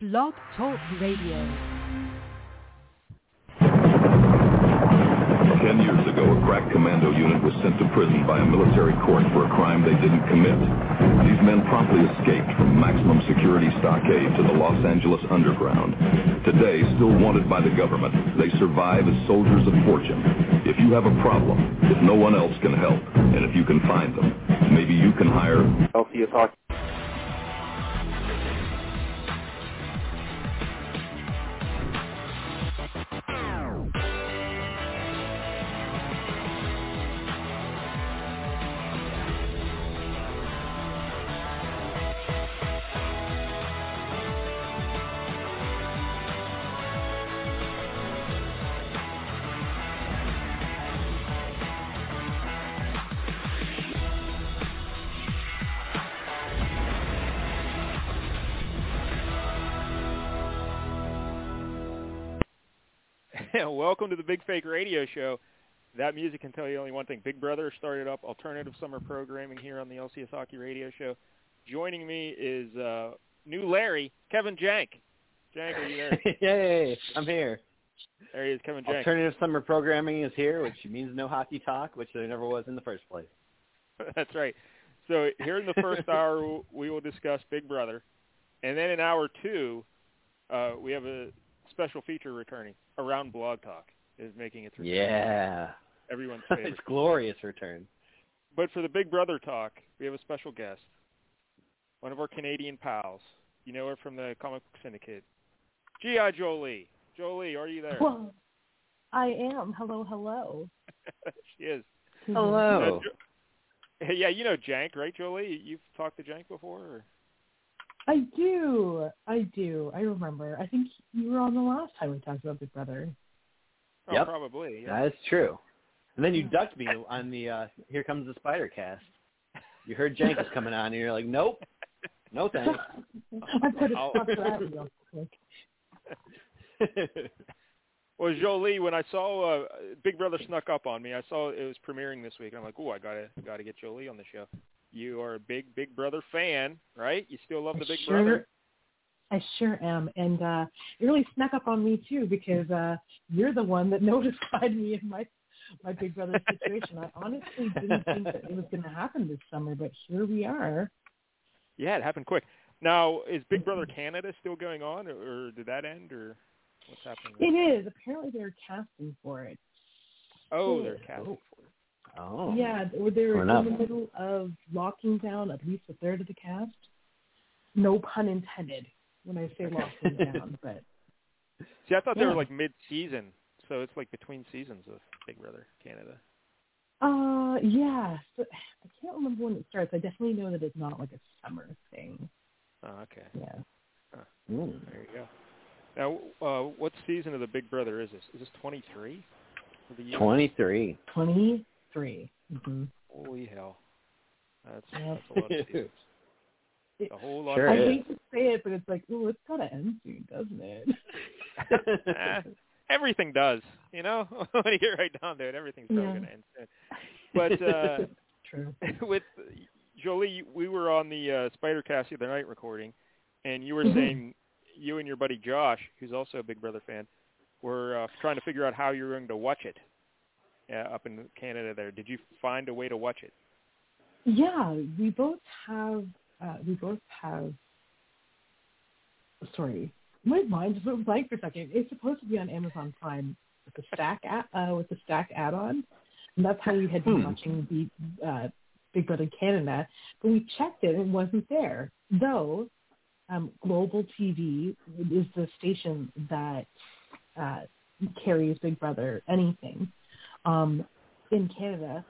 Blog Talk Radio. Ten years ago, a crack commando unit was sent to prison by a military court for a crime they didn't commit. These men promptly escaped from maximum security stockade to the Los Angeles underground. Today, still wanted by the government, they survive as soldiers of fortune. If you have a problem, if no one else can help, and if you can find them, maybe you can hire LCS Hockey. Welcome to the Big Fake Radio Show. That music can tell you only one thing. Big Brother started up alternative summer programming here on the LCS Hockey Radio Show. Joining me is uh, new Larry, Kevin Jank. Jank, are you there? Yay! I'm here. There he is, Kevin Jank. Alternative summer programming is here, which means no hockey talk, which there never was in the first place. That's right. So here in the first hour, we will discuss Big Brother, and then in hour two, uh, we have a special feature returning around Blog Talk is making its return. Yeah. Everyone's favorite. it's glorious return. But for the Big Brother talk, we have a special guest, one of our Canadian pals. You know her from the Comic Book Syndicate, G.I. Jolie. Jolie, are you there? Well, I am. Hello, hello. she is. Hello. Uh, Jo- yeah, you know Jank, right, Jolie? You've talked to Jank before? Or? I do. I do. I remember. I think you were on the last time we talked about Big Brother. Oh, Yep. probably. Yeah. That is true. And then you ducked me on the uh Here Comes the Spider cast. You heard Jank was coming on, and you're like, nope, no thanks. I put a I'll- stop to that real quick. Well, Jolie, when I saw uh, Big Brother snuck up on me, I saw it was premiering this week, and I'm like, "Oh, I gotta gotta get Jolie on the show." You are a big Big Brother fan, right? You still love the Big sure, Brother. I sure am, and uh it really snuck up on me too because uh you're the one that notified me of my my Big Brother situation. I honestly didn't think that it was going to happen this summer, but here we are. Yeah, it happened quick. Now, is Big Brother Canada still going on, or, or did that end, or what's happening? It is. Apparently, they're casting for it. Oh, they're casting for it. Oh. Yeah, or they're in the middle of locking down at least a third of the cast. No pun intended when I say locking down, but See, I thought they were like mid-season, so it's like between seasons of Big Brother Canada. uh, yeah. So, I can't remember when it starts. I definitely know that it's not like a summer thing. Oh, okay. Yeah. Mm. There you go. Now, uh, what season of the Big Brother is this? Is this 23 for the year? 23. Twenty three. Mm-hmm. Holy hell. That's, Yep. that's a lot of seasons. A whole lot Sure I of is. hate to say it, but it's like, oh, it's gotta end soon, doesn't it? Eh, everything does, you know? when you get right down there, it, everything's probably Yeah. going to end soon. But uh, True. with Jolie, we were on the uh, Spider Cast the other night recording, and you were Mhm. saying you and your buddy Josh, who's also a Big Brother fan, were uh, trying to figure out how you were going to watch it uh, up in Canada. There, did you find a way to watch it? Yeah, we both have. Uh, we both have. Sorry, my mind just went blank for a second. It's supposed to be on Amazon Prime with the Stack app, uh, with the Stack add-on, and that's how we had been Hmm. watching the uh, Big Brother Canada. But we checked it; and it wasn't there. Though um, Global TV is the station that uh, carries Big Brother anything um, in Canada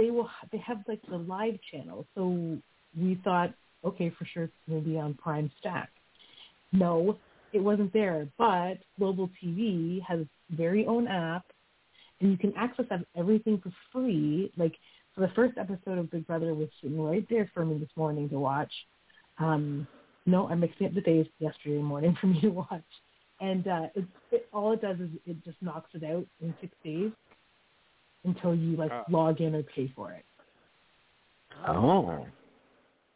they will they have like the live channel. So we thought, okay, for sure it's going to be on Prime Stack. No, it wasn't there. But Global TV has very own app, and you can access ev- everything for free. Like so, the first episode of Big Brother was sitting right there for me this morning to watch. Um, no, I'm mixing up the days. Yesterday morning for me to watch, and uh, it, it, all it does is it just knocks it out in six days until you like Ah. log in or pay for it. Oh.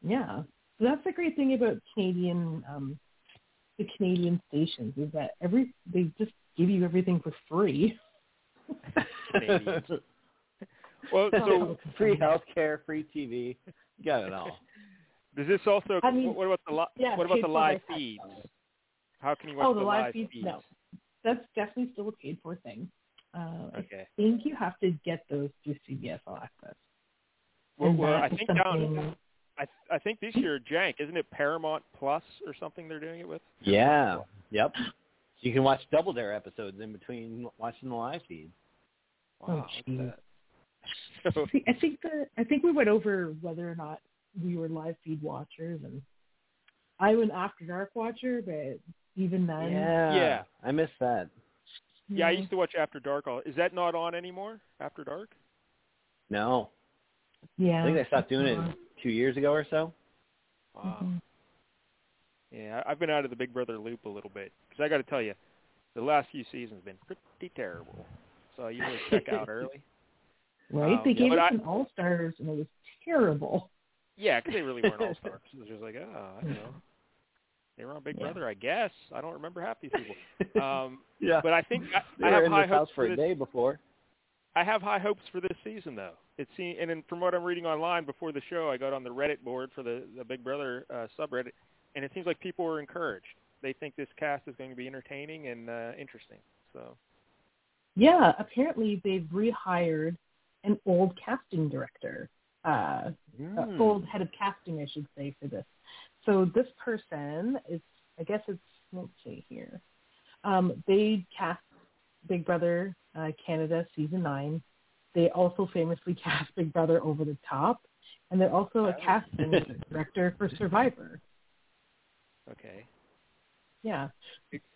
Yeah. So that's the great thing about Canadian um, the Canadian stations is that every they just give you everything for free. Canadians. Well, so So- free healthcare, free TV, you got it all. does this also? I mean, what about the li- yeah, what about paid the for by live feeds? How can you watch Oh, the, the live feeds? feeds? No. That's definitely still a paid for thing. Uh, Okay. I think you have to get those through CBS All Access. Well, well I is think down. I I think this year, Jank, isn't it Paramount Plus or something they're doing it with? Yeah. Yep. So you can watch Double Dare episodes in between watching the live feed. Oh, Wow, look geez. at that. So, See, I think the I think we went over whether or not we were live feed watchers, and I'm an After Dark watcher, but even then, Yeah. Yeah. I miss that. Yeah, I used to watch After Dark. All is that not on anymore? After Dark? No. yeah. I think they stopped doing it two years ago or so. Wow. Mhm. Yeah, I- I've been out of the Big Brother loop a little bit because I got to tell you, the last few seasons have been pretty terrible. So you really check out early. Right? Um, they gave us I- an All Stars, and it was terrible. Yeah, because they really weren't all stars. It was just like, oh, I don't know. They were on Big Yeah. Brother, I guess. I don't remember half these people. Um, yeah. but I think I, they I were have in high this hopes for for a this. day before. I have high hopes for this season, though. It seems, and then from what I'm reading online before the show, I got on the Reddit board for the the Big Brother uh, subreddit, and it seems like people are encouraged. They think this cast is going to be entertaining and uh, interesting. So, Yeah, apparently they've rehired an old casting director, uh, uh, Hmm. old head of casting, I should say, for this. So this person is, I guess it's, let's see here. Um, they cast Big Brother uh, Canada season nine. They also famously cast Big Brother Over the Top, and they're also a Oh. casting director for Survivor. okay. Yeah.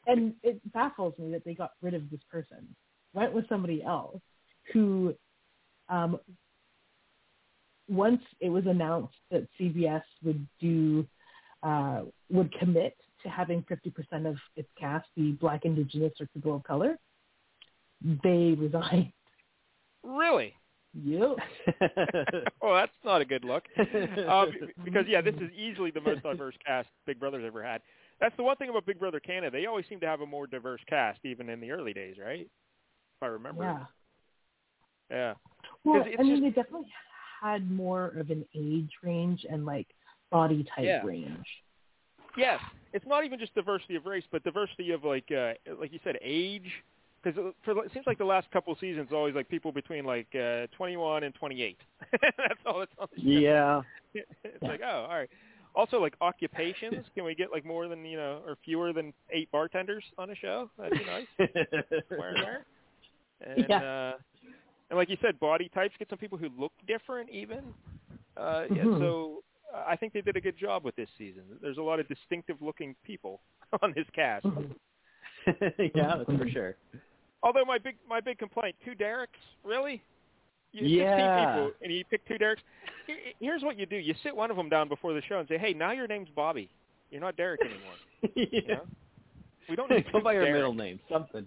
And it baffles me that they got rid of this person. Went with somebody else who, um, once it was announced that CBS would do, uh, would commit to having 50% of its cast be black, indigenous, or people of color, they resigned. Really? Yep. oh, that's not a good look. Um, because yeah, this is easily the most diverse cast Big Brother's ever had. That's the one thing about Big Brother Canada. They always seem to have a more diverse cast, even in the early days, right? If I remember. Yeah. Yeah. Well, 'Cause it's I mean, just- they definitely had more of an age range and like body type Yeah. range. Yes, it's not even just diversity of race, but diversity of like, uh, like you said, age. Because for it seems like the last couple of seasons, always like people between like uh, 21 and 28. That's all that's on the show. yeah. it's like, oh, all right. Also, like occupations, can we get like more than you know, or fewer than eight bartenders on a show? That'd be nice. Where and where? And Yeah. uh, and like you said, body types. Get some people who look different, even. Uh, yeah. Mhm. So I think they did a good job with this season. There's a lot of distinctive-looking people on this cast. Yeah, that's for sure. Although my big my big complaint, two Derek's, really? You, 16 Yeah. people, and you pick two Derek's. Here's what you do: you sit one of them down before the show and say, "Hey, now your name's Bobby. You're not Derek anymore." You know? We don't need Go by your middle name, something.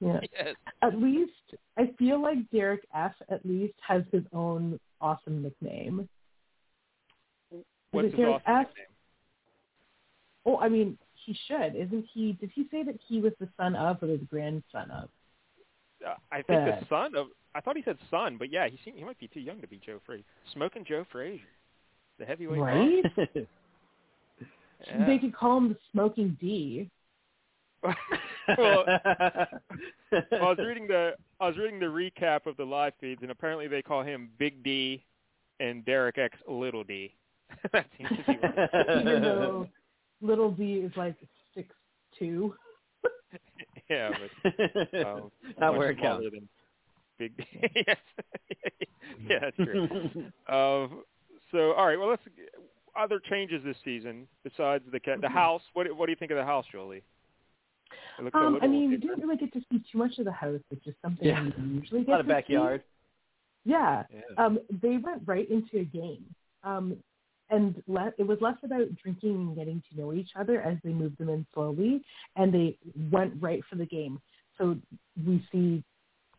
Yeah. Yes. At least I feel like Derek F. at least has his own awesome nickname. What's his Derek awesome F? nickname? Oh, I mean, he should, isn't he? Did he say that he was the son of or the grandson of? Uh, I think the Uh, son of. I thought he said son, but yeah, he seemed, he might be too young to be Joe Frazier. Smoking Joe Frazier, the heavyweight. Right? Yeah. They could call him the Smoking D. well, I was reading the I was reading the recap of the live feeds, and apparently they call him Big D and Derek X Little D. that seems to be right. Even though little D is like six two. yeah, but um, Not where it counts. than Big D. yes. yeah, that's true. Um, so, all right. Well, let's other changes this season besides the ca- the house. What what do you think of the house, Jolie? It looks a Um, I little mean, we different. didn't really get to see too much of the house, which is something Yeah. we usually get. A get lot of to see. backyard. Yeah. Yeah. Um, they went right into a game. Um, and le- it was less about drinking and getting to know each other as they moved them in slowly, and they went right for the game. So we see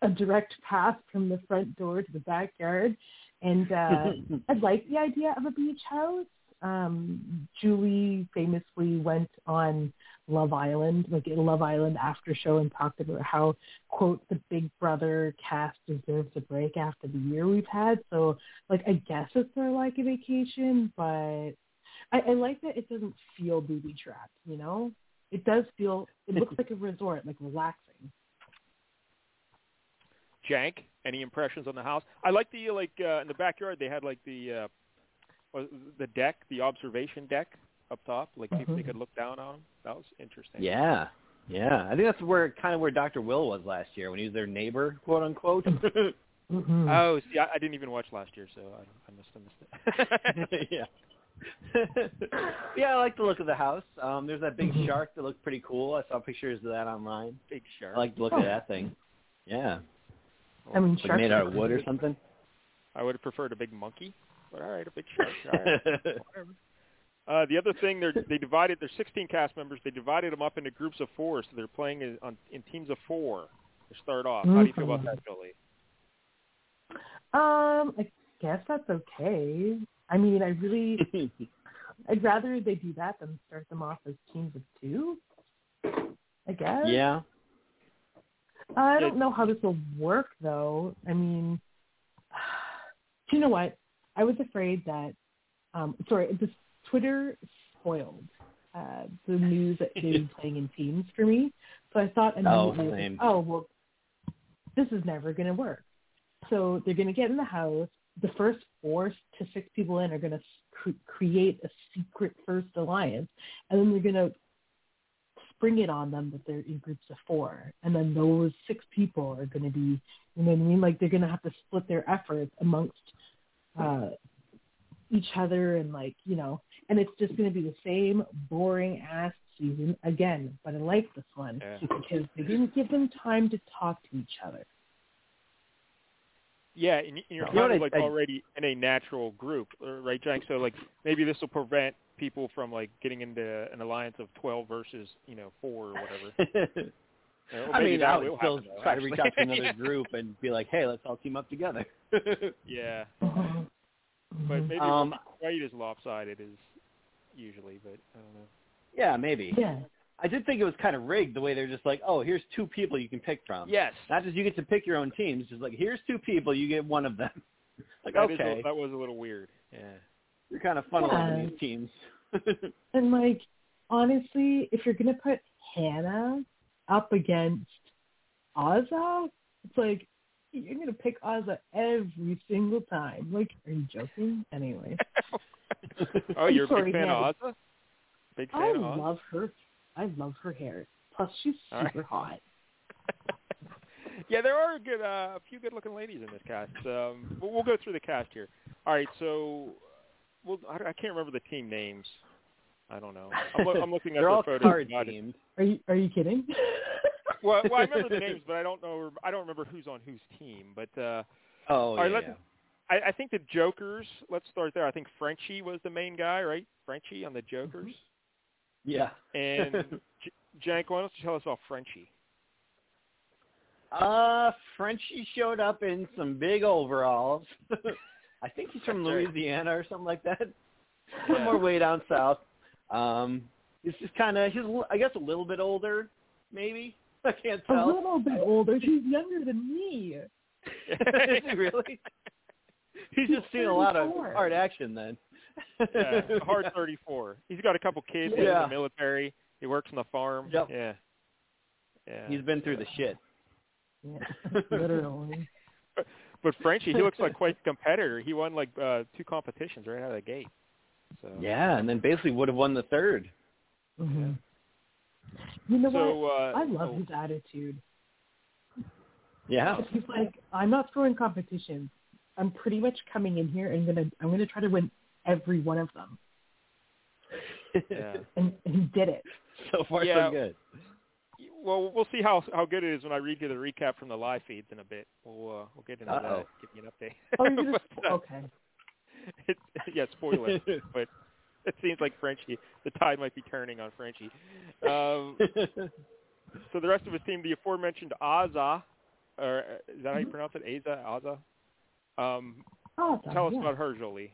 a direct path from the front door to the backyard, and uh, I like the idea of a beach house. Um, Julie famously went on Love Island, like a Love Island after show, and talked about how quote the Big Brother cast deserves a break after the year we've had. So like I guess it's sort of like a vacation, but I, I like that it doesn't feel booby trapped. You know, it does feel. It looks like a resort, like relaxing. Jank, any impressions on the house? I like the like uh, in the backyard they had like the uh, the deck, the observation deck up top, like mm-hmm. people they could look down on them. That was interesting. Yeah, yeah. I think that's where kind of where Dr. Will was last year when he was their neighbor, quote unquote. mm-hmm. Oh, see, I, I didn't even watch last year, so I, I must have missed it. yeah. yeah, I like the look of the house. Um, there's that big mm-hmm. shark that looked pretty cool. I saw pictures of that online. Big shark. I like the look oh. of that thing. Yeah. I mean, like made out of wood or something. I would have preferred a big monkey, but all right, a big shark. All right, whatever. Uh, the other thing, they they divided. There's 16 cast members. They divided them up into groups of four, so they're playing in, on, in teams of four to start off. How do you feel about that, Billy? Um, I guess that's okay. I mean, I really, I'd rather they do that than start them off as teams of two. I guess. Yeah. Uh, I don't know how this will work, though. I mean, do you know what? I was afraid that, um, sorry, this Twitter spoiled uh, the news that they were playing in teams for me. So I thought immediately, oh, oh well, this is never going to work. So they're going to get in the house. The first four to six people in are going to cr- create a secret first alliance, and then they're going to spring it on them that they're in groups of four, and then those six people are going to be, you know what I mean? Like they're going to have to split their efforts amongst uh, each other, and like you know, and it's just going to be the same boring ass season again. But I like this one yeah. because they didn't give them time to talk to each other. Yeah, and you're kind of like I, already in a natural group, uh, right, Jank? So like maybe this will prevent people from like getting into an alliance of twelve versus you know four or whatever. I mean, I would still happen, try to reach out to another yeah. group and be like, "Hey, let's all team up together." yeah, Mm-hmm. but maybe Um, it won't be quite as lopsided as usually. But I don't know. yeah, maybe. Yeah. I did think it was kind of rigged the way they're just like, "Oh, here's two people you can pick from." Yes, Not just you get to pick your own teams, just like here's two people, you get one of them. like that is okay, a, that was a little weird. Yeah. you're kind of funneling Yeah. these teams. And like honestly, if you're gonna put Hannah up against Ozza, it's like you're gonna pick Ozza every single time. Like, are you joking? Anyway, oh, you're a Sorry, big fan Hannah. of Ozza? Big fan I of Ozza? love her. I love her hair. Plus, she's All right. super hot. yeah, there are a good, uh, a few good-looking ladies in this cast. Um, but we'll go through the cast here. All right, so well, I, I can't remember the team names. I don't know. I'm, loo- I'm looking at they're the all photos. card not- teams. Are you Are you kidding? Well, well, I remember the names, but I don't know. I don't remember who's on whose team. But uh, Oh All right, yeah. let's- I, I think the Jokers. Let's start there. I think Frenchie was the main guy, right? Frenchie on the Jokers. yeah. And J- Jank, why don't you tell us about Frenchie? Uh, Frenchie showed up in some big overalls. I think he's from That's right. Louisiana or something like that. Yeah. Somewhere way down south. Um, he's just kind of, he's, a li- I guess, a little bit older, maybe. I can't tell. a little bit older. She's younger than me. Is he really? He's just seen a lot of hard action then. yeah, hard 34. He's got a couple kids. He's in the military. He works on the farm. Yep. Yeah. Yeah. He's been through the shit. Yeah, literally. But Frenchie, he looks like quite the competitor. He won like uh two competitions right out of the gate. So Yeah, and then basically would have won the third. hmm You know So what? uh I love oh, his attitude. Yeah. He's like, I'm not throwing competitions. I'm pretty much coming in here and gonna I'm gonna try to win every one of them. yeah. And, and he did it. so far Yeah. so good. Well, we'll see how how good it is when I read you the recap from the live feeds in a bit. We'll uh, we'll get into Uh-oh. that. Give you an update. Oh, you're But, uh, okay. it, yeah, spoiler. but it seems like Frenchie, the tide might be turning on Frenchie. Um, so the rest of his team, the aforementioned Azah, or uh, is that how you pronounce it? Azah, Azah. Um, Oh, tell us yeah. about her, Jolie.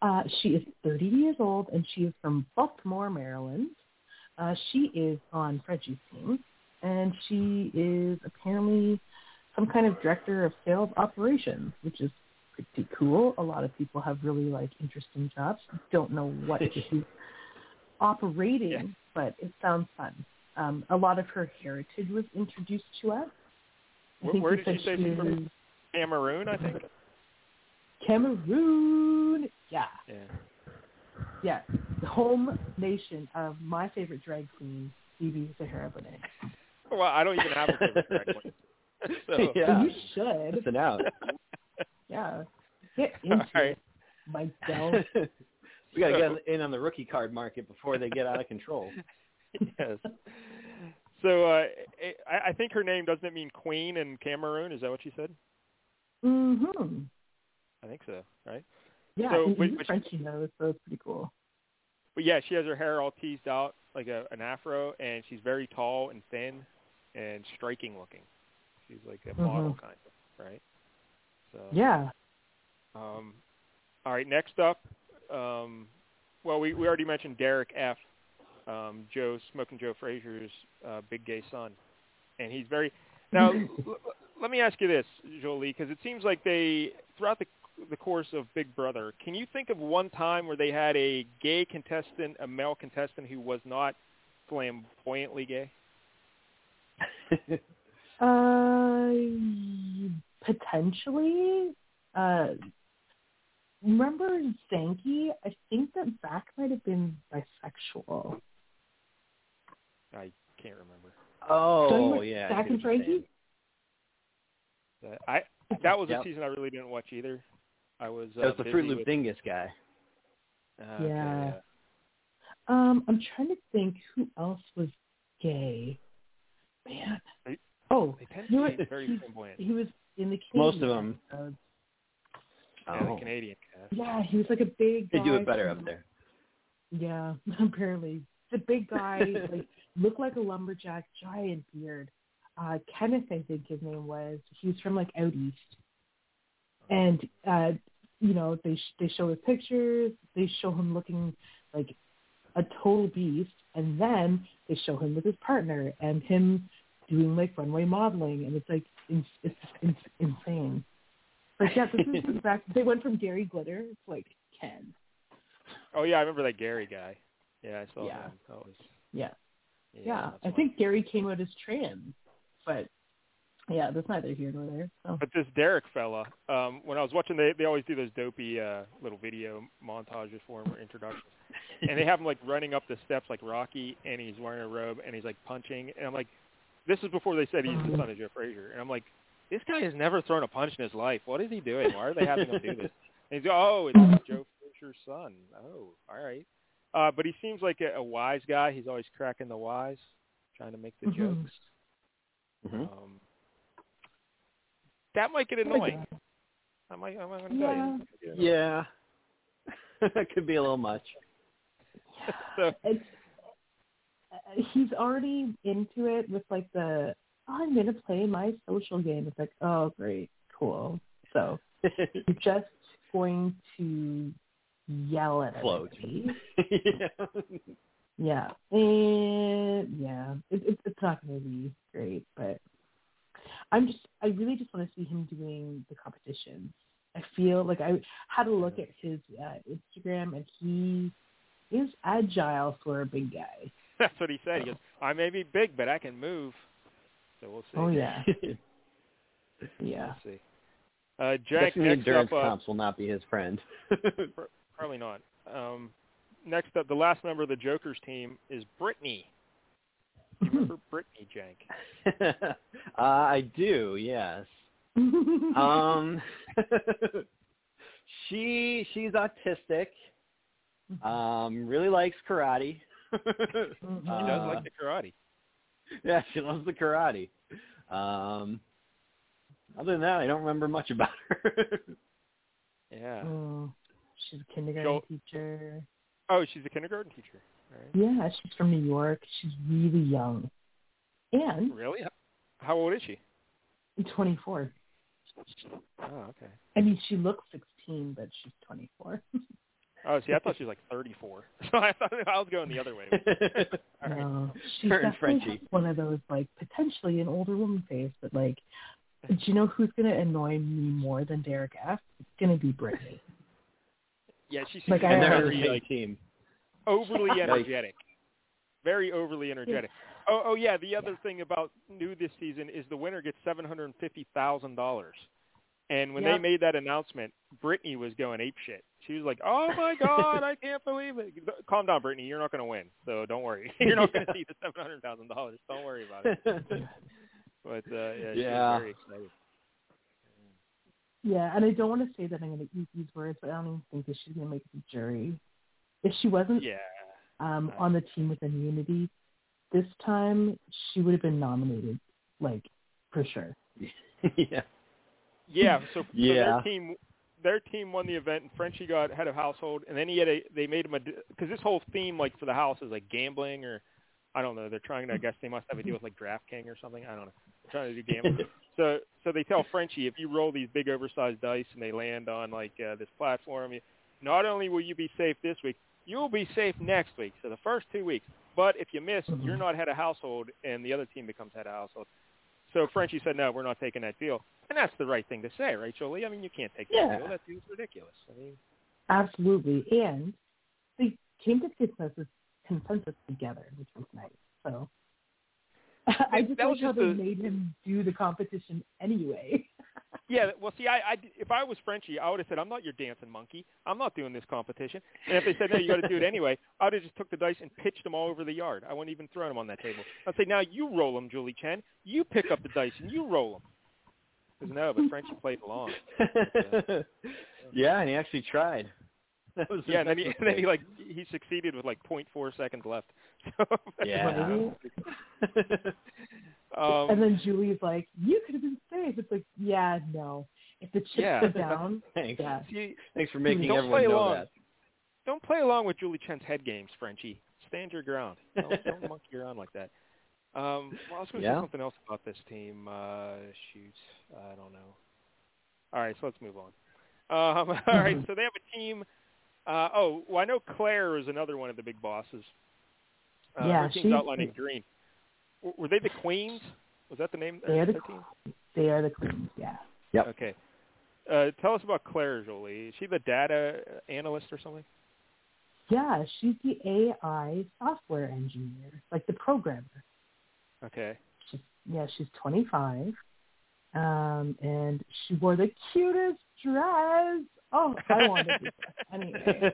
Uh, she is 30 years old and she is from Baltimore, Maryland. Uh, she is on Frenchie's team, and she is apparently some kind of director of sales operations, which is pretty cool. A lot of people have really like interesting jobs. Don't know what she's operating, Yeah. but it sounds fun. Um, a lot of her heritage was introduced to us. Where- where did she say from? Is Cameroon, I think. Cameroon. Yeah, Yeah. yeah. The home nation of my favorite drag queen, Phoebe Zahara Bonet. Well, I don't even have a favorite drag queen. So, Yeah. You should. Listen out. Yeah. Get into All right. it, myself. we got to So- get in on the rookie card market before they get out of control. yes. So uh, I, I think her name doesn't it mean queen in Cameroon? Is that what she said? Mm-hmm. I think so, right? Yeah, So, and but- he's but- Frenchy knows, so it's pretty cool. But yeah, she has her hair all teased out like a, an afro, and she's very tall and thin and striking looking. She's like a model Mhm. kind of, right? So Yeah. Um, all right, next up, um, well, we, we already mentioned Derek F. Um, Joe Smoking Joe Frazier's uh, big gay son, and he's very. Now, let me ask you this, Jolie, because it seems like they throughout the the course of Big Brother, can you think of one time where they had a gay contestant, a male contestant who was not flamboyantly gay? Uh, potentially. Uh, remember Zanky? I think that Zach might have been bisexual. I can't remember. Oh, Don't you want yeah. I Zach and what Frankie? That- I that was a season I really didn't watch either. I was. Uh, That was the Fruit busy Loop with- Dingus guy. Uh, okay, Yeah. Um, I'm trying to think who else was gay. Man. They- Oh, They tend you know to what? be very He's- flamboyant. he was in the Canadian Most of them. episodes. Yeah, Oh. the Canadian cast. Yeah, he was like a big. They do it better from- up there. Yeah, apparently. The big guy, like, looked like a lumberjack, giant beard. Uh, Kenneth, I think his name was. He's from like out east, and uh, you know they sh- they show his pictures. They show him looking like a total beast, and then they show him with his partner and him doing like runway modeling, and it's like it's it's, it's insane. Like yeah, this is exact. They went from Gary Glitter to like Ken. Oh yeah, I remember that Gary guy. Yeah, I saw Yeah. him. That was Yeah. yeah. Yeah, I think Gary came out as trans, but yeah, that's neither here nor there. So. But this Derek fella, um, when I was watching, they they always do those dopey uh, little video montages for him or introductions, and they have him like running up the steps like Rocky, and he's wearing a robe, and he's like punching, and I'm like, this is before they said he's the son of Joe Frazier, and I'm like, this guy has never thrown a punch in his life. What is he doing? Why are they having him do this? And he's oh, it's Joe Frazier's son. Oh, all right. Uh, but he seems like a, a wise guy. He's always cracking the wise, trying to make the Mhm. jokes. Mhm. Um, that might get annoying. I might, I'm going tell you. Yeah. That might get annoying. Yeah. that could be a little much. So, It's, uh, he's already into it with like the oh, I'm gonna play my social game. It's like oh great, cool. So you're just going to yell at Float. everybody. yeah. Yeah, and yeah, it, it, it's not going to be great, but I'm just, I really just want to see him doing the competitions. I feel like I had a look at his uh, Instagram, and he is agile for a big guy. that's what he said. He goes, I may be big, but I can move. So we'll see. Oh yeah, yeah. We'll see. Uh, Jack, Guessing the next endurance up, uh, comps will not be his friend. probably not. Um, next up, the last member of the Joker's team is Brittany. Do you remember Brittany Jank? uh, I do, yes. Um, she she's autistic. Um, really likes karate. She does Uh, like the karate. yeah, she loves the karate. Um, other than that, I don't remember much about her. Yeah. Oh, she's a kindergarten Joel- teacher. Oh, she's a kindergarten teacher. All right. Yeah, she's from New York. She's really young, and Really? How old is she? 24. Oh, okay. I mean, she looks 16, but she's 24. Oh, see, I thought she was like 34. So I thought I was going the other way. All right. No, she's Her and definitely Frenchie. one of those like potentially an older woman face, but like, do you know who's gonna annoy me more than Derek F? It's gonna be Brittany. Yeah, she seems Like, to I be and they're on the very like team. overly energetic. Very overly energetic. Oh, oh yeah. The other Yeah. thing about new this season is the winner gets seven hundred and fifty thousand dollars. And when Yep. they made that announcement, Brittany was going ape shit. She was like, "Oh my god, I can't believe it." Calm down, Brittany. You're not going to win, so don't worry. You're not going to see the seven hundred thousand dollars. Don't worry about it. But uh, yeah, she Yeah. was very excited. Yeah, and I don't want to say that I'm gonna eat these words, but I don't even think that she's gonna make the jury. If she wasn't Yeah. um, on the team with immunity, this time she would have been nominated, like for sure. yeah. Yeah, so, so Yeah. their team their team won the event and Frenchie got head of household and then he had a they made him a cuz this whole theme like for the house is like gambling or I don't know, they're trying to I guess they must have a deal with like DraftKings or something, I don't know. They're trying to do gambling. so so they tell Frenchie if you roll these big oversized dice and they land on like uh, this platform, you, not only will you be safe this week, you'll be safe next week. So the first 2 weeks. But if you miss, Mhm. you're not head of household and the other team becomes head of household. So Frenchie said, "No, we're not taking that deal," and that's the right thing to say, right, Jolie? I mean, you can't take Yeah. that deal. That deal's ridiculous. I mean, Absolutely, and they came to consensus consensus together, which was nice. So I just That like was how they the- made him do the competition anyway. yeah. Well, see, I, I if I was Frenchie, I would have said, "I'm not your dancing monkey. I'm not doing this competition." And if they said, "No, you got to do it anyway," I would have just took the dice and pitched them all over the yard. I wouldn't even throw them on that table. I'd say, "Now you roll them, Julie Chen. You pick up the dice and you roll them." Because no, but Frenchie played along. yeah, and he actually tried. That was Yeah, and then he, and then he like he succeeded with like point four seconds left. So, Yeah. um, and then Julie's like, "You could have been safe." It's like, yeah, no. If the chips Yeah. go down, Thanks. yeah, see, Thanks for making Don't everyone play know along. that. don't play along with Julie Chen's head games, Frenchie. Stand your ground. Don't, don't monkey around like that. Um, well, I was going to Yeah. say something else about this team. Uh, shoot, I don't know. All right, so let's move on. Um, all right, so they have a team. Uh, oh, well, I know Claire is another one of the big bosses. Uh, Yeah, her team's she's- outlined in green. Were they the Queens? Was that the name? They are the their team? they are the queens. Yeah. Yep. Okay. Uh, tell us about Claire Jolie. Is she the data analyst or something? Yeah, she's the AI software engineer, like the programmer. Okay. She's, yeah, she's 25, um, and she wore the cutest dress. Oh, I wanted this dress anyway.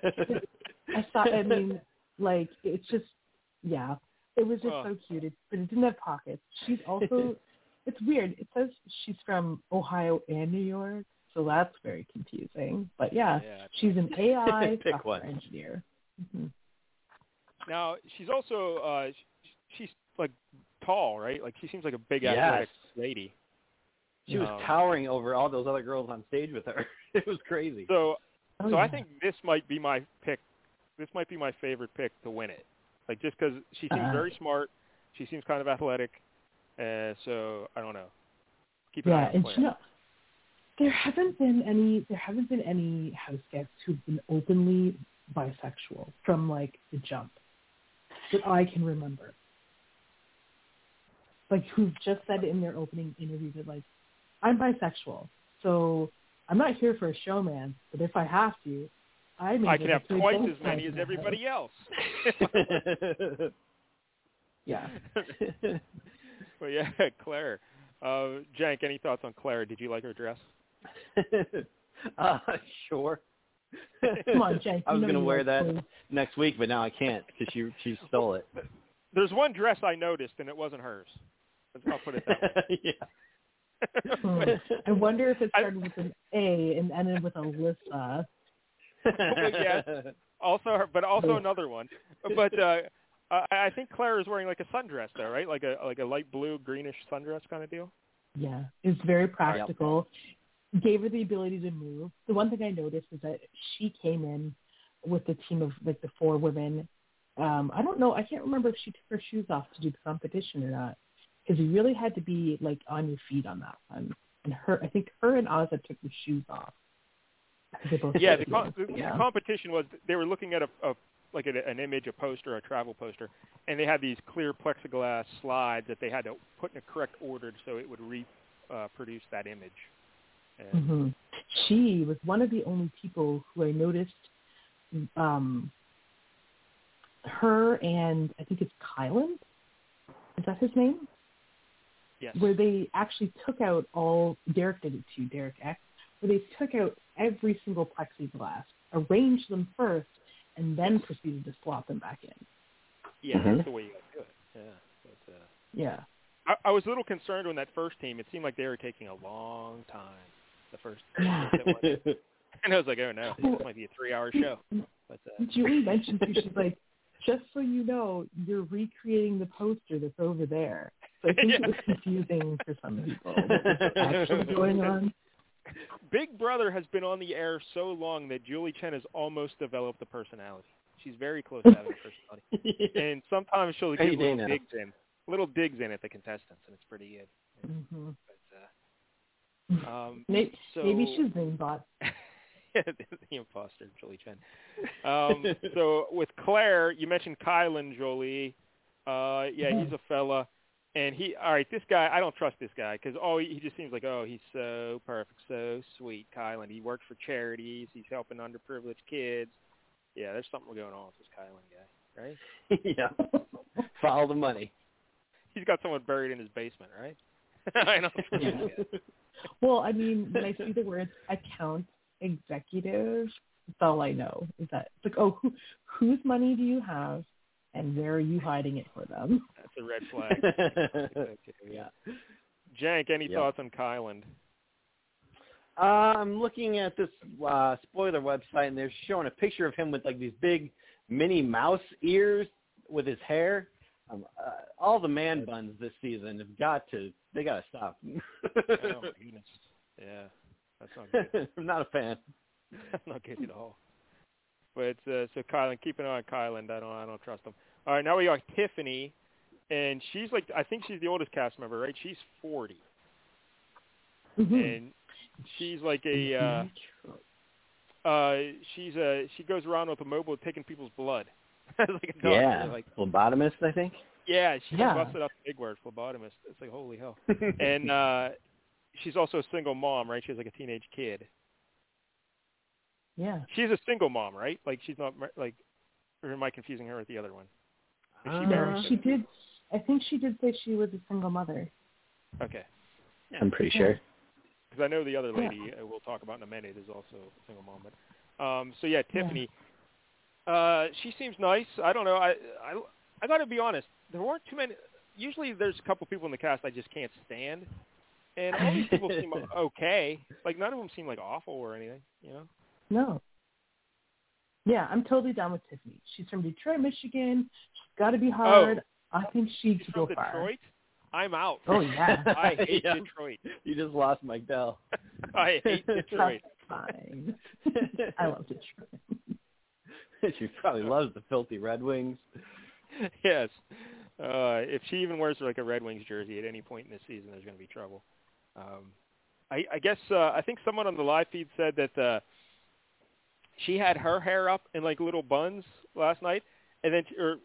I thought, I mean, like it's just, yeah, it was just Well. so cute. It, but it didn't have pockets. She's also, it's weird. It says she's from Ohio and New York, so that's very confusing. But yeah, Yeah. she's an AI Pick software one. engineer. hmm Now she's also uh, she's like tall, right? Like she seems like a big Yes. athletic lady. She was Um, towering over all those other girls on stage with her. It was crazy. So Oh, so I think this might be my pick. This might be my favorite pick to win it. Like just because she seems Uh-uh. very smart, she seems kind of athletic. Uh, so I don't know. Keep an eye Yeah, on and Claire. you know, there haven't been any there haven't been any house guests who've been openly bisexual from like the jump that I can remember. Like who've just said in their opening interview that like, I'm bisexual, so I'm not here for a showman, but if I have to, I may I can have just twice as many as of the everybody else. Yeah. well, yeah, Claire. Uh, Jank, any thoughts on Claire? Did you like her dress? uh, sure. Come on, Jake. I was gonna wear that clothes. next week, but now I can't because she she stole it. There's one dress I noticed, and it wasn't hers. I'll put it that way. yeah. Hmm. I wonder if it started with an A and ended with Alyssa. yeah. also, her, but also another one. But uh, I, I think Claire is wearing like a sundress, though, right? Like a like a light blue, greenish sundress kind of deal. Yeah, it's very practical. Gave her the ability to move. The one thing I noticed is that she came in with the team of like the four women. Um, I don't know. I can't remember if she took her shoes off to do the competition or not, because you really had to be like on your feet on that one. And her, I think her and Ozza took the shoes off. They both yeah, the, com- the, yeah. the competition was they were looking at a, a like a, an image, a poster, a travel poster, and they had these clear plexiglass slides that they had to put in a correct order so it would reproduce that image. And hmm She was one of the only people who I noticed. Um, her and I think it's Kylan. Is that his name? Yes. Where they actually took out all. Derek did it too. Derek X. Where they took out every single plexiglass, arranged them first, and then proceeded to slot them back in. yeah, Mhm. that's the way you got to do it. Yeah. But, uh, Yeah. I, I was a little concerned on that first team. It seemed like they were taking a long time. The first, Yeah. and I was like, oh no, this might be a three-hour show. But uh, Julie mentioned too. She's like, just so you know, you're recreating the poster that's over there. So I think it was confusing for some people. What was actually going on? Big Brother has been on the air so long that Julie Chen has almost developed a personality. She's very close to having a personality, and sometimes she'll Any give day little now. digs in, little digs in at the contestants, and it's pretty good. hmm But, uh, um, Maybe, so maybe she's been bought. the imposter, Julie Chen. Um, so with Claire, you mentioned Kylan Jolie. Uh, yeah, he's a fella, and he. All right, this guy, I don't trust this guy because oh, he he just seems like oh, he's so perfect, so sweet. Kylan, he works for charities. He's helping underprivileged kids. Yeah, there's something going on with this Kylan guy, right? yeah. Follow the money. He's got someone buried in his basement, right? I don't Yeah. Well, I mean, when I see the words account executive, that's all I know is that it's like, oh, who, whose money do you have, and where are you hiding it for them? That's a red flag. Okay, yeah. Jank, any Yep. thoughts on Kylan? Uh, I'm looking at this uh, spoiler website, and they're showing a picture of him with like these big Minnie Mouse ears with his hair. Um, uh, all the man buns this season have got to. They got to stop. Oh my goodness. Yeah, that's not good. I'm not a fan. That's not good at all. But uh, so Kylan, keep an eye on Kylan. I don't, I don't trust him. All right, now we got Tiffany, and she's like, I think she's the oldest cast member, right? She's 40, Mhm. and she's like a, uh, uh, she's a, she goes around with a mobile taking people's blood. like a doctor, Yeah, like phlebotomist, I think. yeah, she Yeah. busted out the big word, phlebotomist. It's like holy hell. and uh she's also a single mom, right? She has like a teenage kid. Yeah. She's a single mom, right? Like she's not like, or am I confusing her with the other one? Is she Uh, she did. I think she did say she was a single mother. Okay, I'm pretty sure. because I know the other lady uh, we'll talk about in a minute is also a single mom. But um, so yeah, Tiffany. Uh, she seems nice. I don't know. I I I got to be honest. There weren't too many. Usually, there's a couple people in the cast I just can't stand, and all these people seem okay. Like none of them seem like awful or anything. You know. No. Yeah, I'm totally down with Tiffany. She's from Detroit, Michigan. She's got to be hard. Oh, I think she She's could from go far. Detroit. I'm out. Oh yeah. I hate Yeah. Detroit. You just lost Mike Dell. I hate Detroit. That's fine. I love Detroit. she probably loves the filthy Red Wings. yes. Uh, if she even wears like a Red Wings jersey at any point in this season, there's going to be trouble. Um, I, I guess uh, I think someone on the live feed said that uh, she had her hair up in like little buns last night, and then or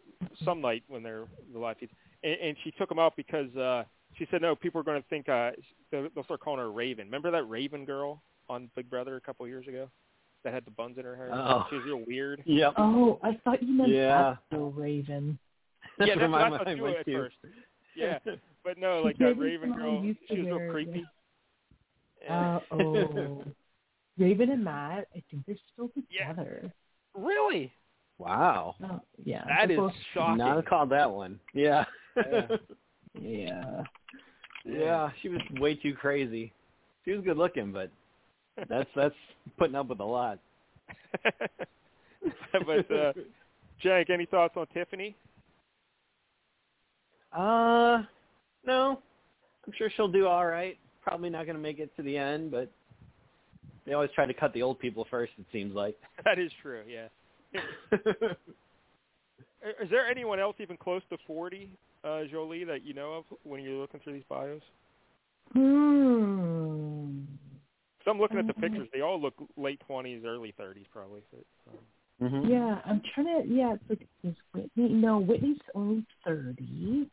some night when they're the live feeds, and, and she took them out because uh, she said no, people are going to think uh, they'll, they'll start calling her Raven. Remember that Raven girl on Big Brother a couple of years ago that had the buns in her hair? Oh. She was real weird. Yep. Oh, I thought you meant Yeah. Bill Raven. Yeah, that's where what I my thought mind too at to. first. Yeah, but no, like that Raven girl, she was real creepy. Uh oh. Raven and Matt, I think they're still Yeah. together. really? Wow. Oh, yeah. That they're is both- shocking. Not have called that one. Yeah. Yeah. Yeah. yeah, she was way too crazy. She was good looking, but that's that's putting up with a lot. but uh, Jake, any thoughts on Tiffany? Uh, no. I'm sure she'll do all right. Probably not going to make it to the end, but they always try to cut the old people first. It seems like. That is true. Yeah. Is there anyone else even close to 40, uh, Jolie, that you know of when you're looking through these bios? Hmm. So I'm looking at the pictures. They all look late twenties, early thirties, probably. But, um, Mhm. Yeah, I'm trying to. Yeah, it's like is Whitney? No, Whitney's only thirty.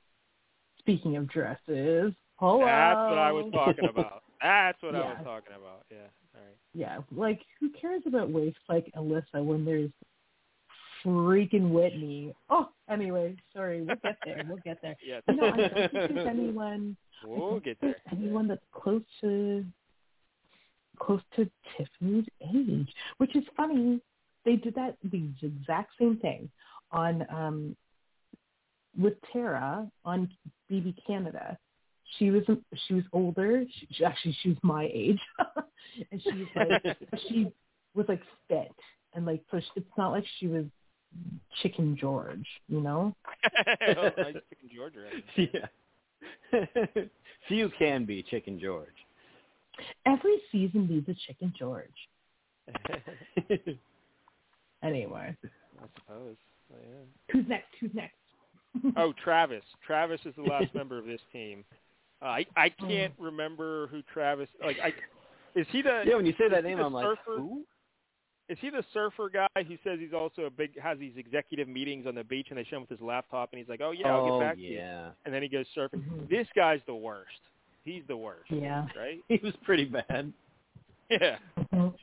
Speaking of dresses, hello. That's what I was talking about. That's what I was talking about. Yeah. Right. Yeah, like who cares about waist like Alyssa when there's freaking Whitney? Oh, anyway, sorry, we'll get there. We'll get there. You know, I don't think there's anyone. We'll get there. anyone that's close to close to Tiffany's age, which is funny. They did that the exact same thing on um with Tara on BB Canada. She was she was older. She, she- actually she was my age, and she was like she was like fit and like so she, it's not like she was Chicken George, you know. oh, nice chicken George reference. yeah. Few can be Chicken George. Every season needs a Chicken George. Anyway, I suppose. Oh, yeah. who's next? Who's next? Oh, Travis. Travis is the last member of this team. Uh, I I can't remember who Travis. Like I, is he the yeah, when you say that name, I'm like, surfer? who? Is he the surfer guy who says he's also a big has these executive meetings on the beach and they show him with his laptop and he's like, oh yeah, I'll oh, get back to you. yeah. And then he goes surfing. Mhm. This guy's the worst. He's the worst. Yeah. Right? He was pretty bad. Yeah. Mhm.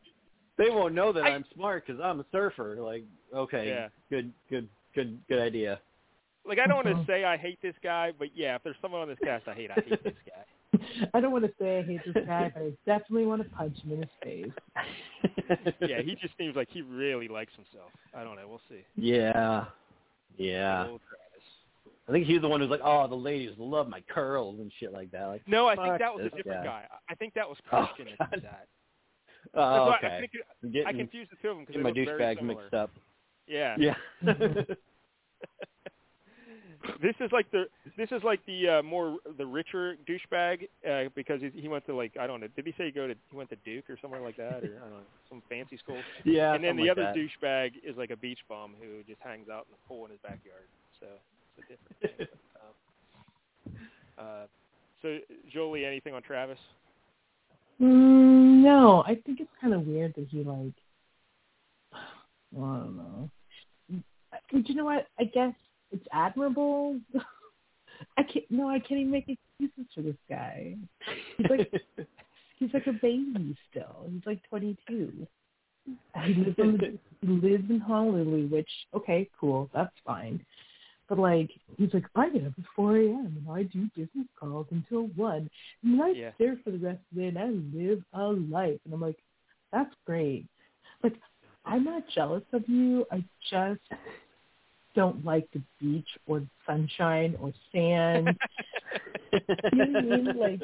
They won't know that I- I, am smart because I'm a surfer. Like, okay, Yeah. good, good, good, good idea. Like I don't want to Mhm. say I hate this guy, but yeah, if there's someone on this cast I hate, I hate this guy. I don't want to say I hate this guy, but I definitely want to punch him in his face. Yeah, he just seems like he really likes himself. I don't know. We'll see. yeah, yeah. I think he was the one who's like, oh, the ladies love my curls and shit like that. Like, No, I think that was a different guy. guy. I think that was Oh, Christian that did God. that. oh, That's why I, okay. think, I'm I getting, confused the two of them because getting they my look very douchebags similar. mixed up. Yeah. Yeah. This is like the this is like the uh, more the richer douchebag uh, because he, he went to like I don't know. Did he say he go to he went to Duke or somewhere like that or I don't know some fancy school? yeah. and then the like other that. douchebag is like a beach bum who just hangs out in the pool in his backyard. So it's a different thing. um, uh, so Jolie, anything on Travis? Mm, no, I think it's kind of weird that he like. I don't know. But you know what? I guess it's admirable. I can't. No, I can't even make excuses for this guy. He's like he's like a baby still. He's like 22. He lives in he lives in Honolulu, which okay, cool, that's fine. But like he's like, I get up at 4 a.m. and I do business calls until one, and I Yeah. stare for the rest of the day and I live a life. And I'm like, that's great. Like I'm not jealous of you. I just don't like the beach or sunshine or sand. you know what I mean? Like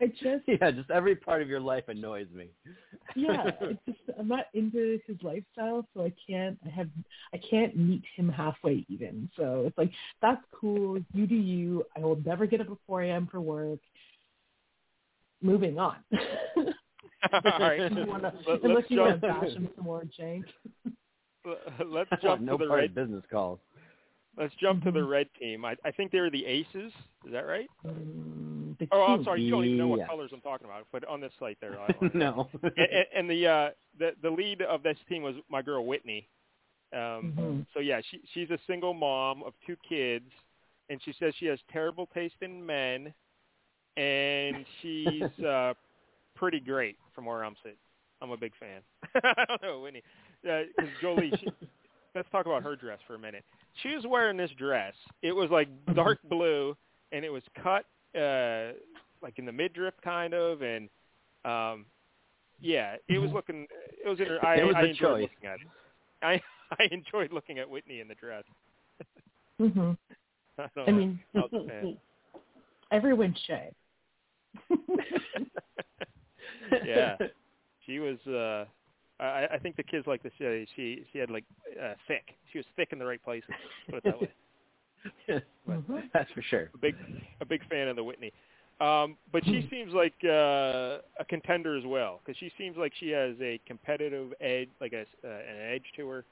I just yeah, just every part of your life annoys me. yeah, it's just I'm not into his lifestyle, so I can't. I have I can't meet him halfway even. So it's like that's cool. You do you. I will never get up at 4 a.m. for work. Moving on. All right. Unless you wanna- Let- unless let's you want to bash him some more, Jank. Let's jump no to the red. business calls. Let's jump to the Mhm. red team. I, I think they're the Aces. Is that right? The Oh, I'm sorry. You don't even know what colors I'm talking about, but on this site there no. and, and- the uh, the the lead of this team was my girl Whitney. Um, Mhm. So yeah, she she's a single mom of two kids, and she says she has terrible taste in men, and she's uh, pretty great from where I'm sitting. I'm a big fan. I don't know Whitney, because Jolie. She, let's talk about her dress for a minute. She was wearing this dress. It was like dark blue, and it was cut uh, like in the midriff kind of, and um, yeah, it was Mhm. looking. It was. Inter- I, It was I enjoyed choice. looking at it. I I enjoyed looking at Whitney in the dress. Mhm. I, I mean, I was a fan. everyone should. yeah, she was. uh I, I think the kids like to say she she had like uh, thick. She was thick in the right places. Put it that way. Mhm. That's for sure. A big a big fan of the Whitney. Um, but she seems like uh, a contender as well because she seems like she has a competitive edge, like a, uh, an edge to her,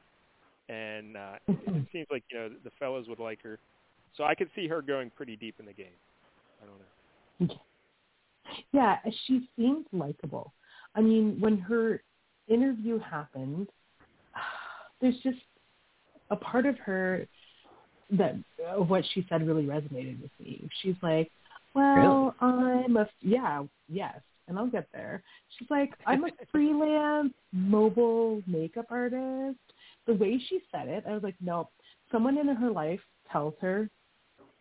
and uh, it seems like you know the fellas would like her. So I could see her going pretty deep in the game. I don't know. Yeah, she seems likable. I mean, when her interview happened, there's just a part of her that of what she said really resonated with me. She's like, "Well, I'm a yeah, yes, and I'll get there." She's like, "I'm a freelance mobile makeup artist." The way she said it, I was like, "No, someone in her life tells her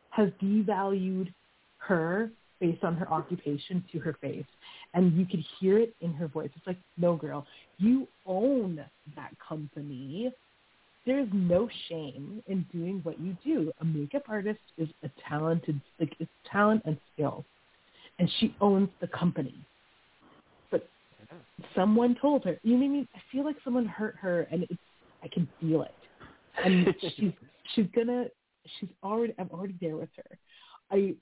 has devalued her based on her occupation to her face. And you could hear it in her voice. It's like, no, girl, you own that company. There's no shame in doing what you do. A makeup artist is a talented, like, it's talent and skill. And she owns the company. But someone told her, you mean, I feel like someone hurt her and it's, I can feel it. And she's, she's gonna, she's already, I'm already there with her. I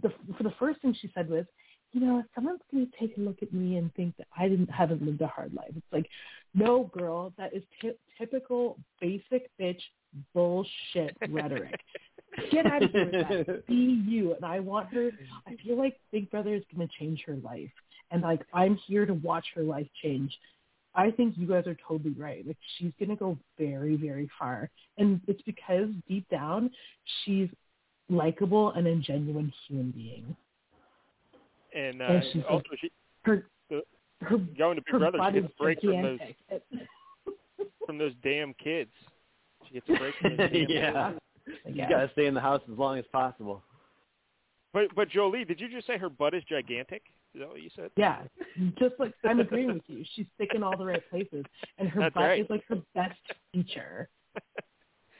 the for the first thing she said was, you know, if someone's going to take a look at me and think that I didn't haven't lived a hard life. It's like, no, girl, that is t- typical basic bitch bullshit rhetoric. Get out of here with that. Be you. And I want her. I feel like Big Brother is going to change her life, and like I'm here to watch her life change. I think you guys are totally right. Like she's going to go very, very far, and it's because deep down she's likable and a genuine human being. And, uh, And she's also, like- she Her The- her going to Big her Brother, butt she is gets a break from those gigantic. from those damn kids. She gets a break from those damn yeah. kids. You gotta stay in the house as long as possible. But but Jolie, did you just say her butt is gigantic? Is that what you said? Yeah, just like I'm agreeing with you. She's thick in all the right places, and her That's butt right. is like her best feature.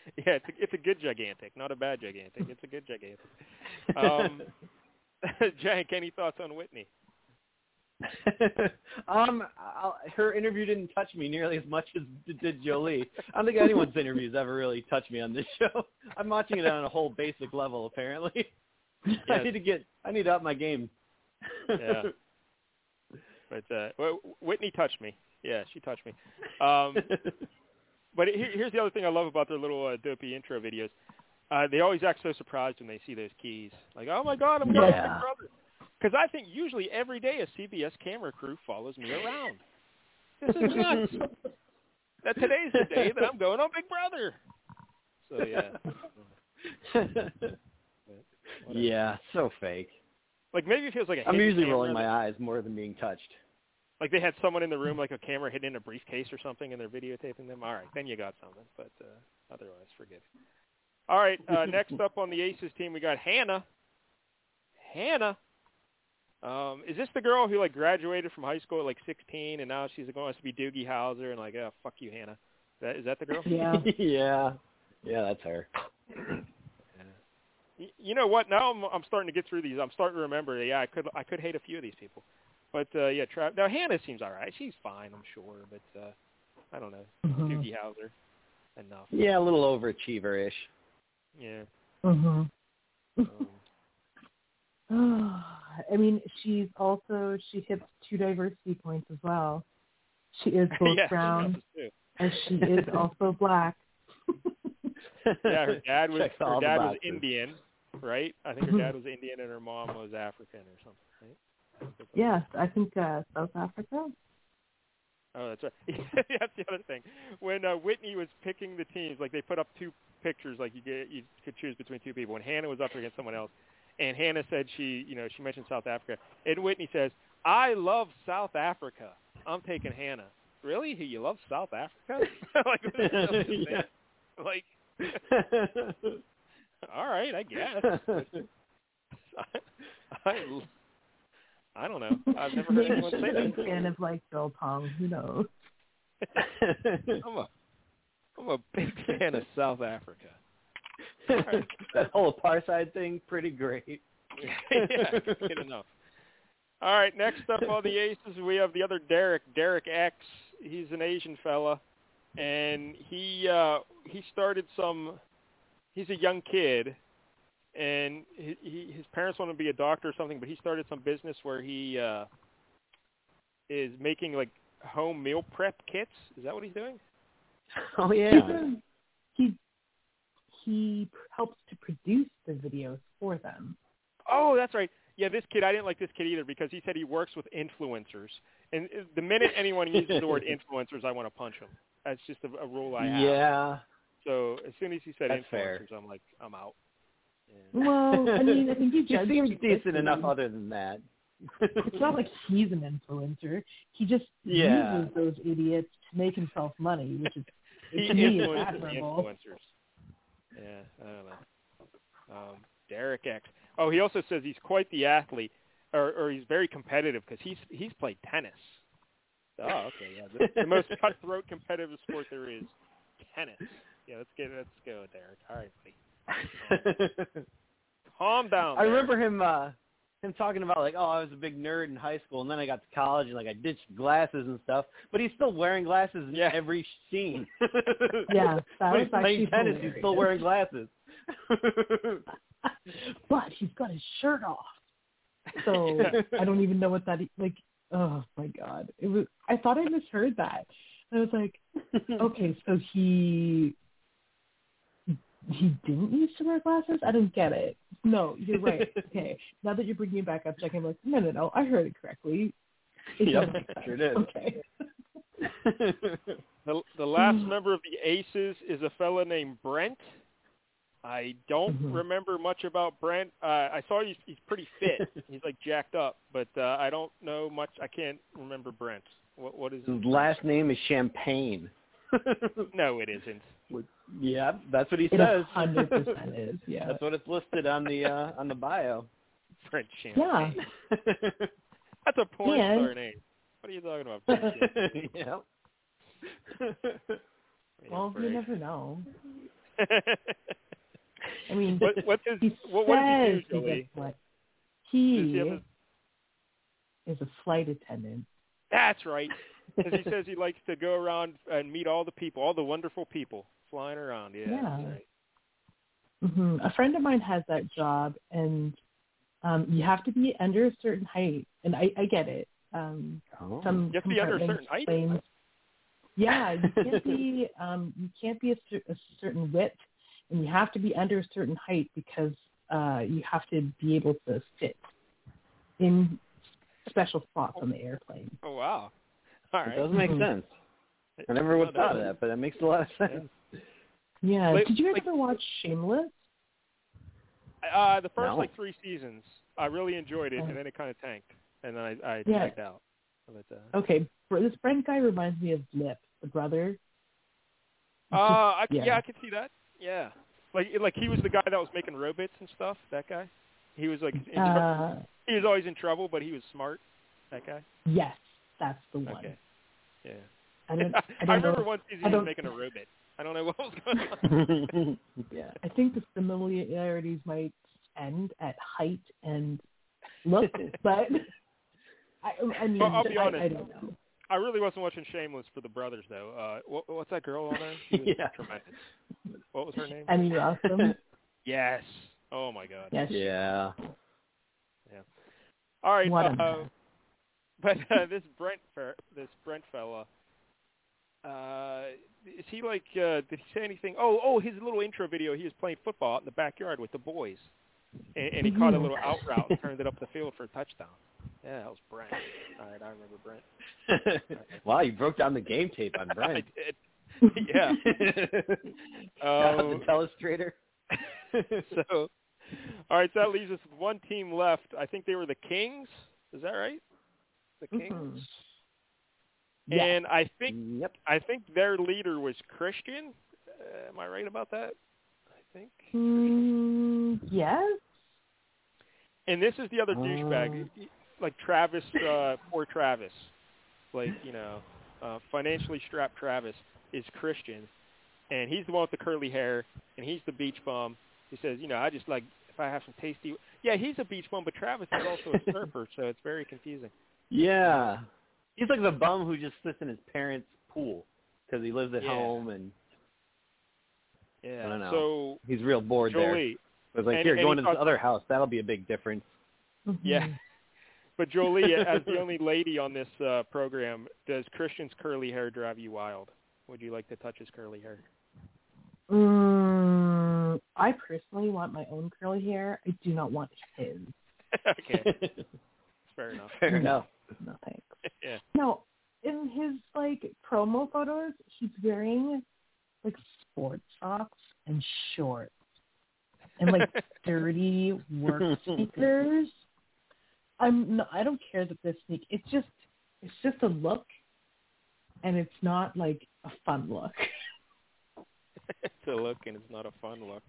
Yeah, it's a, it's a good gigantic, not a bad gigantic. It's a good gigantic. Um, Jank, any thoughts on Whitney? um, I'll, her interview didn't touch me nearly as much as it did Jolie. I don't think anyone's interviews ever really touched me on this show. I'm watching it on a whole basic level, apparently. I need to get, I need to up my game. Yeah. But uh, well, Whitney touched me. Yeah, she touched me. Um, but here, here's the other thing I love about their little uh, dopey intro videos. Uh, they always act so surprised when they see those keys. Like, oh my God, I'm going to Yeah. Big Brother. Because I think usually every day a CBS camera crew follows me around. This is nuts. that today's the day that I'm going on Big Brother. So yeah, yeah, so fake. like maybe it feels like a I'm usually rolling my eyes more than being touched. Like they had someone in the room, like a camera hidden in a briefcase or something, and they're videotaping them. All right, then you got something, but uh, otherwise, forget it. All right, uh, next up on the Aces team, we got Hannah. Hannah, um, is this the girl who like graduated from high school at like 16, and now she's going to be Doogie Howser, and like, oh fuck you, Hannah. Is That, is that the girl? Yeah. yeah, yeah, that's her. You know what? Now I'm I'm starting to get through these. I'm starting to remember. Yeah, I could I could hate a few of these people, but uh, yeah, Tra- now Hannah seems all right. She's fine, I'm sure, but uh, I don't know. Mhm. Doogie Howser, enough. Yeah, a little overachiever-ish. Yeah. Mhm. Um, I mean, she's also she hits two diversity points as well. She is both yeah, brown does and she is also black. Yeah, her dad was Checks her dad was. Indian, right? I think her dad was Indian and her mom was African or something, right? Yes, I think uh, South Africa. Oh, that's right. that's the other thing. When uh, Whitney was picking the teams, like they put up two pictures, like you get you could choose between two people. And Hannah was up against someone else, and Hannah said she, you know, she mentioned South Africa, and Whitney says, "I love South Africa. I'm taking Hannah." Really? You love South Africa? like, what is that to say? Yeah. like, all right, I guess. I, I don't know. I've never heard Maybe anyone she's say a big that. fan of like biltong. Who knows? I'm a I'm a big fan of South Africa. that whole apartheid thing, pretty great. yeah, good enough. All right, next up on the Aces, we have the other Derek, Derek X. He's an Asian fella, and he uh, he started some. He's a young kid, and he, he, his parents want him to be a doctor or something, but he started some business where he uh, is making like home meal prep kits. Is that what he's doing? Oh He's yeah. a- he he helps to produce the videos for them. Oh, that's right. Yeah, this kid, I didn't like this kid either because he said he works with influencers, and uh, the minute anyone uses the word influencers, I want to punch them. That's just a, a rule I have. Yeah. So as soon as he said That's influencers, fair. I'm like, I'm out. Yeah. Well, I mean, I think you he judge seems decent enough other than that. It's not like he's an influencer. He just Yeah. uses those idiots to make himself money, which is He to me is influences the admirable. influencers. Yeah, I don't know. Um, Derek X. Oh, he also says he's quite the athlete, or, or he's very competitive because he's he's played tennis. Oh, okay, yeah. The, the most cutthroat competitive sport there is, tennis. Yeah, let's get let's go, Derek. All right, buddy. Calm down. I Derek. remember him uh him talking about like, oh, I was a big nerd in high school, and then I got to college and like I ditched glasses and stuff. But he's still wearing glasses in Yeah. every scene. Yeah, that when was he's playing actually tennis, he's still wearing glasses. but he's got his shirt off. So I don't even know what that e- like. Oh my god! It was. I thought I misheard that. I was like, okay, so he he didn't used to wear glasses. I didn't get it. No, you're right. Okay, now that you're bringing it back up, checking, I'm like, no, no, no, I heard it correctly. It Yep, does make sense. sure did. Okay. The, the last member of the Aces is a fella named Brent. I don't Mhm. remember much about Brent. Uh, I saw he's, he's pretty fit. he's like jacked up, but uh, I don't know much. I can't remember Brent. What what is His last name is Champagne. No, it isn't. Yeah, that's what he It says. hundred percent is. Yeah. That's what it's listed on the uh on the bio. Brent Yeah. That's a porn And- star name. What are you talking about? Brent Champagne? yeah. Well, you never know. I mean, what, what's his, he what, what does he says do, he what he he a- is a flight attendant. That's right. Because he says he likes to go around and meet all the people, all the wonderful people flying around. Yeah, Yeah. that's right. hmm A friend of mine has that job, and um, you have to be under a certain height. And I, I get it. Um, Oh. some You have to be under a certain height? claims- Yeah, you can't be. Um, you can't be a, cer- a certain width, and you have to be under a certain height because uh, you have to be able to sit in special spots on the airplane. Oh wow. All It right. does make Mhm. sense. I never would have thought of that, but that makes a lot of sense. Yeah. Like- Did you like- ever watch Shameless? Uh, the first No. like three seasons, I really enjoyed it, and then it kind of tanked, and then I, I Yeah. checked out. But, uh, Okay, this Brent guy reminds me of Lip, the brother. uh, I, yeah. Yeah. I can see that. Yeah, like like he was the guy that was making robots and stuff. That guy. He was like in, Uh, he was always in trouble, but he was smart. That guy. yes, that's the one. Okay. Yeah. I don't. I I, don't remember know. one season he was making a robot. I don't know what was going on. Yeah, I think the similarities might end at height and look, but I, I mean, Well, I'll be honest. I don't know. I really wasn't watching Shameless for the brothers though. Uh, what, what's that girl on there? She was Yeah. tremendous. What was her name? Emmy Rossum. Yes. Oh my God. Yes. yeah. Yeah. All right. What uh, mess. but uh, this Brent, fer- this Brent fella, uh, is he like? Uh, did he say anything? Oh, oh, his little intro video. He was playing football out in the backyard with the boys, and, and he caught a Mhm. little out route and turned it up the field for a touchdown. Yeah, that was Brent. All right, I remember Brent. wow, you broke down the game tape on Brent. I did. Yeah. Um, to Telestrator. so, all right, so that leaves us with one team left. I think they were the Kings. Is that right? The Kings. Mhm. Yeah. And I think yep. I think their leader was Christian. Uh, am I right about that? I think. Mm, yes. And this is the other Uh. douchebag, like Travis, uh, poor Travis, like you know, uh, financially strapped Travis is Christian, and he's the one with the curly hair, and he's the beach bum. He says, you know, I just like if I have some tasty. Yeah, he's a beach bum, but Travis is also a surfer, so it's very confusing. Yeah. He's like the bum who just sits in his parents' pool because he lives at Yeah. home and Yeah. I don't know. So he's real bored there. Jolie, I was like, and- here, and go he into this thought- other house. That'll be a big difference. Mhm. Yeah. But Jolie, as the only lady on this uh, program, does Christian's curly hair drive you wild? Would you like to touch his curly hair? Mm, I personally want my own curly hair. I do not want his. okay, fair enough. Fair enough. No thanks. yeah. No, in his like promo photos, he's wearing like sports socks and shorts and like dirty work sneakers. I'm no, I don't care that this sneak. It's just it's just a look, and it's not like a fun look. it's a look, and it's not a fun look.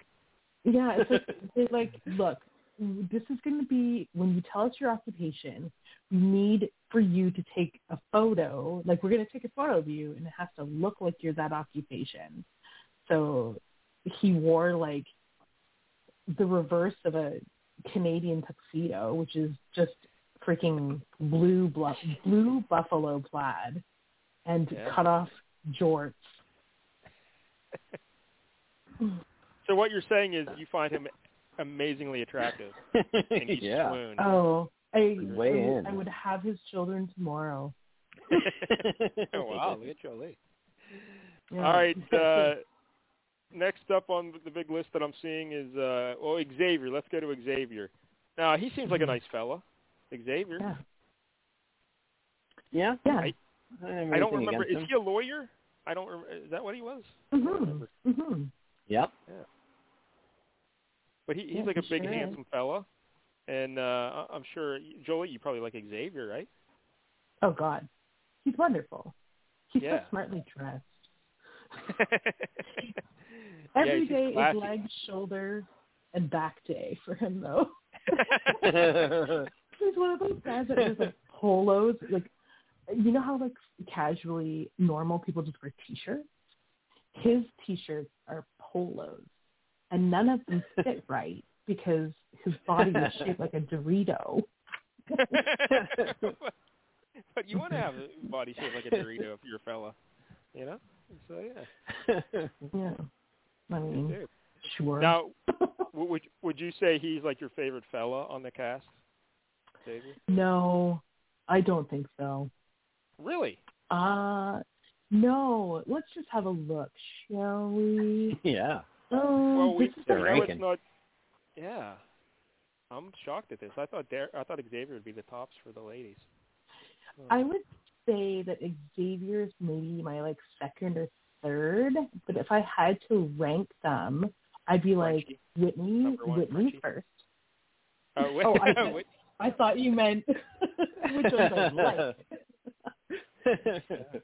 Yeah, it's like they're like, look, this is going to be when you tell us your occupation. We need for you to take a photo. Like we're going to take a photo of you, and it has to look like you're that occupation. So he wore like the reverse of a Canadian tuxedo, which is just freaking blue bluff, blue buffalo plaid and Yeah. cut off jorts. So what you're saying is you find him amazingly attractive, and you yeah. swoon. Oh, I, Way I, in. I would have his children tomorrow. oh wow, look at Jolie. Yeah. All right. Uh, next up on the big list that I'm seeing is uh, well Xavier. Let's go to Xavier. Now he seems like a nice fella. Xavier. Yeah. Yeah. Yeah. I- have I don't remember. Is him. he a lawyer? I don't. Remember. Is that what he was? Mhm. Mhm. Yep. But he, he's Yeah, like a he big, sure is. handsome fella, and uh, I'm sure Joey, you probably like Xavier, right? Oh God, he's wonderful. He's Yeah. so smartly dressed. yeah, Every he's day classy. is leg, shoulder, and back day for him though. He's one of those guys that wears like polos, like you know how like casually normal people just wear t-shirts. His t-shirts are polos, and none of them fit right because his body is shaped like a Dorito. but you want to have a body shaped like a Dorito if you're a fella, you know? So yeah, Yeah, I mean, sure. Now, would would you say he's like your favorite fella on the cast, Xavier? no, I don't think so. Really? Uh no. Let's just have a look, shall we? yeah. Oh, Well, we this is the we know ranking. not. Yeah, I'm shocked at this. I thought Dar- I thought Xavier would be the tops for the ladies. I would say that Xavier's maybe my like second or third, but if I had to rank them, I'd be like Frenchie. Whitney, one, Whitney Frenchie. first. Oh, wait, Oh, I- wait. I thought you meant which ones I like.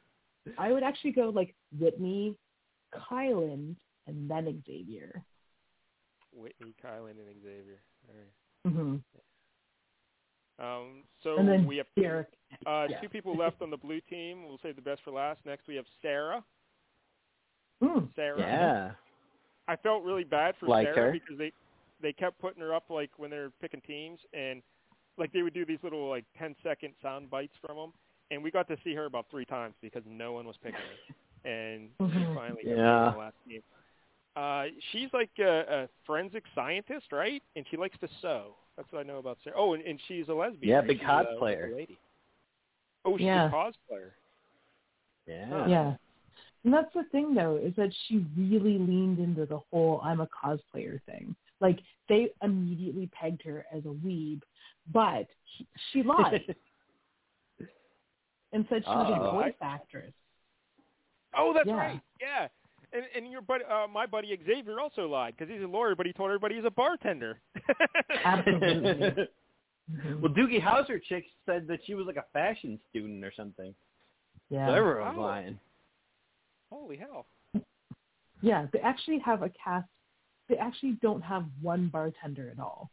I would actually go like Whitney, Kyland, and then Xavier. Whitney, Kyland, and Xavier. All hmm. Um, so we have Derek. uh, yeah. two people left on the blue team. We'll save the best for last. Next, we have Sarah. Mm. Sarah. yeah. I felt really bad for Like Sarah her? because they they kept putting her up like when they were picking teams and like they would do these little like 10 second sound bites from them and we got to see her about three times because no one was picking her and she Mhm. finally Yeah. in the last game. Uh, she's like a, a forensic scientist, right? And she likes to sew. That's what I know about Sarah. Oh, and, and she's a lesbian. Yeah, right? big She's cosplayer. lady. Oh, she's Yeah. a cosplayer. Yeah. Yeah. And that's the thing though, is that she really leaned into the whole I'm a cosplayer thing. Like they immediately pegged her as a weeb, but she, she lied and said she was Uh-oh. a voice actress. Oh, that's Yeah. right. Yeah. And and your buddy, uh, my buddy Xavier also lied because he's a lawyer, but he told everybody he's a bartender. Absolutely. Well, Doogie Howser chick said that she was like a fashion student or something. yeah. So everyone was Oh. lying. Holy hell! Yeah, they actually have a cast. They actually don't have one bartender at all.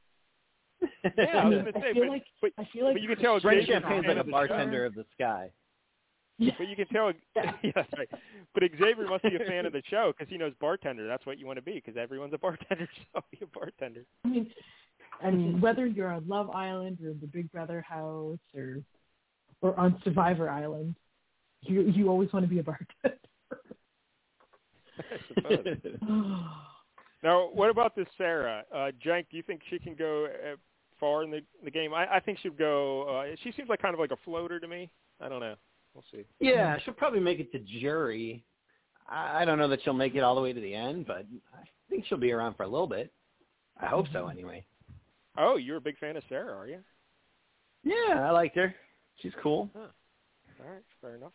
Yeah, I I was gonna I say, feel but, like but I feel like but you can tell French Xavier's Champagne's fan like a of the bartender of the sky. But you can tell, Yeah. yeah, that's right. But Xavier must be a fan of the show because he knows bartender. That's what you want to be because everyone's a bartender. So be a bartender. I mean, I mean, whether you're on Love Island or the Big Brother house or or on Survivor Island, you you always want to be a bartender. Now, what about this Sarah? Uh, Jank, do you think she can go uh, far in the the game? I, I think she'd go. Uh, she seems like kind of like a floater to me. I don't know. We'll see. yeah, she'll probably make it to jury. I I don't know that she'll make it all the way to the end, but I think she'll be around for a little bit. I hope so, anyway. Oh, you're a big fan of Sarah, are you? Yeah, I liked her. She's cool. All right, fair enough.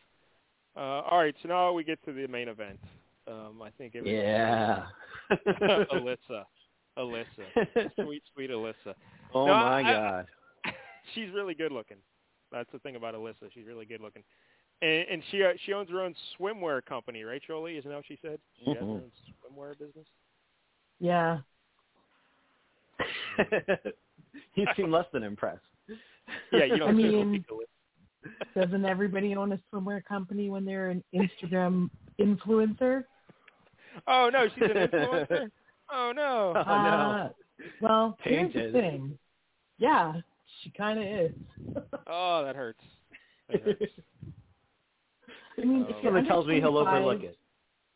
Uh, all right, so now we get to the main event. Um, I think everybody- Yeah. Alyssa, Alyssa, sweet, sweet Alyssa. oh No, my I- God. She's really good looking. That's the thing about Alyssa. She's really good looking, and, and she uh, she owns her own swimwear company, right, Jolie? Isn't that what she said? She has her Mhm. own swimwear business. Yeah. you seem less than impressed. Yeah, you don't I see mean- Alyssa. Doesn't everybody own a swimwear company when they're an Instagram influencer? Oh no, she's an influencer. Oh no. Oh, no. Uh, well, here's the Painted. thing. Yeah, she kind of is. Oh, that hurts. That hurts. I mean, if you're Someone tells me he'll 25 overlook it.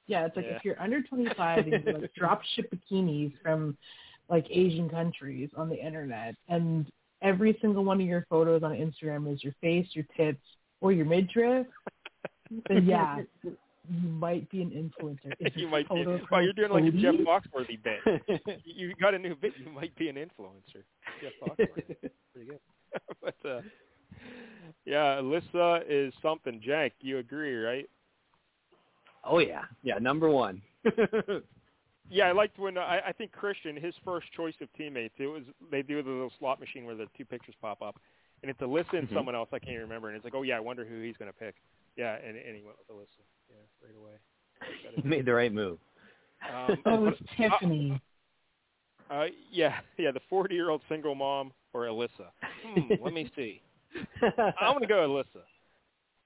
Yeah, it's like Yeah. if you're under 25 and you like drop ship bikinis from like Asian countries on the internet, and every single one of your photos on Instagram is your face, your tits, or your midriff, then yeah, you might be an influencer. If you might be. Well, you're doing like a Jeff Foxworthy bit. You you got a new bit. You might be an influencer. Jeff Foxworthy. Pretty good. but uh, yeah, Alyssa is something. Jack, you agree, right? oh yeah, yeah, number one. Yeah, I liked when uh, I, I think Christian, his first choice of teammates, it was they do the little slot machine where the two pictures pop up, and it's Alyssa and Mhm. someone else I can't remember, and it's like, oh yeah, I wonder who he's going to pick. Yeah, and, and he went with Alyssa. Yeah, right away. He made the right move. Um, Oh, it's but- Tiffany. Uh, yeah, yeah, the 40-year-old single mom or Alyssa. Hmm, let me see. I'm gonna go Alyssa.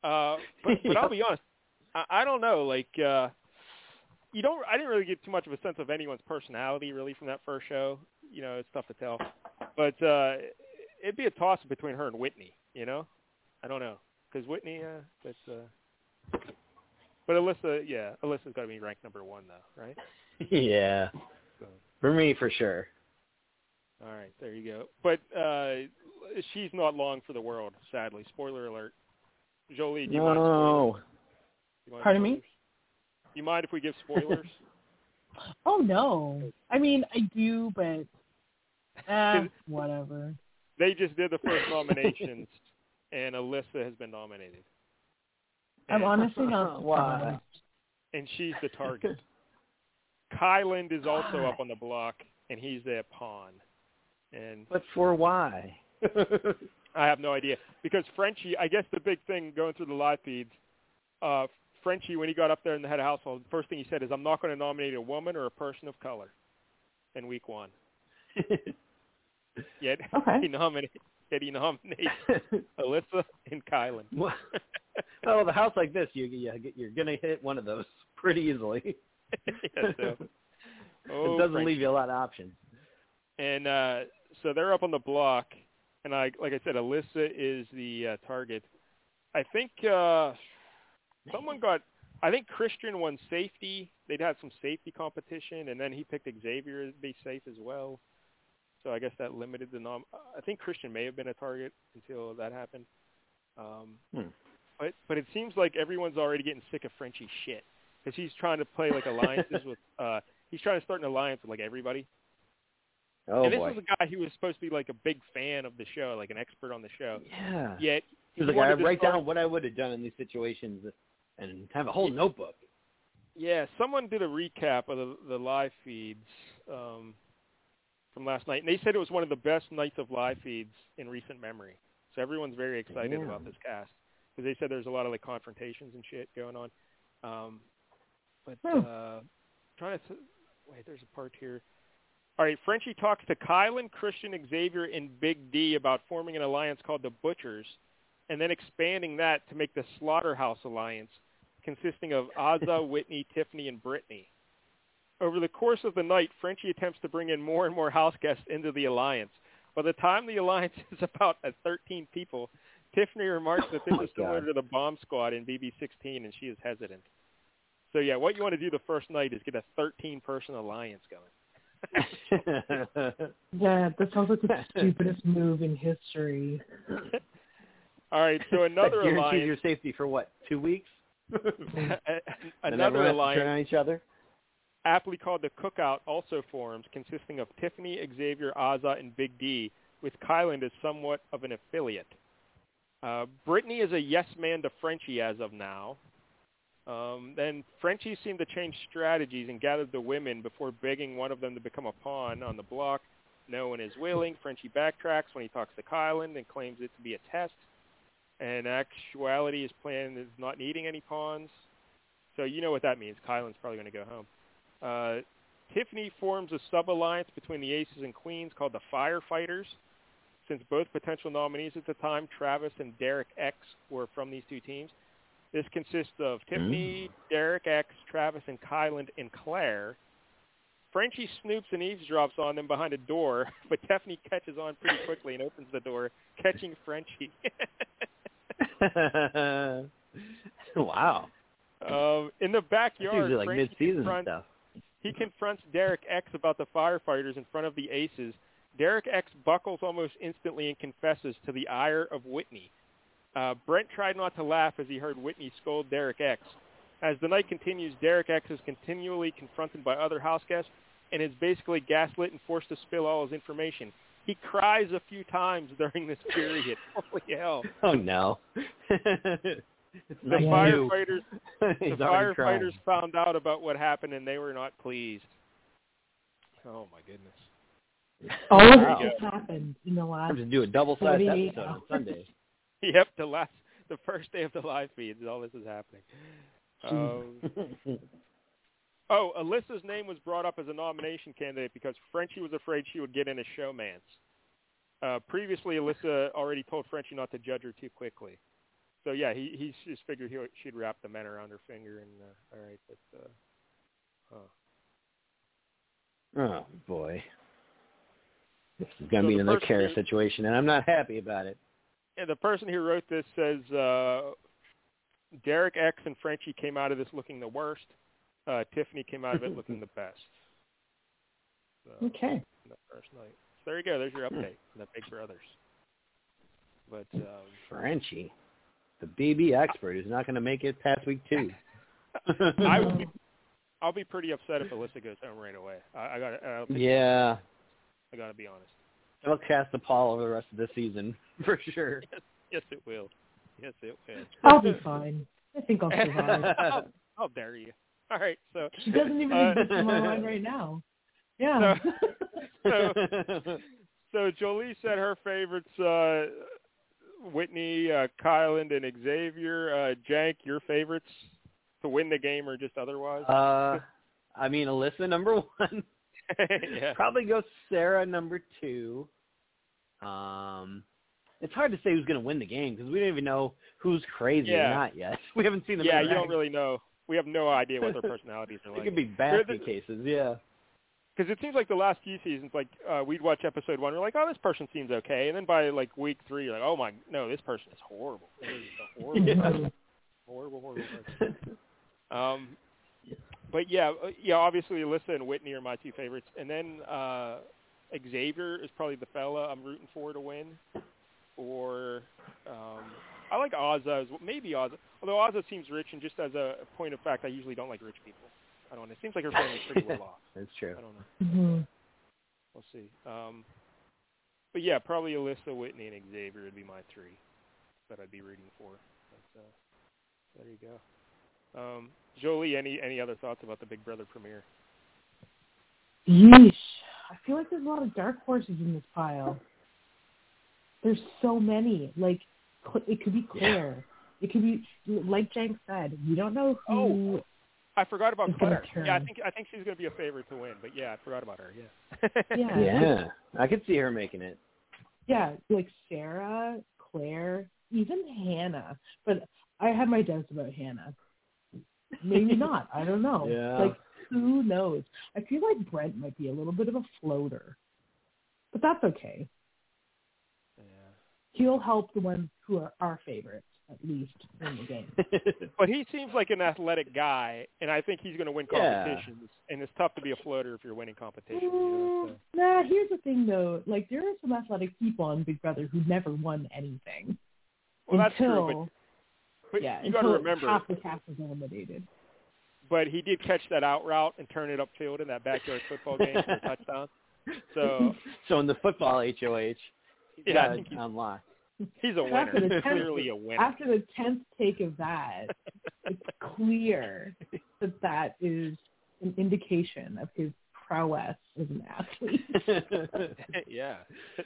Uh, but, but I'll be honest, I, I don't know. Like, uh, you don't. I didn't really get too much of a sense of anyone's personality really from that first show. You know, it's tough to tell. But uh, it'd be a toss between her and Whitney. You know, I don't know because Whitney. Uh, that's. Uh, but Alyssa, yeah, Alyssa's got to be ranked number one though, right? yeah, So. for me for sure. All right, there you go. But uh, she's not long for the world, sadly. Spoiler alert. Jolie, do you mind? spoilers? No. You mind Pardon me? spoilers? You mind if we give spoilers? Oh no, I mean I do, but eh, whatever. they just did the first nominations, and Alyssa has been nominated. I'm And- honestly not Why? and she's the target. Kyland is also up on the block, and he's their pawn. And But for why? I have no idea because Frenchie. I guess the big thing going through the live feeds, uh, Frenchie when he got up there in the head of household, the first thing he said is, "I'm not going to nominate a woman or a person of color." In week one, yet Okay. he nominated. Yet he nominates Alyssa and Kyland. Well, oh, the house like this, you, you you're gonna hit one of those pretty easily. yeah, so, oh, it doesn't Frenchie. leave you a lot of options. And uh, so they're up on the block, and I, like I said, Alyssa is the uh, target. I think uh, someone got. I think Christian won safety. They'd had some safety competition, and then he picked Xavier to be safe as well. So I guess that limited the nom. I think Christian may have been a target until that happened. Um, Hmm. But but it seems like everyone's already getting sick of Frenchie's shit because he's trying to play like alliances with. uh He's trying to start an alliance with like everybody. Oh and this boy. is a guy who was supposed to be like a big fan of the show, like an expert on the show. yeah. Yet He was like, I to write down what I would have done in these situations and have a whole notebook. Yeah, someone did a recap of the, the live feeds um, from last night, and they said it was one of the best nights of live feeds in recent memory. So everyone's very excited Damn. about this cast because they said there's a lot of like confrontations and shit going on. Um, but Hmm. uh, trying to th- wait, there's a part here. All right, Frenchie talks to Kyland, Christian, Xavier, and Big D about forming an alliance called the Butchers, and then expanding that to make the Slaughterhouse Alliance, consisting of Azah, Whitney, Tiffany, and Britini. Over the course of the night, Frenchie attempts to bring in more and more house guests into the alliance. By the time the alliance is about at 13 people, Tiffany remarks that this Oh is similar God. to the bomb squad in BB16, and she is hesitant. So yeah, what you want to do the first night is get a 13-person alliance going. Yeah, that sounds like the stupidest move in history. All right, so another Guarantees alliance, your safety for what? Two weeks. another everyone has to alliance turn on each other. aptly called the Cookout, also forms, consisting of Tiffany, Xavier, Azah, and Big D, with Kyland as somewhat of an affiliate. Uh, Britini is a yes man to Frenchie as of now. Um, then Frenchie seemed to change strategies and gathered the women before begging one of them to become a pawn on the block. No one is willing. Frenchie backtracks when he talks to Kyland and claims it to be a test. And actuality, his plan is not needing any pawns. So you know what that means. Kyland's probably going to go home. Uh, Tiffany forms a sub-alliance between the aces and queens called the Firefighters. Since both potential nominees at the time, Travis and Derek X, were from these two teams. This consists of Tiffany, Derek X, Travis, and Kyland and Claire. Frenchie snoops and eavesdrops on them behind a door, but Tiffany catches on pretty quickly and opens the door, catching Frenchie. wow. Um, in the backyard, like Frenchie mid-season confronts, stuff. he confronts Derek X about the firefighters in front of the aces. Derek X buckles almost instantly and confesses to the ire of Whitney. Uh, Brent tried not to laugh as he heard Whitney scold Derek X. As the night continues, Derek X is continually confronted by other house guests and is basically gaslit and forced to spill all his information. He cries a few times during this period. Holy hell. Oh no. The nice firefighters the He's crying. firefighters found out about what happened and they were not pleased. Oh my goodness. All of Wow. this has happened in the last I'm just do a double-sized episode on hours. Sunday. Yep, the last the first day of the live feed is all this is happening. Um, oh, Alyssa's name was brought up as a nomination candidate because Frenchie was afraid she would get in a showmance. Uh, previously, Alyssa already told Frenchie not to judge her too quickly. So yeah, he he just figured he, she'd wrap the men around her finger and uh, all right, but uh, huh. oh boy. This is gonna So be the another Kara situation, and I'm not happy about it. The person who wrote this says uh, Derek X and Frenchie came out of this looking the worst. Uh, Tiffany came out of it looking the best. So, Okay. that first night. So there you go. There's your update on the Big Brothers. But um, Frenchie, the BB expert, is not going to make it past week two. I would be, I'll be pretty upset if Alyssa goes home right away. I, I got yeah, I got to be honest. It'll cast a pall over the rest of the season for sure. Yes, it will. Yes, it will. I'll be fine. I think I'll survive. how, how dare you? All right, so She doesn't even Uh, exist in my mind right now. Yeah. so so Jolie said her favorites uh Whitney, uh Kyland and Xavier. Uh Jank, your favorites to win the game or just otherwise? uh, I mean, Alyssa number one. Yeah. Probably go Sarah number two. Um, it's hard to say who's going to win the game because we don't even know who's crazy Yeah. or not yet. We haven't seen them. Yeah, you don't really know. We have no idea what their personalities are It like. could be basket cases. Yeah. Because it seems like the last few seasons, like uh, we'd watch episode one, we're like, oh, this person seems okay, and then by like week three, you're like, oh my, no, this person is horrible. This is a horrible, Yeah. horrible, horrible person. Um, but yeah, uh, yeah, obviously Alyssa and Whitney are my two favorites, and then uh, Xavier is probably the fella I'm rooting for to win. Or um, I like Azah as well. Maybe Azah, although Azah seems rich, and just as a point of fact, I usually don't like rich people. I don't know. It seems like her family's pretty well off. That's true. I don't know. hmm We'll see. Um, but yeah, probably Alyssa, Whitney, and Xavier would be my three that I'd be rooting for. But, uh, there you go. Um, Jolie, any any other thoughts about the Big Brother premiere? Yeesh. I feel like there's a lot of dark horses in this pile. There's so many. Like, it could be Claire. It could be, like Jank said, we don't know who. Oh, I forgot about It's gonna Claire. Yeah, I think I think she's going to be a favorite to win. But yeah, I forgot about her. Yeah. Yeah. Yeah, I could see her making it. Yeah, like Sarah, Claire, even Hannah. But I have my doubts about Hannah. Maybe not. I don't know. Yeah. Like, who knows? I feel like Brent might be a little bit of a floater. But that's okay. yeah. He'll help the ones who are our favorites, at least, in the game. But he seems like an athletic guy, and I think he's going to win competitions. Yeah. competitions. And it's tough to be a floater if you're winning competitions. You Mm, know, nah, here's the thing though. Like there are some athletic people on Big Brother who never won anything. so. Well, that's until, true, but, but yeah, you got to remember half the cast is eliminated. but he did catch that out route and turn it upfield in that backyard football game for a touchdown. So so in the football HOH, yeah, got I think he's, unlocked. he's a After winner. tenth- Clearly a winner. After the tenth take of that, it's clear that that is an indication of his prowess as an athlete. yeah.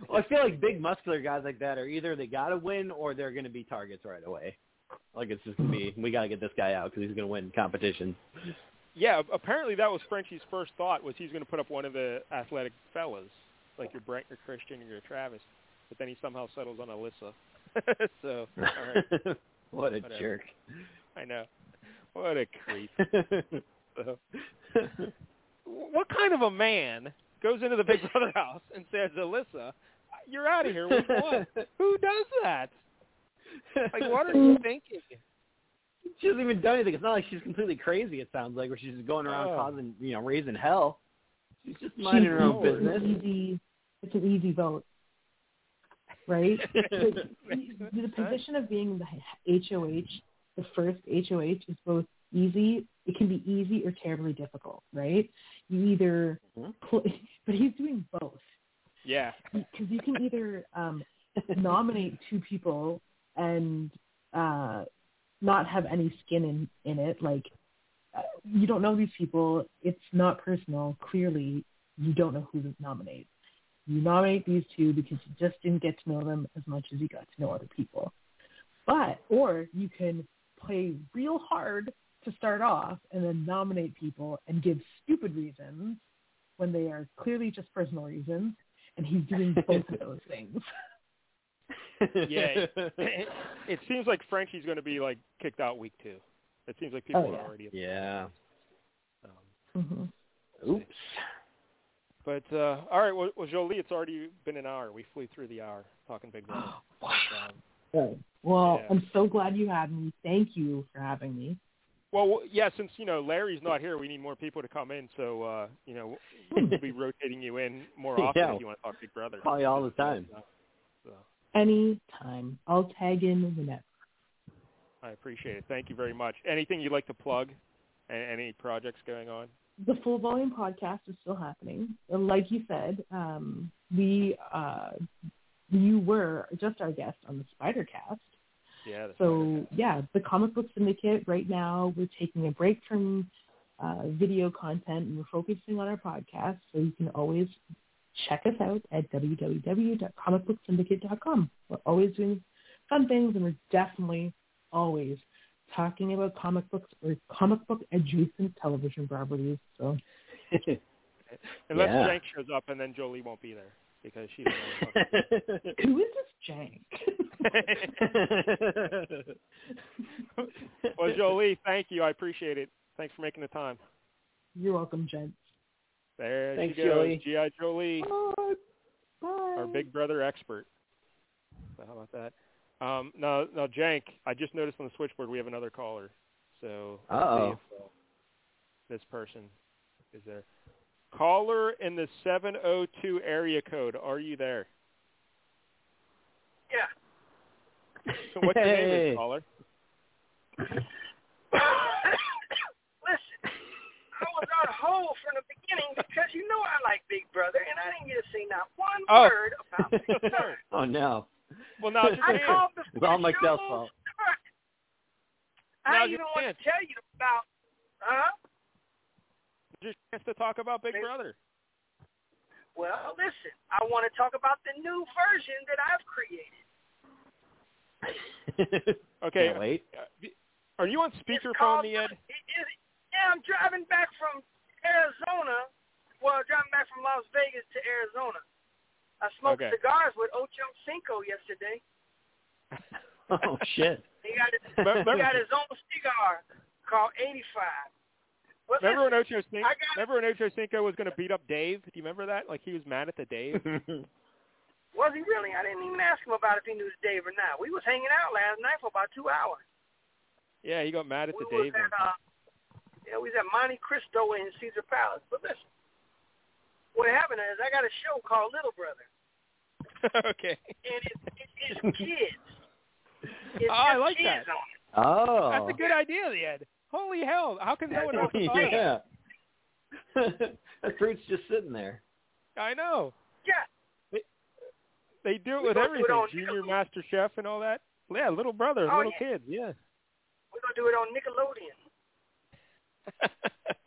well, I feel like big muscular guys like that are either they got to win or they're going to be targets right away. Like it's just to be we got to get this guy out because he's going to win competition. Yeah, apparently that was Frenchie's first thought was he's going to put up one of the athletic fellas, like your Brent, your Christian, or your Travis. But then he somehow settles on Alyssa. so, right, what a Whatever. jerk. I know. What a creep. So, what kind of a man goes into the Big Brother house and says, Alyssa, you're out of here with what? Who does that? Like, what are you thinking? she hasn't even done anything. It's not like she's completely crazy. It sounds like, where she's just going around Oh. causing, you know, raising hell. She's just minding her own business. It's an easy, it's an easy vote, right? the, the position of being the HOH, the first HOH, is both easy. It can be easy or terribly difficult, right? You either, Mhm. play, but he's doing both Yeah. because you can either um, nominate two people and uh, not have any skin in in it. Like uh, you don't know these people. It's not personal. Clearly, you don't know who to nominate. You nominate these two because you just didn't get to know them as much as you got to know other people. But or you can play real hard to start off and then nominate people and give stupid reasons when they are clearly just personal reasons. And he's doing both of those things. Yeah. it, it seems like Frenchie's going to be, like, kicked out week two. It seems like people Oh, are already yeah. Um, hmm Oops. but, uh, all right, well, well, Jolie, it's already been an hour. We flew through the hour talking Big Brother. But, um, Well, Yeah. I'm so glad you had me. Thank you for having me. Well, yeah, since you know Larry's not here, we need more people to come in. So uh, you know we'll be rotating you in more often Yeah. if you want to talk Big Brother. Call you all the time. So Anytime. I'll tag in whenever. I appreciate it. Thank you very much. Anything you'd like to plug? Any projects going on? The Full Volume podcast is still happening. Like you said, um, we uh, you were just our guest on the Spidercast. Yeah. that's So right. yeah, the Comic Book Syndicate. Right now, we're taking a break from uh, video content and we're focusing on our podcast. So you can always check us out at www.comicbooksyndicate.com. We're always doing fun things, and we're definitely always talking about comic books or comic book adjacent television properties. So Unless Yeah. Jank shows up and then Jolie won't be there because she doesn't know what who is this Jank? Well, Jolie, thank you. I appreciate it. Thanks for making the time. You're welcome, gents. There Thanks, she goes, Jolie. G.I. Jolie. Bye. Bye. our Big Brother expert. So how about that? Um, now, now, Jank, I just noticed on the switchboard we have another caller. So let's Uh-oh. see if uh, this person is there. Caller in the 702 area code. Are you there? Yeah. So what's your name, Hey. caller? Listen, I was on hold from the beginning because you know I like Big Brother, and I didn't get to say not one Oh. word about Big Brother. oh no. Well, now's your I chance. called the It's all Michelle's fault. start. I Now's even want chance. to tell you about, huh? Just chance to talk about Big Big- Brother. Well, listen, I want to talk about the new version that I've created. Okay. Can't wait. uh, Are you on speakerphone, called- Ed? it- it- yeah, I'm driving back from Arizona. Well, driving back from Las Vegas to Arizona. I smoked Okay. cigars with Ocho Cinco yesterday. oh shit. He got his, Remember- he got his own cigar called 85. But Remember when Ocho Cinco? Got- Remember when Ocho Cinco was going to beat up Dave? Do you remember that? Like he was mad at the Dave. was he really? I didn't even ask him about if he knew the Dave or not. We was hanging out last night for about two hours. Yeah, he got mad at we the Dave. at, one uh, yeah, we was at Monte Cristo in Caesar Palace. But listen, what happened is I got a show called Little Brother, okay. and it, it, it's kids. It's Oh, I like kids that. On it. oh. That's a good idea, Ed. Holy hell! How can no one else have thought of yeah. that fruit's just sitting there. I know. Yeah. They do it We're with gonna it everything. Junior Nickelodeon. Master Chef and all that. Yeah, little brothers, Oh, little yeah. kids. Yeah. We're gonna do it on Nickelodeon.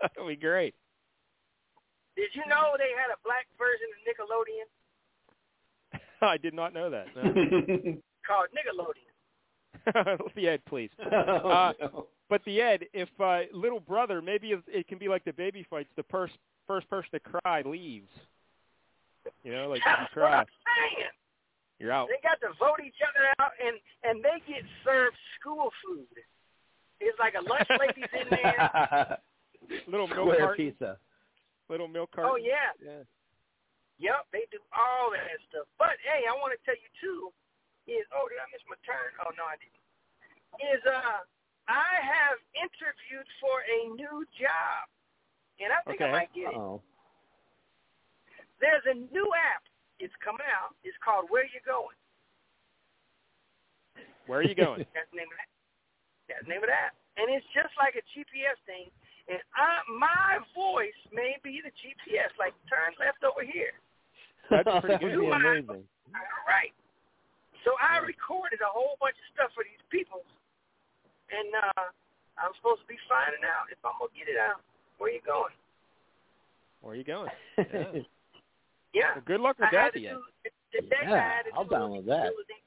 That'd be great. Did you know they had a black version of Nickelodeon I did not know that. No. called Nickelodeon? the Ed, please. oh, Uh, no. But the Ed, if uh, little brother, maybe it, it can be like the baby fights. The first first person to cry leaves. You know, like That's you what cry, I'm saying. you're out. They got to vote each other out, and and they get served school food. It's like a lunch lady's in there. Little milk Square carton. pizza. Little milk carton. Oh yeah, Yeah. yep, they do all that stuff. But hey, I want to tell you too. Is oh did I miss my turn? Oh no, I didn't. Is uh I have interviewed for a new job, and I think Okay. I might get it. Oh. There's a new app. It's coming out. It's called Where You Going. Where are you going? That's the name of that. That's the name of that. And it's just like a GPS thing. And I, my voice may be the GPS, like turn left over here. That's pretty that would good. be amazing. All right. So I recorded a whole bunch of stuff for these people, and uh, I'm supposed to be finding out if I'm gonna get it out. Where you going? Where are you going? Yeah. Yeah. Well, good luck with I that, had to the Ed. do today. Yeah, I had to I'll do, download that. It was in,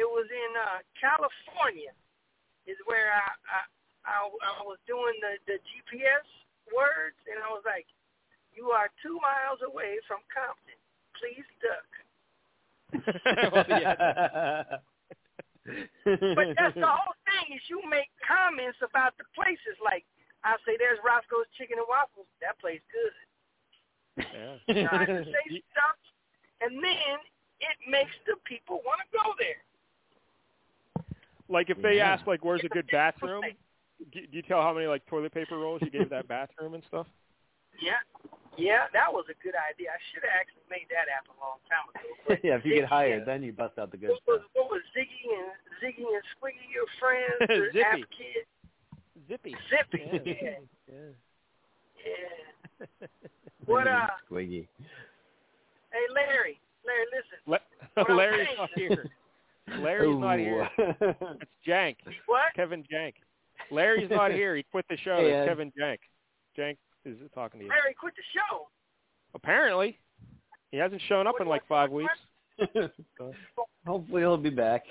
it was in uh, California, is where I, I I I was doing the the GPS words, and I was like, "You are two miles away from Compton. Please duck." well, oh, yeah. But that's the whole thing is you make comments about the places. Like I say, there's Roscoe's Chicken and Waffles. That place good. yeah. Know, I can say stuff, and then it makes the people want to go. Like if they Yeah. ask, like, where's a good bathroom? Do do you tell how many like toilet paper rolls you gave that bathroom and stuff? Yeah, yeah, that was a good idea. I should have actually made that app a long time ago. Yeah, if you get hired, and- then you bust out the good what was, what was Ziggy and Ziggy and Squiggy your friends? The Zippy. app kid, Zippy. Zippy. Yeah. Yeah, yeah. yeah. What uh? Squiggy. Hey Larry, Larry, listen. La- Larry's not here. Larry's not here. It's Jank. What? Kevin Jank. Larry's not here. He quit the show. Hey, It's Kevin Jank. Jank is talking to you. Larry quit the show. Apparently, he hasn't shown up in like five weeks. Hopefully he'll be back.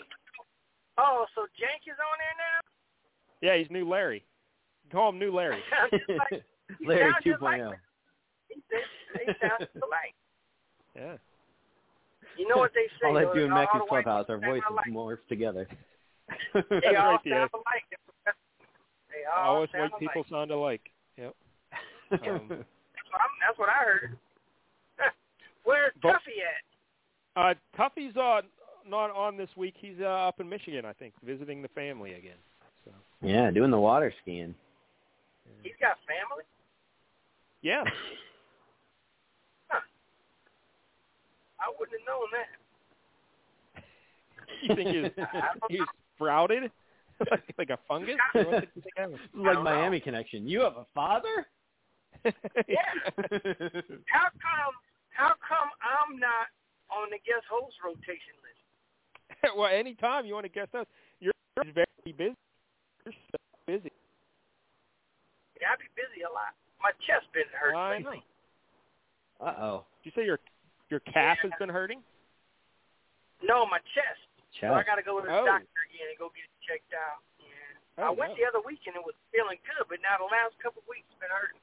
Oh, so Jank is on there now? Yeah, he's new Larry. Call him new Larry. Sounds just like, he Larry sounds just like 2.0. He, they, they sound just alike. Yeah. You know what they say? All that do in all Mackey's Clubhouse, our voices alike. morph together. They all right, yeah. sound alike. They all Always sound white people sound alike. Yep. Um, That's what, I'm, that's what I heard. Where's But- Tuffy at? Uh, Tuffy's uh, not on this week. He's uh, up in Michigan, I think, visiting the family again. So yeah, doing the water skiing. He's got family. yeah, I wouldn't have known that. you think he's he's sprouted like, like a fungus? What did you think happened? This is like don't know. Miami connection. You have a father? Yeah. How come? How come I'm not on the guest host rotation list? well, anytime you want to guest us, you're very busy. You're so busy. Yeah, I be busy a lot. My chest been hurting I lately. Uh oh. Did you say your your calf has been hurting? No, my chest. So I got to go to the Oh. doctor again and go get it checked out. Yeah. I Oh, went no. the other week and it was feeling good, but now the last couple of weeks been hurting.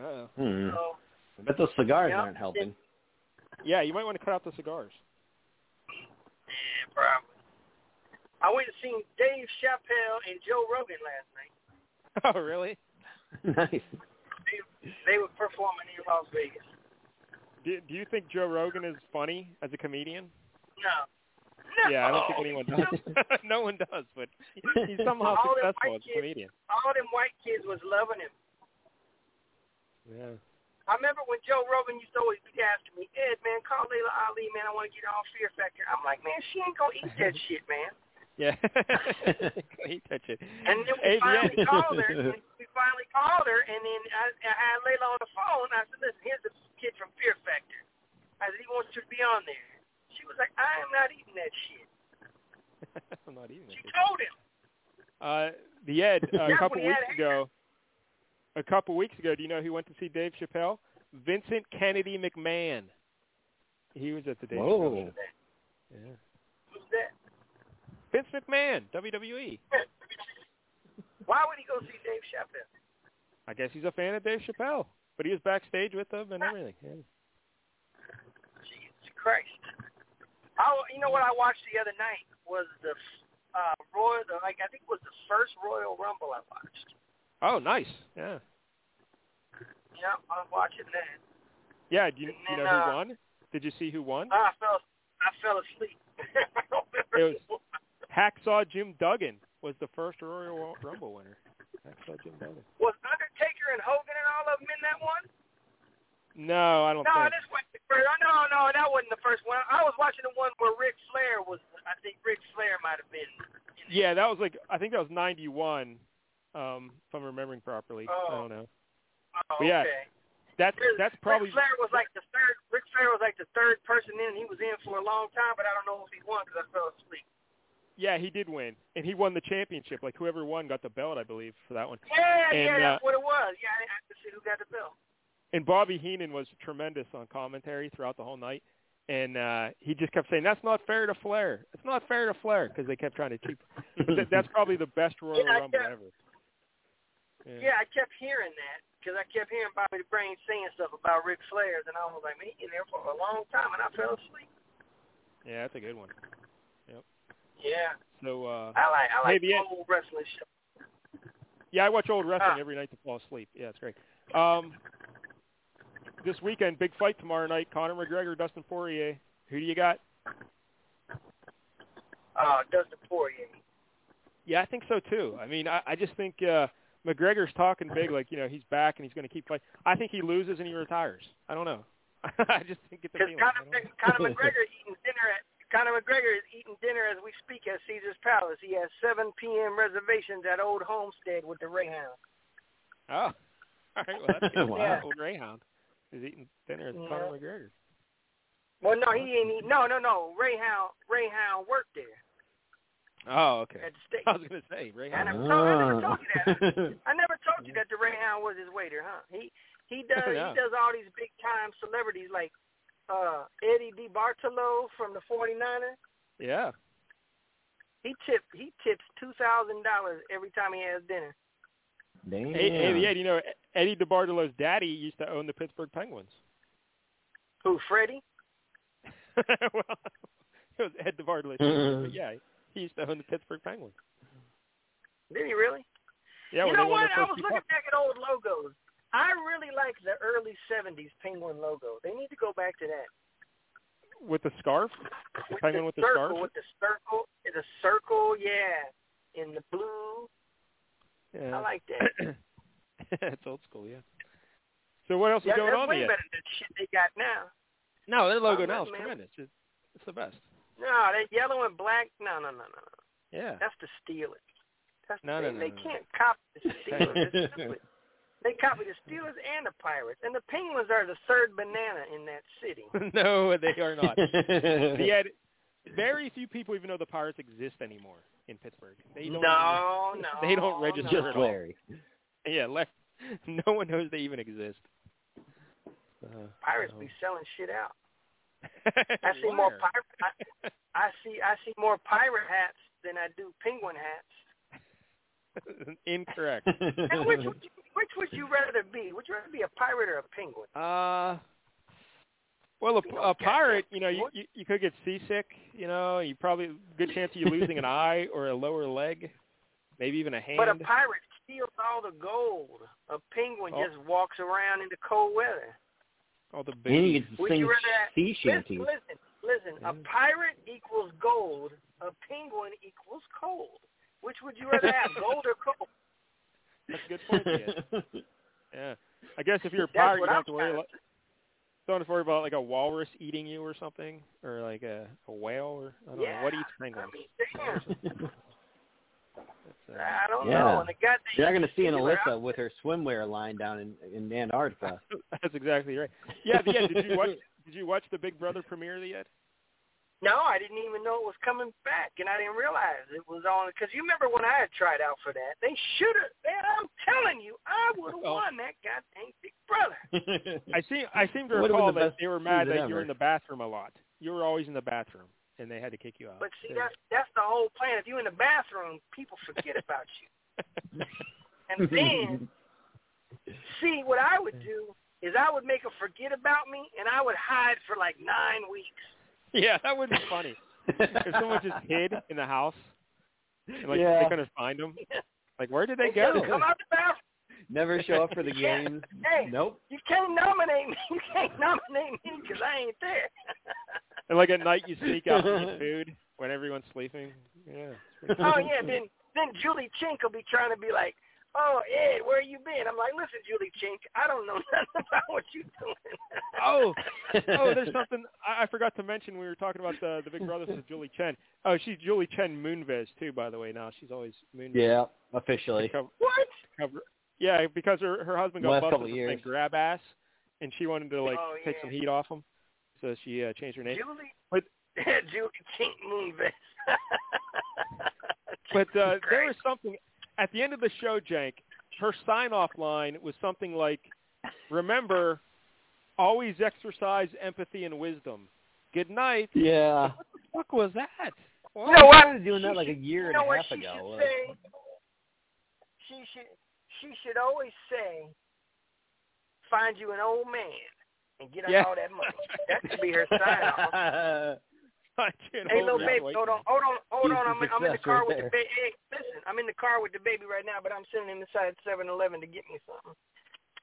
Uh-oh. Hmm. So I bet those cigars Yeah. aren't helping. Yeah, you might want to cut out the cigars. yeah, probably. I went and seen Dave Chappelle and Joe Rogan last night. Oh, really? nice. They, they were performing in Las Vegas. Do, do you think Joe Rogan is funny as a comedian? No. No. Yeah, I don't think anyone does. no one does, but he's somehow All successful as a kids- comedian. All them white kids was loving him. Yeah. I remember when Joe Rogan used to always be asking me, Ed, man, call Laila Ali, man. I want to get on Fear Factor. I'm like, man, she ain't gonna eat that shit, man. Yeah. he touch it. And then we Hey, finally yeah. called her. and We finally called her, and then I, I had Layla on the phone. I said, "Listen, here's the kid from Fear Factor." I said, "He wants you to be on there." She was like, "I am not eating that shit." I'm not eating She it. told him. Uh, the Ed, uh, a couple when he had weeks ago, a couple weeks ago, do you know who went to see Dave Chappelle? Vincent Kennedy McMahon. He was at the Dave Chappelle Whoa. show. Yeah. Who's that? Vince McMahon, WWE. Why would he go see Dave Chappelle? I guess he's a fan of Dave Chappelle, but he was backstage with him and everything. Yeah. Jesus Christ. I, you know what I watched the other night was the uh, Royal, the, like I think it was the first Royal Rumble I watched. Oh, nice. Yeah. Yeah, I was watching that. Yeah. Do you, you know who uh, won? Did you see who won? I fell, I fell asleep. I It was- Hacksaw Jim Duggan was the first Royal Rumble winner. Hacksaw Jim Duggan. Was Undertaker and Hogan and all of them in that one? No, I don't No, think. this wasn't the first. No, no, that wasn't the first one. I was watching the one where Ric Flair was. I think Ric Flair might have been. Yeah, that was like I think that was '91, um, if I'm remembering properly. I Oh. don't know. Oh, But yeah, okay. That's that's probably Ric Flair was like the third. Ric Flair was like the third person in. He was in for a long time, but I don't know if he won because I fell asleep. Yeah he did win and he won the championship. Like whoever won got the belt, I believe, for that one. Yeah, And, yeah, uh, that's what it was. Yeah, I have to see who got the belt. And Bobby Heenan was tremendous on commentary throughout the whole night. And uh he just kept saying, "That's not fair to Flair. It's not fair to Flair," because they kept trying to keep. But that's probably the best Royal Yeah, Rumble kept- ever. Yeah, I kept hearing that because I kept hearing Bobby the Brain saying stuff about Ric Flair's, and I was like, man, he in there for a long time, and I fell asleep. Yeah, that's a good one. Yeah, So uh I like I like old wrestling show. yeah, I watch old wrestling Ah. every night to fall asleep. Yeah, it's great. Um this weekend, big fight tomorrow night, Conor McGregor, Dustin Poirier. Who do you got? Uh, Dustin Poirier. Yeah, I think so too. I mean, I, I just think uh McGregor's talking big, like you know he's back and he's going to keep fighting. I think he loses and he retires. I don't know. I just think it's a Because Conor. Conor McGregor eating dinner at Conor McGregor is eating dinner as we speak at Caesar's Palace. He has 7 p.m. reservations at Old Homestead with the Rayhound. Oh, all right. Well, that's good. Wow. Yeah. Old Greyhound is eating dinner with Yeah. Conor McGregor. Well, no, he didn't eat. No, no, no. Rayhound, Rayhound worked there Oh, okay. at the steak. I was going to say I Greyhound. never, told, I never told you that. I never told you that the Rayhound was his waiter, huh? He he does No. he does all these big time celebrities like uh Eddie DeBartolo from the 49ers. Yeah. He tips he tips two thousand dollars every time he has dinner. Damn. Hey, hey, Ed, you know Eddie DeBartolo's daddy used to own the Pittsburgh Penguins. Who, Freddie? well, it was Ed DeBartolo, too, but yeah, he used to own the Pittsburgh Penguins. Did he really? Yeah, you know what? I was looking cups. back at old logos. I really like the early '70s Penguin logo. They need to go back to that. with the scarf. The With penguin the with the circle, scarf. with the circle, the circle, yeah, in the blue. Yeah. I like that. it's old school, yeah. So what else is yeah, going that's on way better than the shit they got now. No, their logo Oh, now is man. tremendous. It's, it's the best. No, that yellow and black. No, no, no, no, no. Yeah. That's the Steelers. That's No, they, no, no, they no, no. can't copy the Steelers. It's stupid. They copy the Steelers and the Pirates, and the Penguins are the third banana in that city. no, they are not. Yet, very few people even know the Pirates exist anymore in Pittsburgh. They don't no, even, no, they don't register Just at all. Larry. Yeah, left. No one knows they even exist. Uh, Pirates be selling shit out. I see more pirate. I, I see I see more pirate hats than I do penguin hats. Incorrect. And which would you, which would you rather be? Would you rather be a pirate or a penguin? Uh, well, a, a pirate, you know, you, you you could get seasick. You know, you probably good chance of you losing an eye or a lower leg, maybe even a hand. But a pirate steals all the gold. A penguin Oh. just walks around in the cold weather. all the And you big. get to Would sing you rather sea shanties. Listen, listen, listen. A pirate equals gold. A penguin equals cold. Which would you rather have, gold or cold? That's a good point. Yeah. yeah. I guess if you're a pirate, you don't have to worry. About, don't worry about like a walrus eating you or something, or like a, a whale, or I don't yeah. know what eats I penguins. mean, uh, I don't Yeah. know. And the You're not going to see an singular Alyssa with her swimwear line down in in Antarctica. that's exactly right. Yeah, yeah. Did you watch? Did you watch the Big Brother premiere yet? No, I didn't even know it was coming back, and I didn't realize it was on. Because you remember when I had tried out for that? They should have. Man, I'm telling you, I would have Oh. won that goddamn Big Brother. I seem I seem to recall the that they were mad season that you were in the bathroom a lot. You were always in the bathroom, and they had to kick you out. But see, They- that's that's the whole plan. If you're in the bathroom, people forget about you. And then, see, what I would do is I would make them forget about me, and I would hide for like nine weeks. yeah, that would be funny. if someone just hid in the house, and like Yeah. they couldn't find them, like where did they They go? Come out the bathroom. Never show up for the Yeah. games. Hey. Nope. You can't nominate me. You can't nominate me because I ain't there. And like at night, you sneak out and eat food when everyone's sleeping. Yeah. oh yeah, then then Julie Chink will be trying to be like, "Oh Ed, where you been?" I'm like, "Listen, Julie Chink, I don't know nothing about what you're doing." Oh, oh, there's something I, I forgot to mention. when We were talking about the the Big Brothers with Julie Chen. Oh, she's Julie Chen Moonves too, by the way. Now she's always Moonves. Yeah, officially. cover, what? cover, yeah, because her her husband got Last busted couple for of grab ass, and she wanted to like Oh, take yeah. some heat off him, so she uh, changed her name. Julie. But- Julie Chink Moonves. But uh, there was something at the end of the show, Jank. Her sign-off line was something like, "Remember, always exercise empathy and wisdom. Good night." Yeah. What the fuck was that? You know what? I was doing that like a year and a half she ago. should? She should she should always say, "Find you an old man and get Yeah. all that money." That should be her sign off. Hey, little baby, hold on, hold on, hold on. I'm, I'm in the car right with there. the baby. Hey, listen, I'm in the car with the baby right now, but I'm sitting inside 7-Eleven to get me something.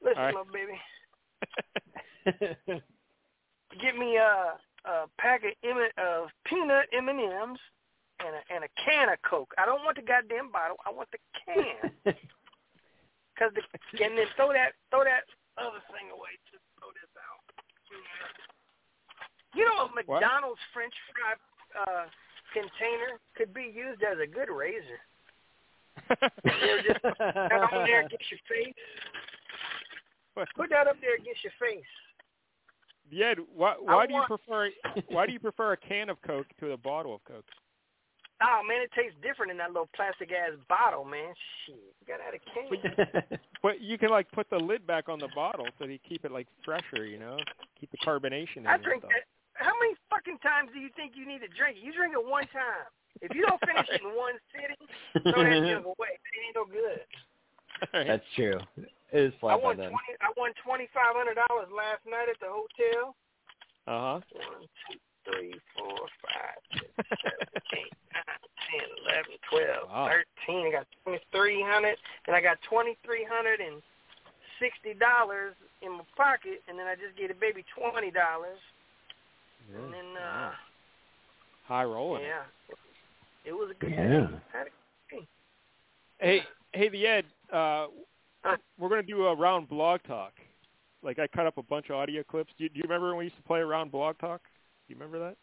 Listen, All right. little baby, get me a, a pack of, M- of peanut M and M's and a and a can of Coke. I don't want the goddamn bottle. I want the can. Cause the and then throw that throw that other thing away. Just throw this out. You know, a What? McDonald's French fry uh, container could be used as a good razor. Just put that on there against your face. Put that up there against your face. Yeah, why, why do you prefer why do you prefer a can of Coke to a bottle of Coke? Oh man, it tastes different in that little plastic ass bottle, man. Shit, you gotta have a can. But you can like put the lid back on the bottle so you keep it like fresher, you know, keep the carbonation in I drink that. How many fucking times do you think you need to drink it? You drink it one time. If you don't finish it in one sitting, throw that junk away. It ain't no good. All right. That's true. It is I flat by won then. twenty. I won twenty five hundred dollars last night at the hotel. Uh huh. One, two, three, four, five, six, seven, eight, nine, ten, eleven, twelve, Wow. thirteen. I got twenty three hundred, and I got twenty three hundred and sixty dollars in my pocket, and then I just gave the baby twenty dollars, and then uh, High rolling. yeah, it was a good Yeah. day. Had a- Hey, hey, the Ed. Uh, Huh? we're gonna do a round blog talk. Like I cut up a bunch of audio clips. Do you, do you remember when we used to play around blog talk? Do you remember that?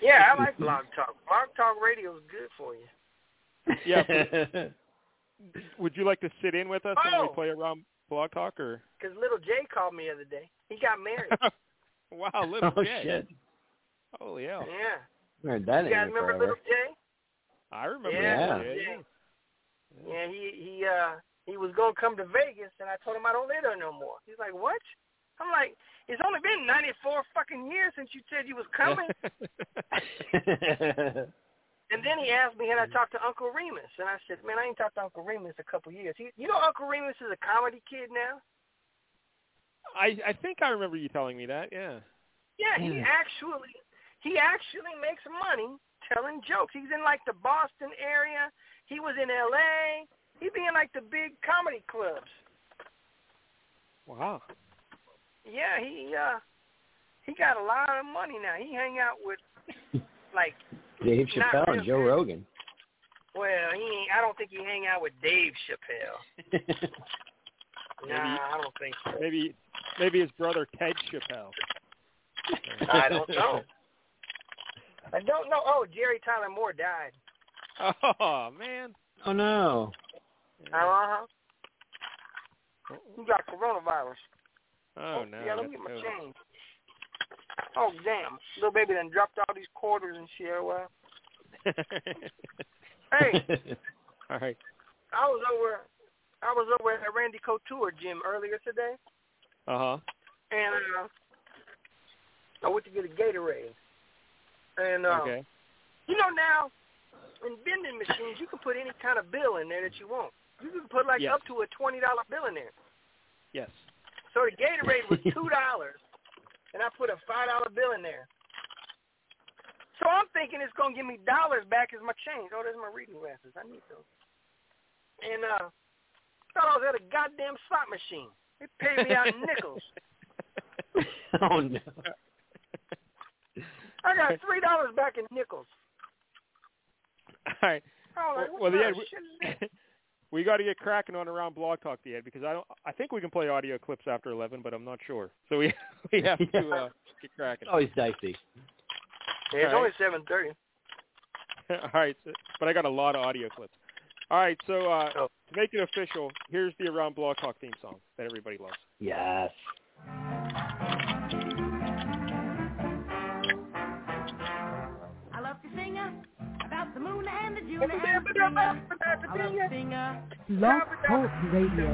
Yeah, I like Blog Talk. Blog Talk Radio is good for you. Yeah. Would you like to sit in with us when we Oh. play around blog talk, or? Because little Jay called me the other day. He got married. wow, little oh Jay. shit. Holy hell! yeah. I heard that You guys remember forever. little Jay? I remember. Yeah. that. Yeah. yeah. Yeah, he he uh he was gonna come to Vegas, and I told him I don't live there no more. He's like, what? I'm like, it's only been 94 fucking years since you said you was coming. and then he asked me had I talked to Uncle Remus, and I said, man, I ain't talked to Uncle Remus a couple years. He, you know, Uncle Remus is a comedy kid now. I I think I remember you telling me that. Yeah. Yeah, he actually he actually makes money telling jokes. He's in like the Boston area. He was in L.A. He be in like the big comedy clubs. Wow. Yeah, he uh he got a lot of money now. He hang out with like Dave Chappelle and Joe. Rogan. well, he ain't I don't think he hang out with Dave Chappelle. Nah, I don't think so. Maybe maybe his brother Ted Chappelle. I don't know. I don't know. Oh, Jerry Tyler Moore died. Oh man. Oh no. Uh huh. He got coronavirus. Oh no. Yeah, let me get my change. Oh damn, little baby then dropped all these quarters and shit. Well, hey, All right. I was over, I was over at Randy Couture gym earlier today, Uh huh. and uh, I went to get a Gatorade. And uh, Okay. you know now, in vending machines, you can put any kind of bill in there that you want. You can put like Yes. up to a twenty dollar bill in there. Yes. So the Gatorade was two dollars, and I put a five dollar bill in there. So I'm thinking it's gonna give me dollars back as my change. Oh, there's my reading glasses. I need those. And uh, thought I was at a goddamn slot machine. They paid me out in nickels. oh no. I got three dollars back in nickels. All right. I like, Well, what well, kind yeah, of shit is this? we got to get cracking on around Blog Talk, the because I don't. I think we can play audio clips after eleven, but I'm not sure. So we we have to uh, get cracking. It's always dicey. Yeah, it's All only seven thirty. All right, so, but I got a lot of audio clips. All right, so uh, Oh. to make it official, here's the Around Blog Talk theme song that everybody loves. Yes. I love to about the moon and the June and the spring. I love to Love Talk Radio.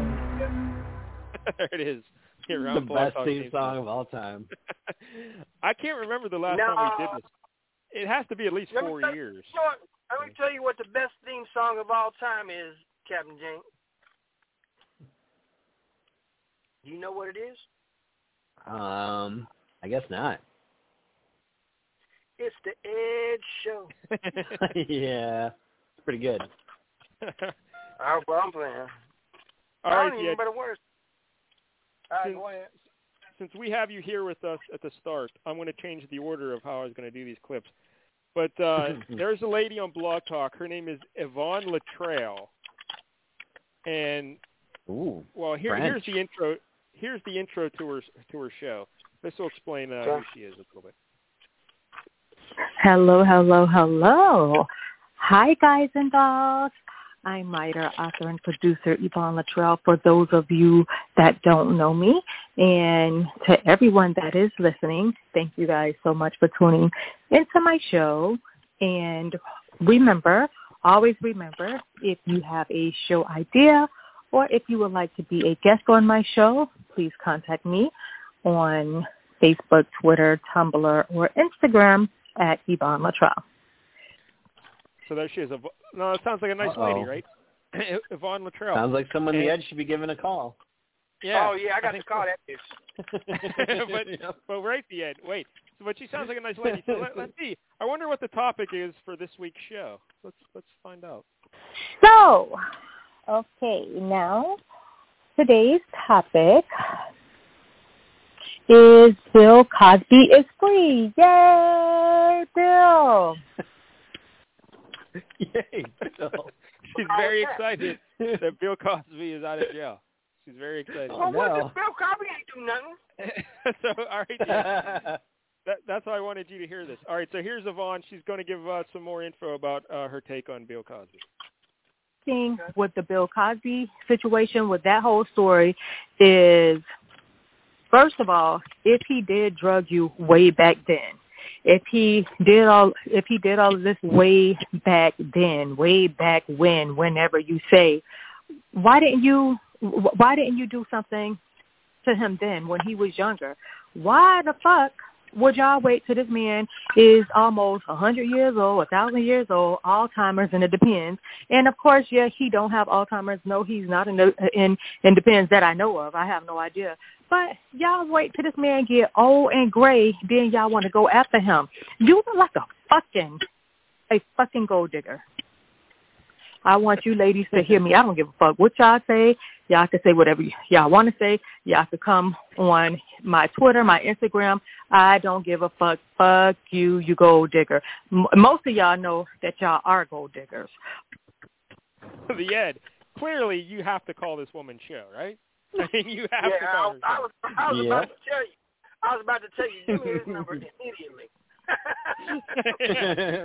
there it is. The the best Talk theme song of all time. I can't remember the last No. time we did this. It has to be at least Let me four years. You know? Let me tell you what the best theme song of all time is, Captain Jane. Do you know what it is? Um, I guess not. It's the Ed Show. yeah, it's pretty good. Oh, well, I'm playing. All I right, don't yeah. even better words. All right, Since- go ahead. since we have you here with us at the start, I'm going to change the order of how I was going to do these clips. But uh, there's a lady on Blog Talk. Her name is Yvonne Latrell. And Ooh. well, here, here's the intro. Here's the intro to her to her show. This will explain uh, who she is a little bit. Hello, hello, hello. Hi, guys and dolls. I'm writer, author, and producer Yvonne Latrell for those of you that don't know me. And to everyone that is listening, thank you guys so much for tuning into my show. And remember, always remember, if you have a show idea or if you would like to be a guest on my show, please contact me on Facebook, Twitter, Tumblr, or Instagram at Yvonne Latrell. So there she is. No, it sounds like a nice lady, Uh-oh. right? Yvonne Latrell. Sounds like someone the And- edge should be giving a call. yeah. oh, yeah, I got to call so. that bitch. but but right at the end. Wait. So, but she sounds like a nice lady. So let, let's see. I wonder what the topic is for this week's show. Let's let's find out. So, okay, now today's topic is Bill Cosby is free. Yay, Bill! Yay, Bill. She's very excited that Bill Cosby is out of jail. She's very excited. Oh, what? no. This Bill Cosby ain't do nothing. so all right, yeah, that, that's why I wanted you to hear this. All right, so here's Yvonne. She's going to give uh, some more info about uh, her take on Bill Cosby. Thing with the Bill Cosby situation, with that whole story, is first of all, if he did drug you way back then, if he did all if he did all of this way back then, way back when, whenever you say, why didn't you why didn't you do something to him then when he was younger? Why the fuck would y'all wait till this man is almost a hundred years old, a thousand years old, Alzheimer's, and it depends. And of course, yeah, he don't have Alzheimer's. No, he's not in in in depends that I know of. I have no idea. But y'all wait till this man get old and gray, then y'all want to go after him. You look like a fucking a fucking gold digger. I want you ladies to hear me. I don't give a fuck what y'all say. Y'all can say whatever y'all want to say. Y'all can come on my Twitter, my Instagram. I don't give a fuck. Fuck you, you gold digger. M- most of y'all know that y'all are gold diggers. the Ed. Clearly, you have to call this woman show, right? I mean, you have to yeah, I, call her. I was, I was Yeah. about to tell you. I was about to tell you, give me his number immediately.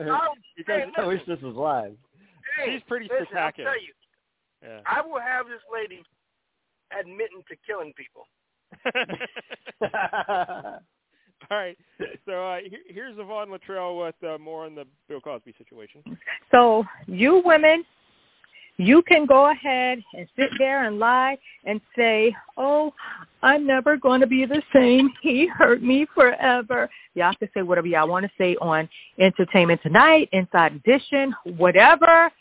oh, Because hey, I wish this was live. Hey, She's pretty listen, I'll spectacular. tell you, Yeah. I will have this lady admitting to killing people. All right. So uh, here, here's Yvonne Luttrell with uh, more on the Bill Cosby situation. So you women, you can go ahead and sit there and lie and say, "Oh, I'm never going to be the same. He hurt me forever." Y'all can say whatever y'all want to say on Entertainment Tonight, Inside Edition, whatever,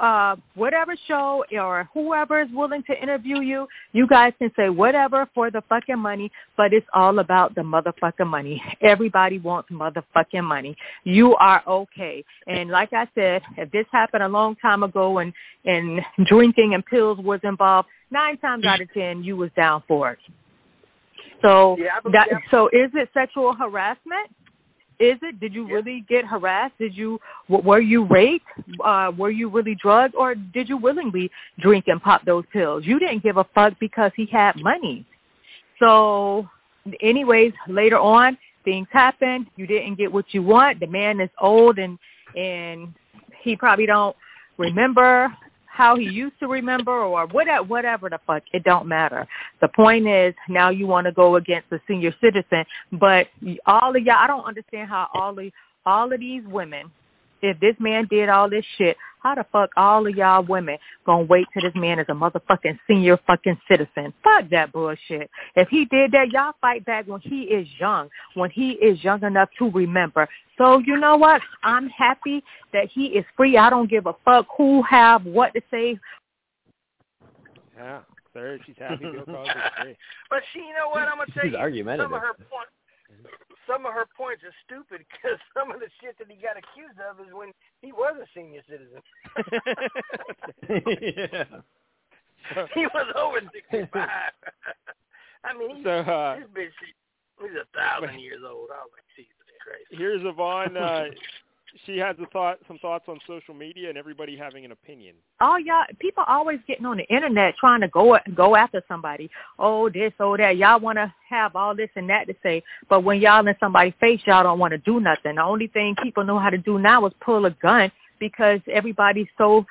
uh, whatever show or whoever is willing to interview you. You guys can say whatever for the fucking money, but it's all about the motherfucking money. Everybody wants motherfucking money. You are okay. And like I said, if this happened a long time ago and and drinking and pills was involved, nine times out of ten you was down for it. So Yeah, believe that so is it sexual harassment? Is it? Did you Yeah. really get harassed? Did you were you raped? Uh, were you really drugged, or did you willingly drink and pop those pills? You didn't give a fuck because he had money. So, anyways, later on, things happen. You didn't get what you want. The man is old and and he probably don't remember how he used to remember or whatever whatever the fuck it don't matter. The point is now you want to go against a senior citizen but all of y'all i don't understand how all of all of these women if this man did all this shit how the fuck all of y'all women gonna wait till this man is a motherfucking senior fucking citizen fuck that bullshit if he did that y'all fight back when he is young when he is young enough to remember so you know what? I'm happy that he is free. I don't give a fuck who have what to say. Yeah. There, she's happy. Bill Cosby's free. But she, you know what? I'm gonna tell She's you, argumentative. some of her points, some of her points are stupid because some of the shit that he got accused of is when he was a senior citizen. yeah. he was over 65. I mean, so uh, this bitch, he's a thousand years old. I was like, Jesus Christ. here's Yvonne. Uh, she has a thought, some thoughts on social media, and everybody having an opinion. Oh y'all people always getting on the internet trying to go go after somebody. Oh this, oh that. Y'all want to have all this and that to say, but when y'all in somebody's face, y'all don't want to do nothing. The only thing people know how to do now is pull a gun because everybody's so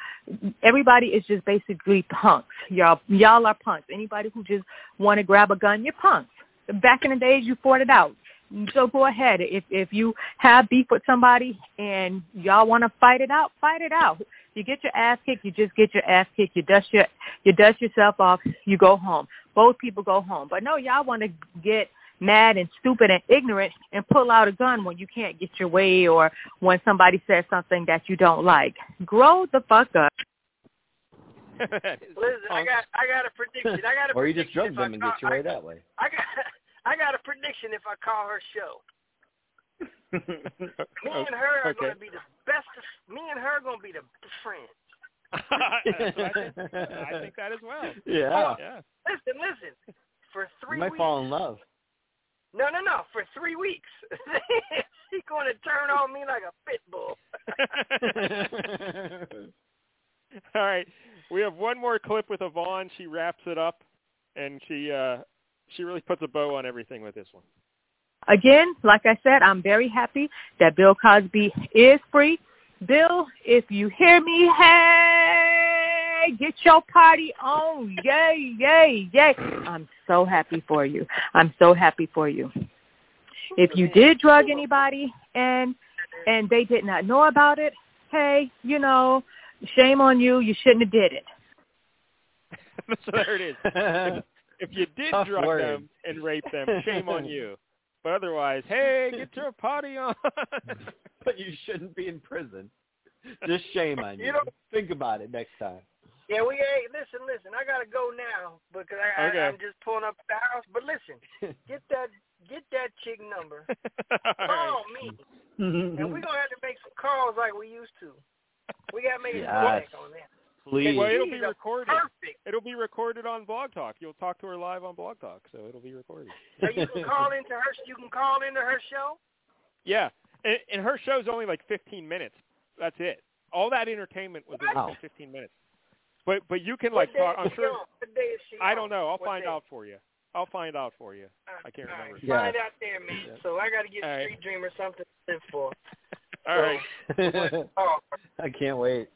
everybody is just basically punks. Y'all y'all are punks. Anybody who just want to grab a gun, you're punks. Back in the days, you fought it out. So go ahead. If if you have beef with somebody and y'all want to fight it out, fight it out. You get your ass kicked, you just get your ass kicked. You dust your you dust yourself off. You go home. Both people go home. But no, y'all want to get mad and stupid and ignorant and pull out a gun when you can't get your way or when somebody says something that you don't like. Grow the fuck up. Listen, I got, I got a prediction. I got a or you just drug them and I get your call- way that way. I, I got, I got a prediction if I call her show. Me and her are Okay. going to be the best. Of, me and her are going to be the best friends. I, think, I think that as well. yeah. Yeah. Listen, listen. For You three might weeks. fall in love. No, no, no. For three weeks, she's going to turn on me like a pit bull. All right. We have one more clip with Yvonne. She wraps it up, and she uh, she really puts a bow on everything with this one. Again, like I said, I'm very happy that Bill Cosby is free. Bill, if you hear me, hey, get your party on. Yay, yay, yay. I'm so happy for you. I'm so happy for you. If you did drug anybody and and they did not know about it, hey, you know, shame on you. You shouldn't have did it. so there it is. If, if you did Tough drug words. them and rape them, shame on you. But otherwise, hey, get your party on. but you shouldn't be in prison. Just shame on you. You know- Think about it next time. Yeah, we hey, listen, listen. I gotta go now because I, Okay. I, I'm just pulling up the house. But listen, get that get that chick number. All right. Call me, and we're gonna have to make some calls like we used to. We gotta make Yes. a comeback on that. Please. Well, it'll be recorded. Perfect. It'll be recorded on Blog Talk. You'll talk to her live on Blog Talk, so it'll be recorded. So you can call into her. You can call into her show. Yeah, and, and her show's only like 15 minutes. That's it. All that entertainment was only Wow. like 15 minutes. But but you can like what day talk. I'm sure. on? What day is she I don't know. I'll What find day? out for you. I'll find out for you. Uh, I can't All right, remember. Yeah. Find out there, man. Yeah. So I got to get All right. Street Dreamer something to live for. All right. Oh, I can't wait.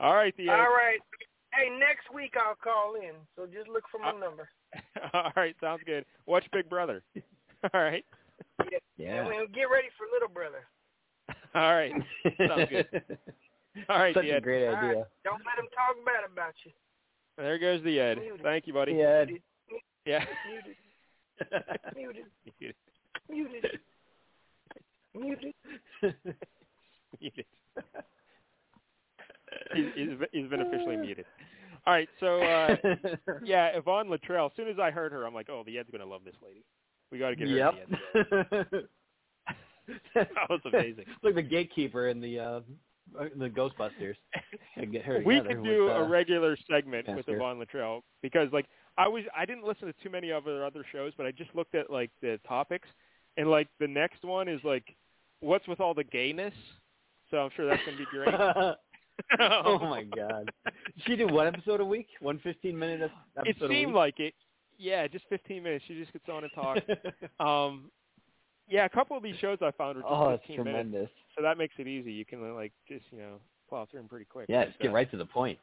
All right, the all right. Hey, next week I'll call in. So just look for my Uh, number. All right, sounds good. Watch Big Brother. All right. Yeah. And we'll get ready for Little Brother. All right. Sounds good. All right, Such the a Ed. great All right. idea. Don't let them talk bad about you. There goes the Ed. Thank you, buddy. Yeah. Yeah. Muted. Muted. Muted. Muted. muted. He's, he's, he's been officially muted. All right, so uh, yeah, Yvonne Latrell. As soon as I heard her, I'm like, oh, the Ed's gonna love this lady. We got to get her. Yep. the Ed. That was amazing. Like the gatekeeper in the uh in the Ghostbusters. Get her we could do with, uh, a regular segment with Yvonne Latrell because, like, I was I didn't listen to too many of her other shows, but I just looked at like the topics, and like the next one is like, what's with all the gayness? So I'm sure that's gonna be great. oh my god. She did one episode a week? One fifteen minute ep- It seemed like it. Yeah, just 15 minutes. She just gets on and talks. um, yeah, a couple of these shows I found were just oh, it's 15 minutes, so that makes it easy. You can like just you know plow through them pretty quick. Yeah, just get right to the point.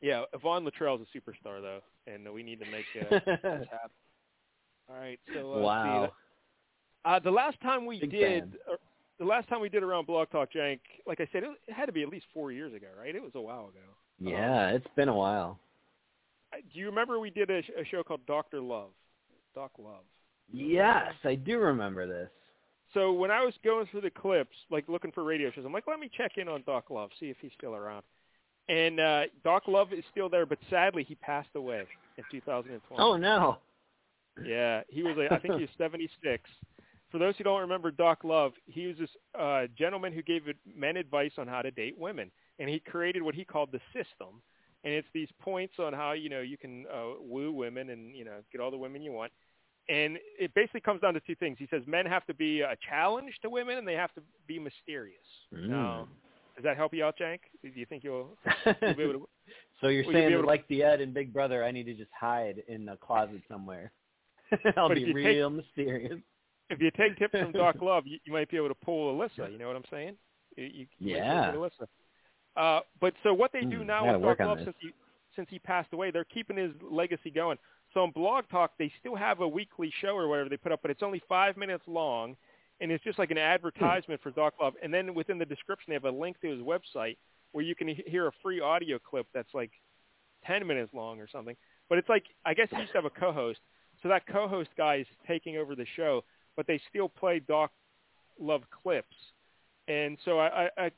Yeah, Yvonne Latrell's a superstar though, and we need to make uh, this happen. All right, so uh, wow. Uh, the last time we Big did, the last time we did around Blog Talk Jank, like I said, it, it had to be at least four years ago, right? It was a while ago. Yeah, it's been a while. Do you remember we did a, sh- a show called Doctor Love? Doc Love. Yes, I do remember this. So when I was going through the clips, like looking for radio shows, I'm like, let me check in on Doc Love, see if he's still around. And uh, Doc Love is still there, but sadly he passed away in 2020. Oh no. Yeah, he was. I think he was 76. For those who don't remember Doc Love, he was this uh, gentleman who gave men advice on how to date women, and he created what he called the system. And it's these points on how you know you can uh, woo women and you know get all the women you want. And it basically comes down to two things. He says men have to be a challenge to women, and they have to be mysterious. Mm. Now, does that help you out, Jank? Do you think you'll, you'll be able to? so you're saying that to- like the Ed and Big Brother, I need to just hide in a closet somewhere. I'll But be you take- real mysterious. If you take tips from Doc Love, you, you might be able to pull Alyssa. You know what I'm saying? You, you, you might be able Yeah. Alyssa. Uh, but so what they do Hmm, now with Doc Love this. since he since he passed away, they're keeping his legacy going. So on Blog Talk, they still have a weekly show or whatever they put up, but it's only five minutes long, and it's just like an advertisement for Doc Love. And then within the description, they have a link to his website where you can hear a free audio clip that's like ten minutes long or something. But it's like I guess he used to have a co-host, so that co-host guy is taking over the show, but they still play Doc Love clips. And so I, I, I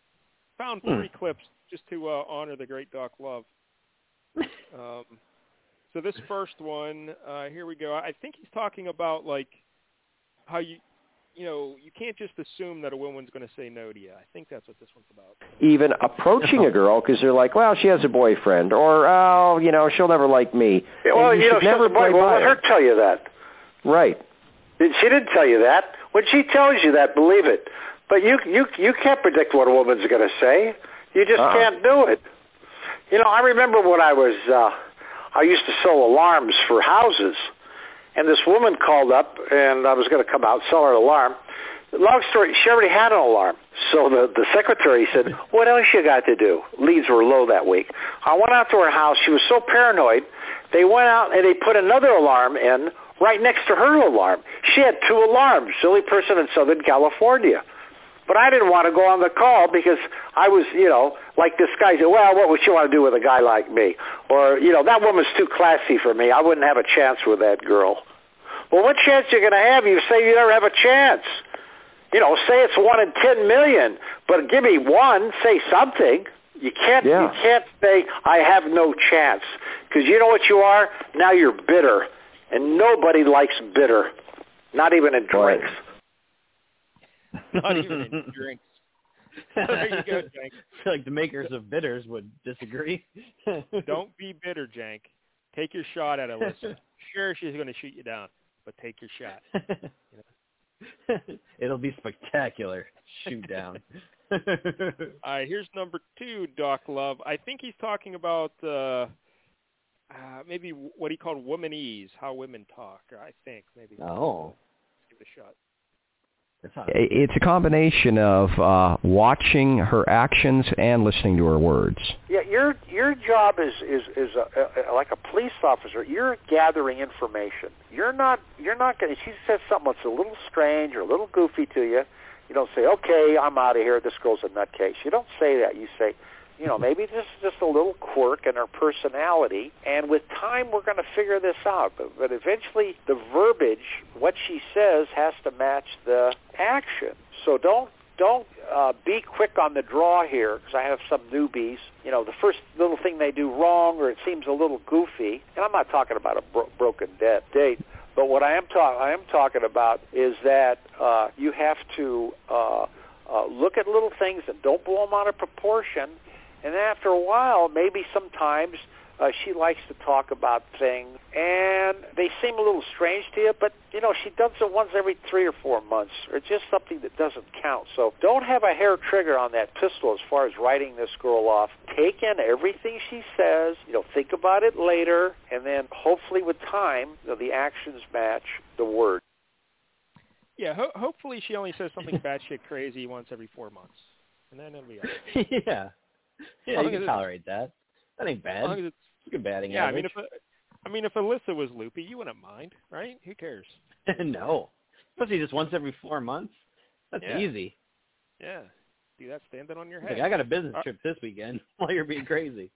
found Hmm. three clips just to uh, honor the great Doc Love. Um, so this first one, uh, here we go. I think he's talking about like how you, you know, you can't just assume that a woman's going to say no to you. I think that's what this one's about. even approaching a girl because they're like, well, she has a boyfriend, or oh, you know, she'll never like me. Yeah, well, And you, know, should she has never a boy. play Well, let her tell you that. Right. She didn't tell you that. When she tells you that, believe it. But you you you can't predict what a woman's going to say. You just Uh-uh. can't do it. You know, I remember when I was uh I used to sell alarms for houses. And this woman called up and I was going to come out sell her an alarm. Long story, she already had an alarm. So the the secretary said, "What else you got to do?" Leads were low that week. I went out to her house. She was so paranoid. They went out and they put another alarm in right next to her alarm. She had two alarms. Silly person in Southern California. But I didn't want to go on the call because I was, you know, like this guy said, well, what would she want to do with a guy like me? Or, you know, that woman's too classy for me. I wouldn't have a chance with that girl. Well, what chance you going to have? You say you never have a chance. You know, say it's one in ten million, but give me one. Say something. You can't. Yeah. You can't say I have no chance because you know what you are. Now you're bitter, and nobody likes bitter, not even in Right. drinks. Not even in drinks. there you go, Jank. I feel like the makers of bitters would disagree. Don't be bitter, Jank. Take your shot at Alyssa. Sure, she's going to shoot you down, but take your shot. It'll be spectacular. Shoot down. All right, here's number two, Doc Love. I think he's talking about uh, uh, maybe what he called womanese, how women talk. I think maybe. Oh. Let's give it a shot. It's a combination of uh, watching her actions and listening to her words. Yeah, your your job is is is a, a, like a police officer. You're gathering information. You're not you're not going. to She says something that's a little strange or a little goofy to you. You don't say, "Okay, I'm out of here. This girl's a nutcase." You don't say that. You say, you know, maybe this is just a little quirk in her personality, and with time we're going to figure this out. But, but eventually, the verbiage, what she says, has to match the action. So don't don't uh, be quick on the draw here, because I have some newbies. You know, the first little thing they do wrong, or it seems a little goofy, and I'm not talking about a bro- broken de- date. But what I am talking I am talking about is that uh, you have to uh, uh, look at little things and don't blow them out of proportion and then after a while, maybe sometimes uh, she likes to talk about things, and they seem a little strange to you, but, you know, she does it once every three or four months, or just something that doesn't count. So don't have a hair trigger on that pistol as far as writing this girl off. Take in everything she says, you know, think about it later, and then hopefully with time, you know, the actions match the words. Yeah, ho- hopefully she only says something batshit crazy once every four months, and then it'll be all right. yeah. Yeah, you can tolerate that. That ain't bad. It's, it's good batting yeah, average. I mean, if I mean, if Alyssa was loopy, you wouldn't mind, right? Who cares? no, especially just once every four months. That's yeah. easy. Yeah, do that standing on your head. Like, I got a business uh, trip this weekend while you're being crazy.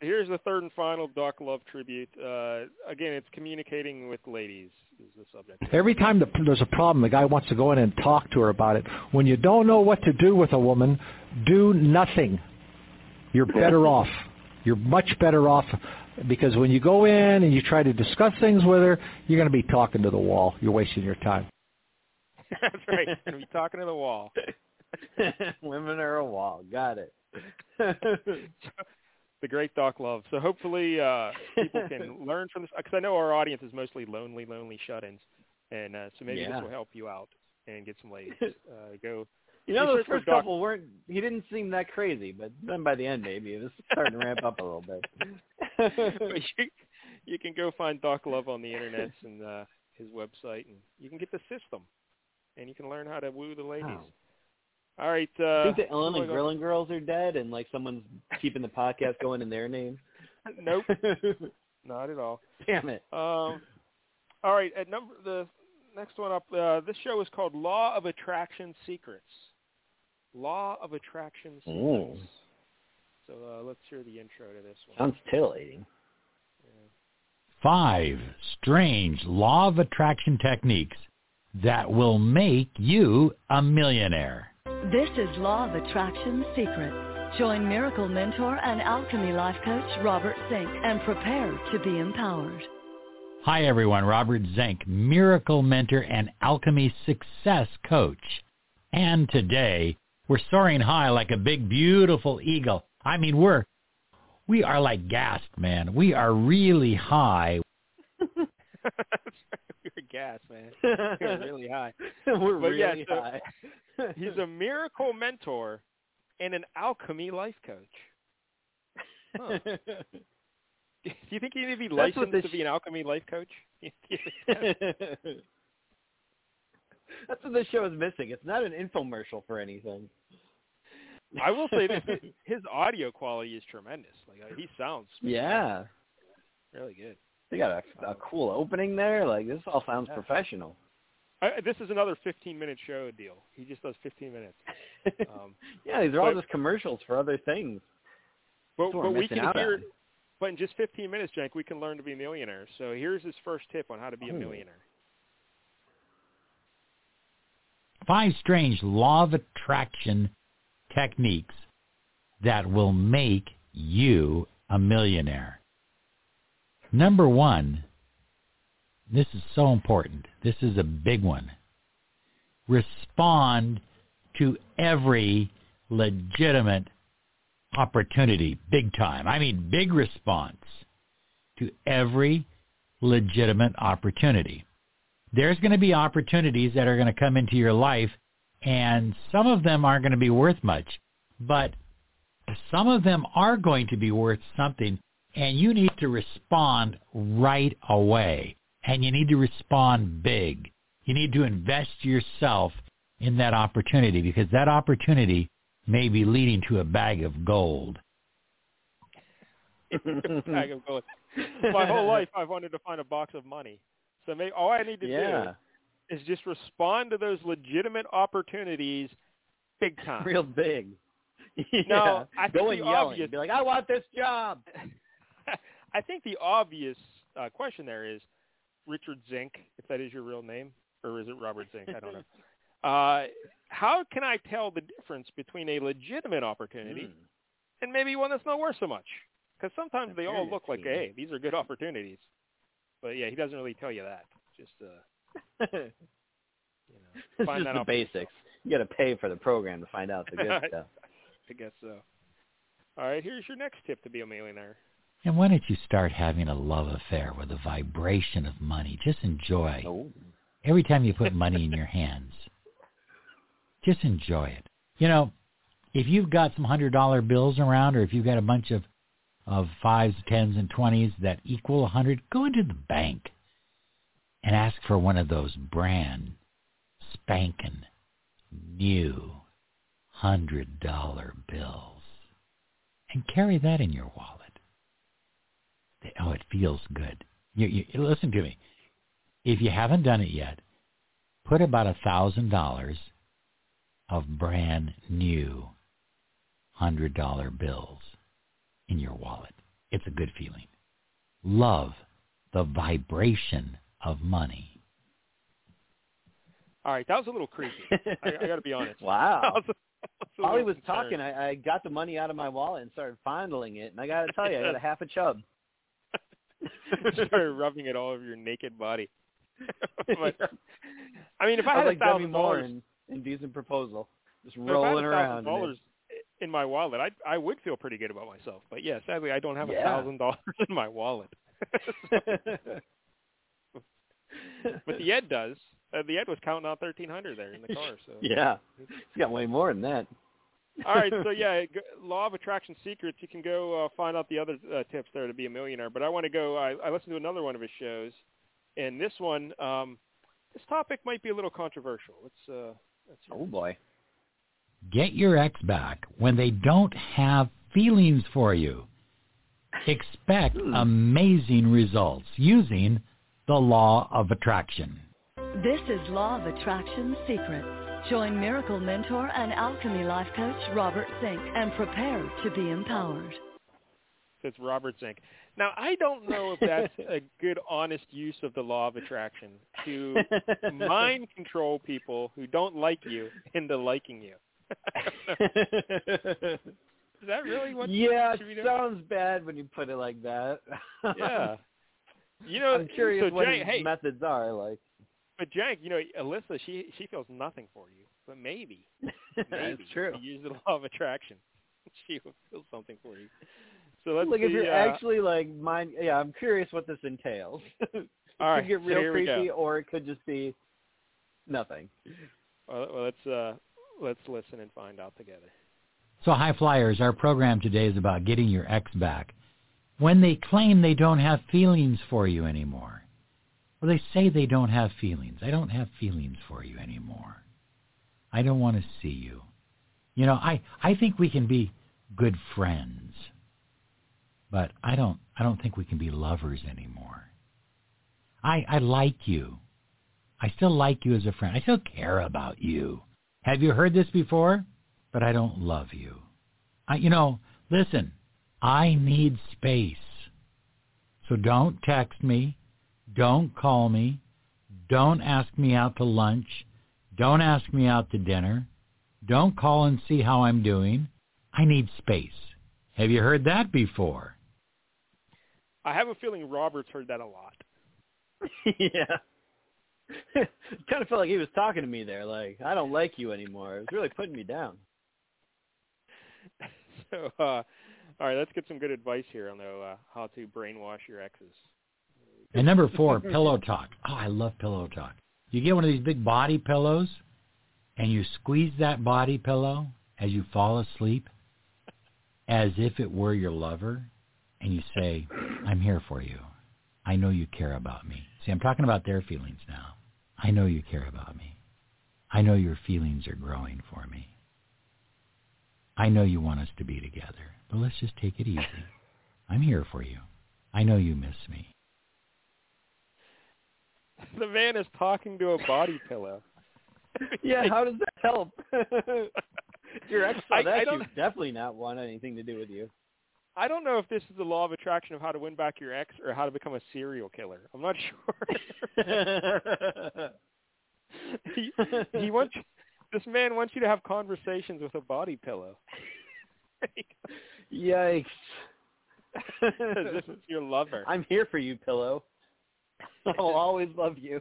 Here's the third and final Doc Love tribute. Uh, again, it's communicating with ladies is the subject. Every time the, there's a problem, the guy wants to go in and talk to her about it. When you don't know what to do with a woman, do nothing. You're better off. You're much better off because when you go in and you try to discuss things with her, you're going to be talking to the wall. You're wasting your time. That's right. You're going to be talking to the wall. Women are a wall. Got it. the great Doc Love. So hopefully uh, people can learn from this because I know our audience is mostly lonely, lonely shut-ins, and uh, so maybe yeah. this will help you out and get some ladies. Uh, go. You know, those first Doc- couple weren't. He didn't seem that crazy, but then by the end, maybe it was starting to ramp up a little bit. but you, you can go find Doc Love on the internet and uh, his website, and you can get the system, and you can learn how to woo the ladies. Oh. All right. Uh, I think the Ellen and do I Grilling Girls are dead, and like someone's keeping the podcast going in their name. Nope, not at all. Damn it. Um, all right, at number the next one up. Uh, this show is called Law of Attraction Secrets. Law of Attraction Secrets. Ooh. So uh, let's hear the intro to this one. Sounds titillating. Five strange law of attraction techniques that will make you a millionaire. This is Law of Attraction Secret. Join Miracle Mentor and Alchemy Life Coach Robert Zink and prepare to be empowered. Hi everyone, Robert Zink, Miracle Mentor and Alchemy Success Coach. And today, we're soaring high like a big beautiful eagle. I mean, we're, we are like gassed, man. We are really high. Gas, man. You're really high. We're But really yeah, so- high. He's a miracle mentor and an alchemy life coach. Huh. Do you think you need to be That's licensed to be an alchemy life coach? That's what this show is missing. It's not an infomercial for anything. I will say this: his audio quality is tremendous. Like uh, he sounds Yeah. really good. They got a, a cool opening there. Like this all sounds Yeah. professional. I, this is another 15-minute show deal. He just does 15 minutes. Um, yeah, these are all just commercials for other things. but but we're we missing can hear. on. But in just 15 minutes, Jank, we can learn to be millionaires. So here's his first tip on how to be a Oh. millionaire. Five strange law of attraction techniques that will make you a millionaire. Number one, this is so important. This is a big one. Respond to every legitimate opportunity, big time. I mean, big response to every legitimate opportunity. There's going to be opportunities that are going to come into your life, and some of them aren't going to be worth much, but some of them are going to be worth something And you need to respond right away. And you need to respond big. You need to invest yourself in that opportunity because that opportunity may be leading to a bag of gold. bag of gold. My whole life, I've wanted to find a box of money. So maybe all I need to yeah. do is just respond to those legitimate opportunities big time. Real big. yeah. No, I think Go the and yelling. obvious, Be like, I want this job. I think the obvious uh, question there is Richard Zink, if that is your real name, or is it Robert Zink? I don't know. Uh, how can I tell the difference between a legitimate opportunity Mm. and maybe one that's not worth so much? Because sometimes they all look like, hey, these are good opportunities. But yeah, he doesn't really tell you that. Just uh, you know, find just the out for yourself. basics. You got to pay for the program to find out the good stuff. I guess so. All right, here's your next tip to be a millionaire. And why don't you start having a love affair with the vibration of money? Just enjoy. Oh. Every time you put money in your hands, just enjoy it. You know, if you've got some hundred dollar bills around or if you've got a bunch of of fives, tens, and twenties that equal a hundred, go into the bank and ask for one of those brand spanking new hundred dollar bills and carry that in your wallet. Oh, it feels good. You, you, listen to me. If you haven't done it yet, put about a thousand dollars of brand new hundred dollar bills in your wallet. It's a good feeling. Love the vibration of money. All right, that was a little creepy. I, I got to be honest. Wow. I was, I was a While he was concerned. talking, I, I got the money out of my wallet and started fondling it, and I got to tell you, I got a half a chub. started rubbing it all over your naked body. but, I mean, if I I had like thousand dollars, in Indecent Proposal, just rolling around. dollars in my wallet, I I would feel pretty good about myself. But yeah, sadly, I don't have a thousand dollars in my wallet. but the Ed does. Uh, the Ed was counting out thirteen hundred there in the car. So yeah, he's got way more than that. All right, so yeah, law of attraction secrets. You can go uh, find out the other uh, tips there to be a millionaire. But I want to go. I, I listened to another one of his shows, and this one, um, this topic might be a little controversial. Let's. Uh, let's Oh boy. Get your ex back when they don't have feelings for you. Expect amazing results using the law of attraction. This is Law of Attraction Secrets. Join Miracle Mentor and Alchemy Life Coach Robert Zink and prepare to be empowered. It's Robert Zink. Now, I don't know if that's a good, honest use of the law of attraction to mind control people who don't like you into liking you. Is that really what yeah, it be doing? sounds bad when you put it like that. Yeah. You know, I'm curious so what Jank, his hey, methods are. Like, but Jack, you know, Alyssa, she she feels nothing for you, but maybe, maybe that's true. if you use the law of attraction, she will feel something for you. So let's like see. if you're uh, actually like mind, yeah, I'm curious what this entails. it All right, could get so real here creepy, or it could just be nothing. well, well, let's uh, let's listen and find out together. So High Flyers, our program today is about getting your ex back when they claim they don't have feelings for you anymore. Well, they say they don't have feelings. I don't have feelings for you anymore. I don't want to see you. You know, I, I think we can be good friends, but I don't I don't think we can be lovers anymore. I I like you. I still like you as a friend. I still care about you. Have you heard this before? But I don't love you. I, you know, listen, I need space. So don't text me. Don't call me. Don't ask me out to lunch. Don't ask me out to dinner. Don't call and see how I'm doing. I need space. Have you heard that before? I have a feeling Robert's heard that a lot. yeah. kind of felt like he was talking to me there. Like, I don't like you anymore. It was really putting me down. So, uh, all right, let's get some good advice here on the, uh, how to brainwash your exes. And number four, pillow talk. Oh, I love pillow talk. You get one of these big body pillows, and you squeeze that body pillow as you fall asleep, as if it were your lover, and you say, I'm here for you. I know you care about me. See, I'm talking about their feelings now. I know you care about me. I know your feelings are growing for me. I know you want us to be together, but let's just take it easy. I'm here for you. I know you miss me. The man is talking to a body pillow. yeah, how does that help? Your ex saw I- that I she don't- would definitely not want anything to do with you. I don't know if this is the law of attraction of how to win back your ex or how to become a serial killer. I'm not sure. he, he wants this man wants you to have conversations with a body pillow. Yikes. this is your lover. I'm here for you, pillow. I'll always love you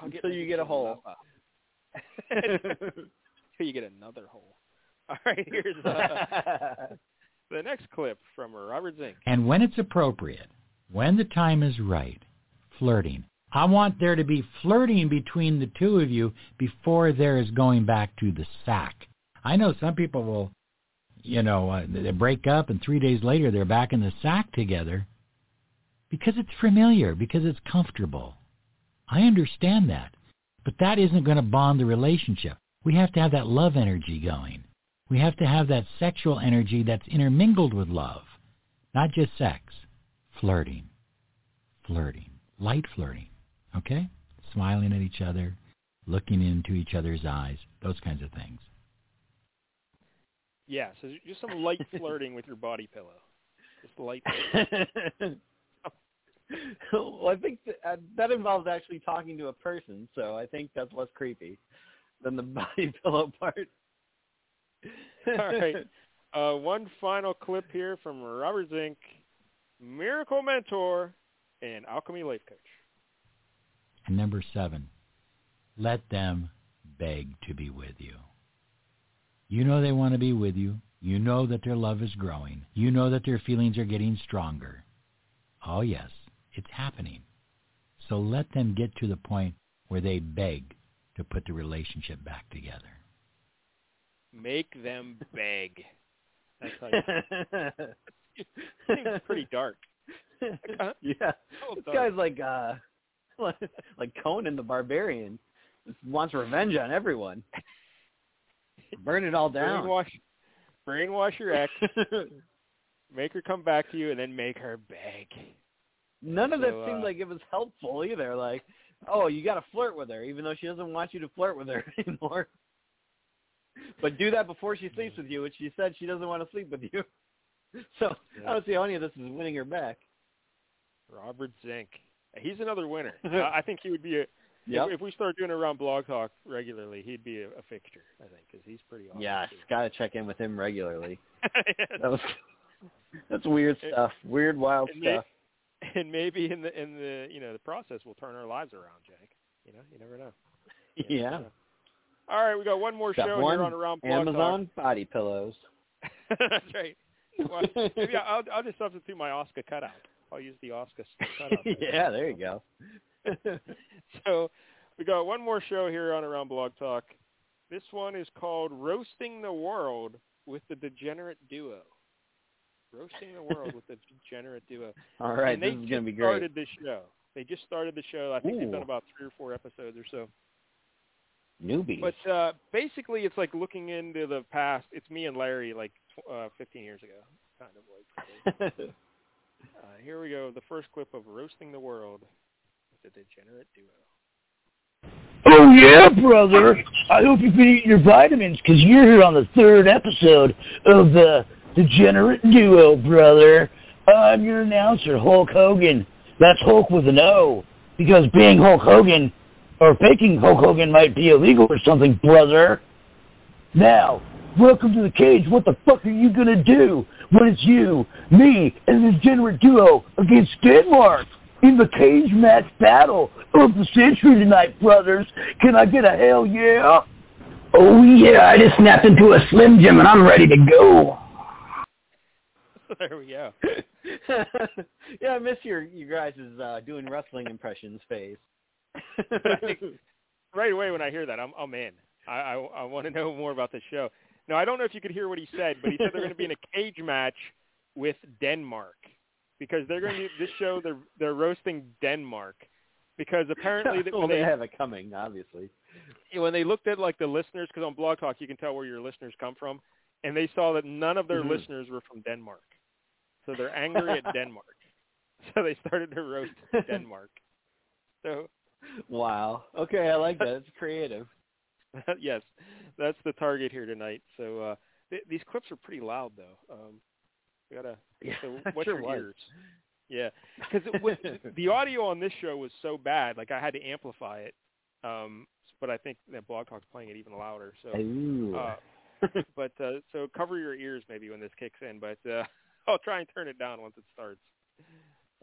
I'll until you get a hole. until you get another hole. All right, here's uh, the next clip from Robert Zink. And when it's appropriate, when the time is right, flirting. I want there to be flirting between the two of you before there is going back to the sack. I know some people will, you know, uh, they break up and three days later they're back in the sack together because it's familiar, because it's comfortable. I understand that. But that isn't going to bond the relationship. We have to have that love energy going. We have to have that sexual energy that's intermingled with love, not just sex. Flirting. Flirting. Light flirting. Okay? Smiling at each other, looking into each other's eyes, those kinds of things. Yeah, so just some light flirting with your body pillow. Just light. well, I think that, uh, that involves actually talking to a person, so I think that's less creepy than the body pillow part. All right. Uh, one final clip here from Robert Zink, miracle mentor and alchemy life coach. And number seven, let them beg to be with you. You know they want to be with you. You know that their love is growing. You know that their feelings are getting stronger. Oh yes, it's happening. So let them get to the point where they beg to put the relationship back together. Make them beg. That's how you, seems pretty dark. yeah, Oh, this dark. guy's like uh, like Conan the Barbarian. Just wants revenge on everyone. Burn it all down. Brainwash, brainwash your ex, make her come back to you, and then make her beg. None of that So, seemed uh, like it was helpful either. Like, oh, you got to flirt with her, even though she doesn't want you to flirt with her anymore. But do that before she sleeps with you, which she said she doesn't want to sleep with you. So I don't see how any of this is winning her back. Robert Zink. He's another winner. I think he would be a. Yep. If, if we start doing around Blog Talk regularly, he'd be a, a fixture. I think because he's pretty awesome. Yes, got to check in with him regularly. That was that's weird stuff. Weird, wild may, stuff. and maybe in the in the you know the process we'll turn our lives around, Jake. You know, you never know. You never Yeah. know. All right, we got one more Step show one, here on Around Blog Amazon body pillows. That's right. Well, maybe I'll, I'll just substitute my Oscar cutout. I'll use the Oscar cutout. yeah, there you go. so we got one more show here on Around Blog Talk. This one is called Roasting the World with the Degenerate Duo. Roasting the World with the Degenerate Duo. All right, and they this is gonna be great. They started this show. They just started the show. I think they've done about three or four episodes or so. Newbies. But uh, basically, it's like looking into the past. It's me and Larry, like uh, 15 years ago, kind of like. uh, here we go. The first clip of Roasting the World with the Degenerate Duo. Oh yeah, brother. I hope you've been eating your vitamins because you're here on the third episode of the Degenerate Duo, brother. I'm your announcer, Hulk Hogan. That's Hulk with an O. Because being Hulk Hogan or faking Hulk Hogan might be illegal or something, brother. Now, welcome to the cage. What the fuck are you gonna do when it's you, me, and the Degenerate Duo against Denmark? in the cage match battle of the century tonight, brothers. Can I get a hell yeah? Oh yeah, I just snapped into a Slim Jim and I'm ready to go. there we go. yeah, I miss your you guys' uh, doing wrestling impressions phase. right away when I hear that, I'm I'm in. I I, I want to know more about the show. Now I don't know if you could hear what he said, but he said they're going to be in a cage match with Denmark. because they're going to be, this show. They're they're roasting Denmark because apparently well, they they have it coming, obviously. when they looked at like the listeners, because on Blog Talk you can tell where your listeners come from, and they saw that none of their Mhm. listeners were from Denmark, so they're angry at Denmark. So they started to roast Denmark. So Wow. Okay, I like that. It's creative. yes, that's the target here tonight. So uh, th- these clips are pretty loud though. Um, we gotta. Yeah, so what's sure your was. ears? Yeah, because the audio on this show was so bad, like I had to amplify it. Um, but I think that Blog Talk's playing it even louder. So, Ooh. uh, but uh, so cover your ears maybe when this kicks in. But uh, I'll try and turn it down once it starts.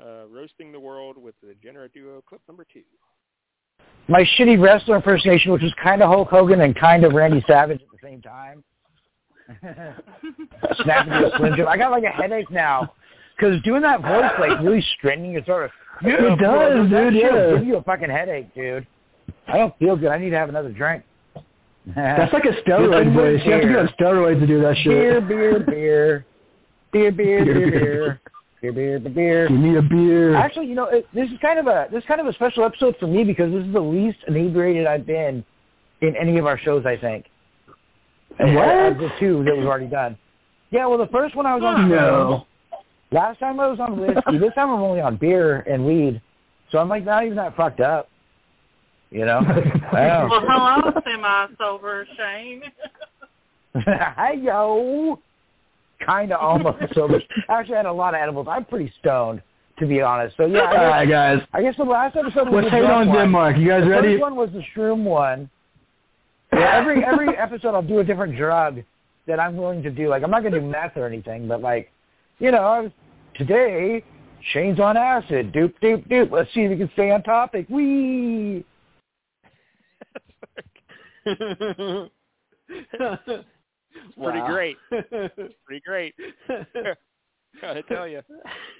Uh, roasting the world with the Degenerate Duo, clip number two. My shitty wrestler impersonation, which was kind of Hulk Hogan and kind of Randy Savage at the same time. Snapping to a Slim Jim. I got like a headache now because doing that voice, like really straining your throat. Yeah, It does, that dude, shit will yeah. Give you a fucking headache, dude. I don't feel good. I need to have another drink. That's like a steroid voice. You have to be on steroids to do that shit. Beer, beer, beer. Beer, beer, beer, beer. Beer, beer, beer, beer. You need a beer. Actually, you know, it, this is kind of a this is kind of a special episode for me because this is the least inebriated I've been in any of our shows. I think. What? Eh, eh, of the two that we've already done. Yeah, well, the first one I was on. No. Last time I was on whiskey. this time I'm only on beer and weed, so I'm like not even that fucked up. You know. Wow. Well, hello, semi-sober Shane. Hi yo. Kind of almost sober. Actually, I had a lot of edibles. I'm pretty stoned, to be honest. So yeah. I guess, right, guys. I guess the last episode was Let's the hate drunk on one. Denmark. You guys the ready? First one was the shroom one. Yeah, every every episode I'll do a different drug that I'm willing to do. Like I'm not gonna do meth or anything, but like, you know, I was today Shane's on acid. Doop doop doop. Let's see if we can stay on topic. Wee. It's pretty Wow. great. pretty great. Gotta tell you.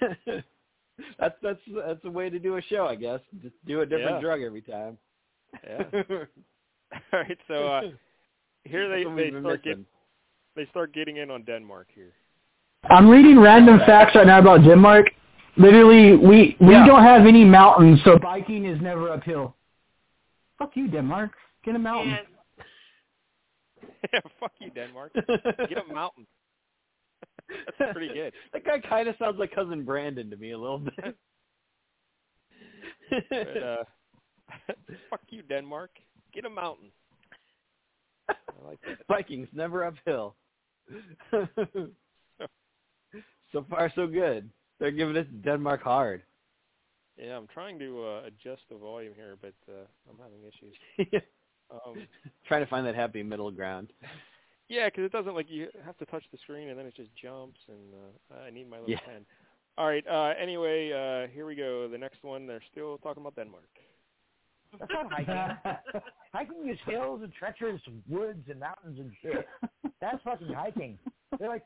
that's that's that's a way to do a show, I guess. Just do a different Yeah. drug every time. Yeah. All right, so uh, here they they start get, they start getting in on Denmark here. I'm reading random facts right now about Denmark. Literally, we we Yeah. don't have any mountains, so biking is never uphill. Fuck you, Denmark. Get a mountain. Yes. yeah, fuck you, Denmark. Get a mountain. That's pretty good. That guy kind of sounds like cousin Brandon to me a little bit. But, uh, fuck you, Denmark. Get a mountain. I like that. Vikings never uphill. so far, so good. They're giving us Denmark hard. Yeah, I'm trying to uh, adjust the volume here, but uh, I'm having issues. Um, Trying to find that happy middle ground. yeah, because it doesn't like you have to touch the screen and then it just jumps, and uh, I need my little Yeah. pen. All right. Uh, anyway, uh, here we go. The next one. They're still talking about Denmark. That's not hiking. hiking is hills and treacherous woods and mountains and shit. That's fucking hiking. They're like,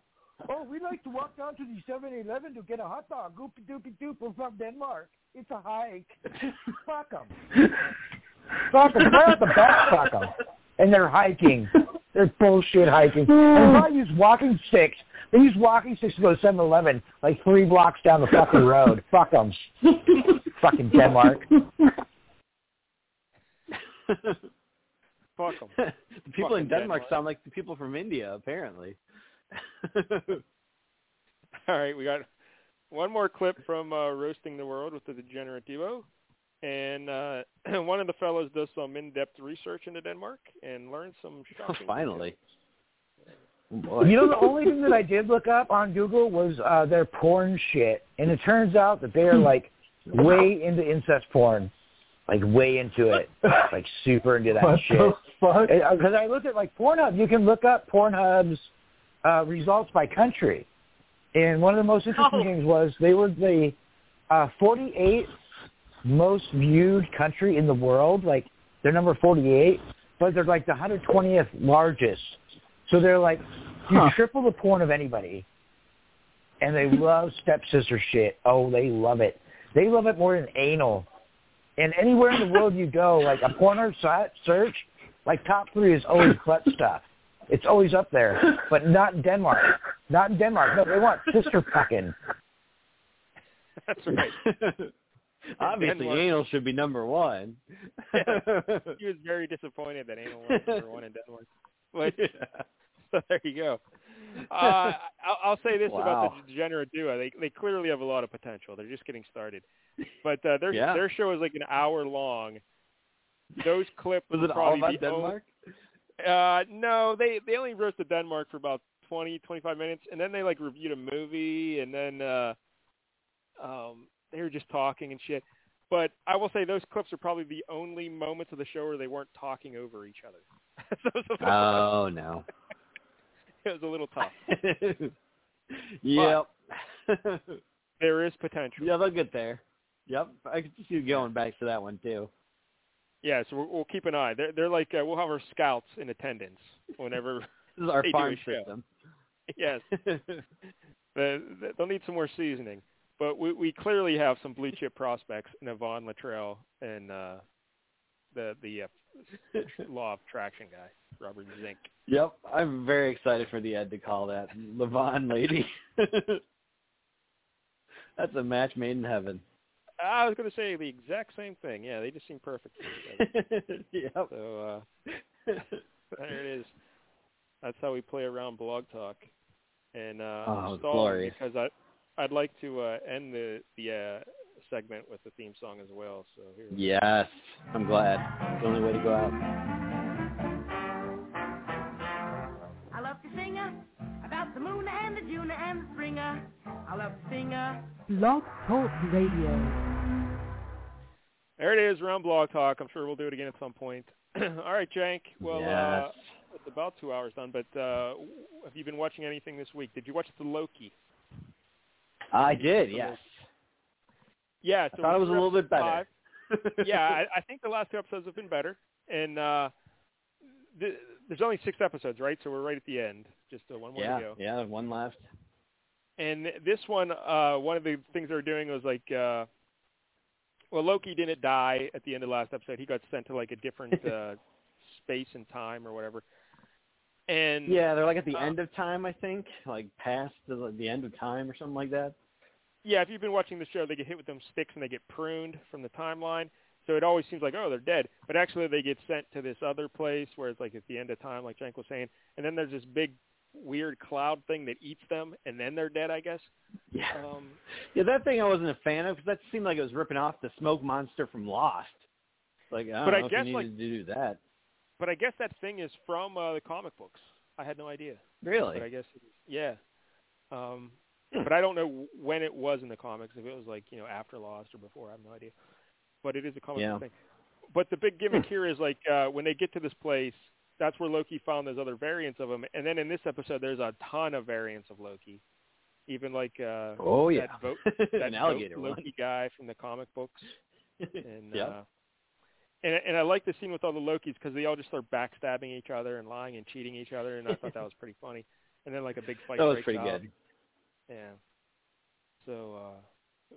oh, we like to walk down to the 7-Eleven to get a hot dog. Goopy doopy doop. We're from Denmark. It's a hike. Fuck them. Fuck them. Right off the bat, fuck them. And they're hiking. They're bullshit hiking. And if I use walking sticks, they use walking sticks to go to 7-Eleven like three blocks down the fucking road. Fuck them. fucking Denmark. Fuck them. the people in Denmark, Denmark. sound like the people from India, apparently. All right, we got one more clip from uh, Roasting the World with the Degenerate Duo. And uh, one of the fellows does some in-depth research into Denmark and learns some shocking Finally. You know, the only thing that I did look up on Google was uh, their porn shit, and it turns out that they are like way into incest porn, like way into it, like super into that What shit. Because I looked at like Pornhub, you can look up Pornhub's uh, results by country, and one of the most interesting Oh. things was they were the uh, 48th most viewed country in the world. Like they're number 48, but they're like the 120th largest. So they're like you Huh. triple the porn of anybody, and they love stepsister shit. Oh, they love it. They love it more than anal. And anywhere in the world you go, like a porno site search, like top three is always butt stuff. It's always up there, but not in Denmark. Not in Denmark. No, they want sister fucking. That's right. Obviously, Denmark. anal should be number one. he was very disappointed that anal was number one in Denmark. But so there you go. Uh, I'll, I'll say this about the degenerate duo: they they clearly have a lot of potential. They're just getting started. But uh, their Yeah. their show is like an hour long. Those clips Was it all probably about Denmark? Uh, no, they they only roasted Denmark for about twenty twenty five minutes, and then they like reviewed a movie, and then uh, um, they were just talking and shit. But I will say those clips are probably the only moments of the show where they weren't talking over each other. so it, was a little Oh no. it was a little tough. yep. There is potential. yeah, they'll get there. Yep, I can see you going back to that one too. Yeah, so we'll, we'll keep an eye. They're they're like uh, we'll have our scouts in attendance whenever This is our they farm do a show. system. Yes. They- they- They'll need some more seasoning, but we we clearly have some blue chip prospects in Yvonne Latrell and uh, the the uh, law of traction guy, Robert Zink. Yep, I'm very excited for the Ed to call that Levon lady. That's a match made in heaven. I was going to say the exact same thing. Yeah, they just seem perfect. For each other. yep. So uh, there it is. That's how we play around Blog Talk. And uh, Oh, I'm it's stalling glorious. because I I'd like to uh, end the the uh, segment with the theme song as well. So here. Yes, I'm glad. It's the only way to go out. I love to sing uh, about the moon and the June and the spring. uh. I love to sing uh, Blog Talk Radio. There it is, around Blog Talk. I'm sure we'll do it again at some point. All right, Jank. Well, uh, Yes. it's about two hours done. But uh, have you been watching anything this week? Did you watch the Loki? I did, yes. Yeah, I so thought it was a little bit better. five. yeah, I, I think the last two episodes have been better, and uh, th- there's only six episodes, right? So we're right at the end, just uh, one more yeah, to go. yeah, one left. And this one, uh, one of the things they were doing was like, uh, well, Loki didn't die at the end of the last episode. He got sent to like a different uh, space and time or whatever. And Yeah, they're like at the uh, end of time, I think, like past the, the end of time or something like that. Yeah, if you've been watching the show, they get hit with them sticks and they get pruned from the timeline. So it always seems like, oh, they're dead. But actually, they get sent to this other place where it's like at the end of time, like Jank was saying. And then there's this big, weird cloud thing that eats them, and then they're dead, I guess. Yeah. Um, Yeah, that thing I wasn't a fan of because that seemed like it was ripping off the smoke monster from Lost. Like, I don't But I know if guess, you like- needed to do that. but I guess that thing is from uh, the comic books. I had no idea. Really? But I guess, it is. yeah. Um, but I don't know when it was in the comics. If it was like you know after Lost or before, I have no idea. But it is a comic Yeah. book thing. But the big gimmick here is like uh, when they get to this place, that's where Loki found those other variants of him. And then in this episode, there's a ton of variants of Loki. Even like uh, Oh, yeah. that boat, An that alligator boat one. Loki guy from the comic books. And Yep. uh, and and I like the scene with all the Lokis because they all just start backstabbing each other and lying and cheating each other, and I thought that was pretty funny. And then like a big fight. That was pretty out. good. Yeah. So uh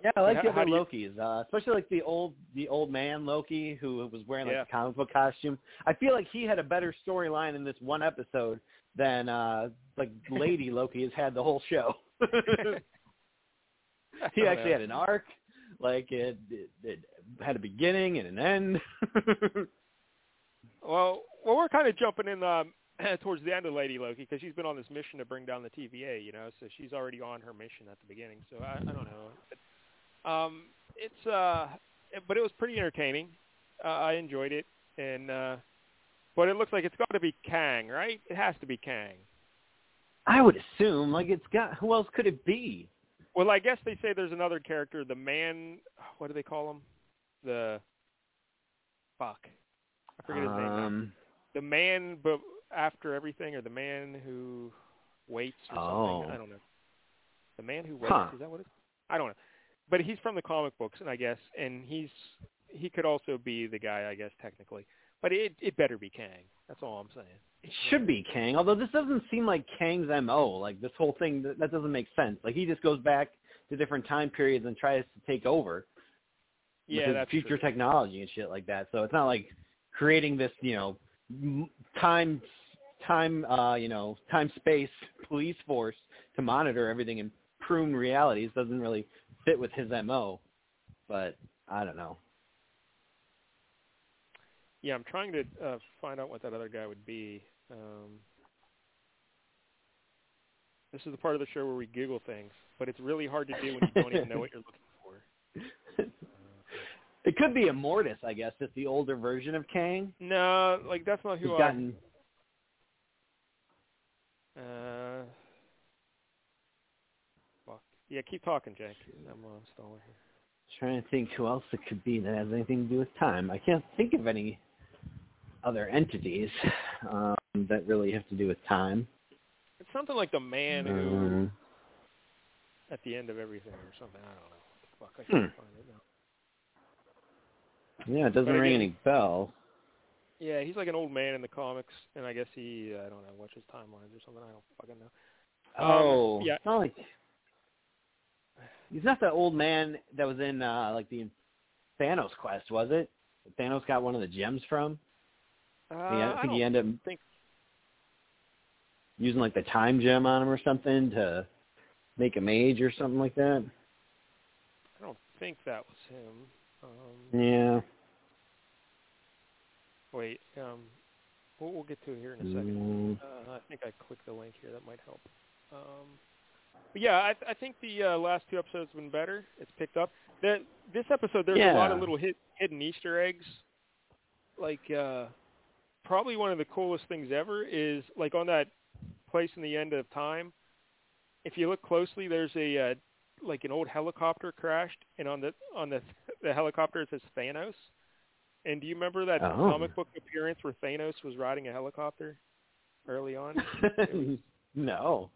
Yeah, I like How- the other do you- Lokis, uh, especially like the old the old man Loki who was wearing like Yeah. a comic book costume. I feel like he had a better storyline in this one episode than uh like Lady Loki has had the whole show. he actually had an arc, like it, it, it had a beginning and an end. well, well, we're kind of jumping in um, towards the end of Lady Loki because she's been on this mission to bring down the TVA, you know. So she's already on her mission at the beginning. So I, I don't know. But, um, it's uh, it- but it was pretty entertaining. Uh, I enjoyed it, and uh, but it looks like it's got to be Kang, right? It has to be Kang. I would assume like it's got who else could it be? Well, I guess they say there's another character, the man. What do they call him? The fuck. I forget his name. Um, The man, but after everything, or the man who waits, or something. Oh. I don't know. The man who waits. Huh. Is that what it's? I don't know. But he's from the comic books, and I guess, and he's he could also be the guy, I guess, technically. But it it better be Kang. That's all I'm saying. It should be Kang, although this doesn't seem like Kang's MO. Like this whole thing, that, that doesn't make sense. Like he just goes back to different time periods and tries to take over Yeah, with future true. technology and shit like that. So it's not like creating this, you know, time, time, uh, you know, time space police force to monitor everything and prune realities doesn't really fit with his mo, but I don't know. Yeah, I'm trying to uh, find out what that other guy would be. Um, this is the part of the show where we Google things, but it's really hard to do when you don't even know what you're looking for. It could be Immortus, I guess. It's the older version of Kang. No, like that's not who He's I. gotten. Uh, fuck. Yeah, keep talking, Jake. I'm uh, stalling here. Trying to think who else it could be that has anything to do with time. I can't think of any other entities um, that really have to do with time. It's something like the man who Um, at the end of everything or something. I don't know. Fuck, I can't Hmm. find it now. yeah, it doesn't But ring did- any bells. Yeah, he's like an old man in the comics, and I guess he I don't know watches timelines or something. I don't fucking know. Um, Oh, yeah. It's not like he's not the old man that was in uh like the Thanos quest, was it? Thanos got one of the gems from. Uh, Yeah, I think he don't ended up think using like the time gem on him or something to make him age or something like that. I don't think that was him. Um, Yeah. Wait, um, we'll, we'll get to it here in a second. Mm. Uh, I think I clicked the link here. That might help. Um, but yeah, I, I think the uh, last two episodes have been better. It's picked up. The, this episode, there's a lot of little hid, hidden Easter eggs. Like, uh, probably one of the coolest things ever is like on that place in the end of time. If you look closely, there's a uh, like an old helicopter crashed, and on the on the the helicopter it says Thanos. And do you remember that Oh. comic book appearance where Thanos was riding a helicopter early on? no.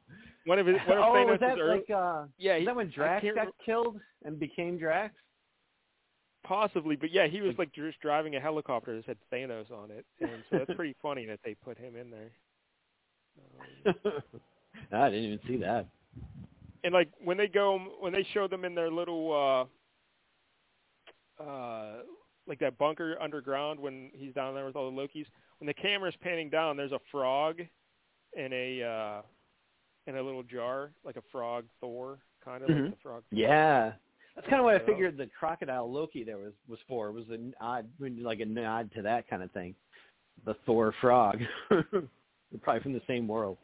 One of his one of oh, Thanos' was that early, like uh yeah, he- that when Drax got re- killed and became Drax? possibly, but yeah, he was like just driving a helicopter that said Thanos on it, and so that's pretty funny that they put him in there. I didn't even see that. and like when they go when they show them in their little uh uh like that bunker underground when he's down there with all the Lokis, when the camera's panning down there's a frog in a uh in a little jar, like a frog Thor kind of Mhm. like the frog Yeah. That's kind of what I figured the crocodile Loki there was was for. Was an odd like a nod to that kind of thing. The Thor frog. They're probably from the same world.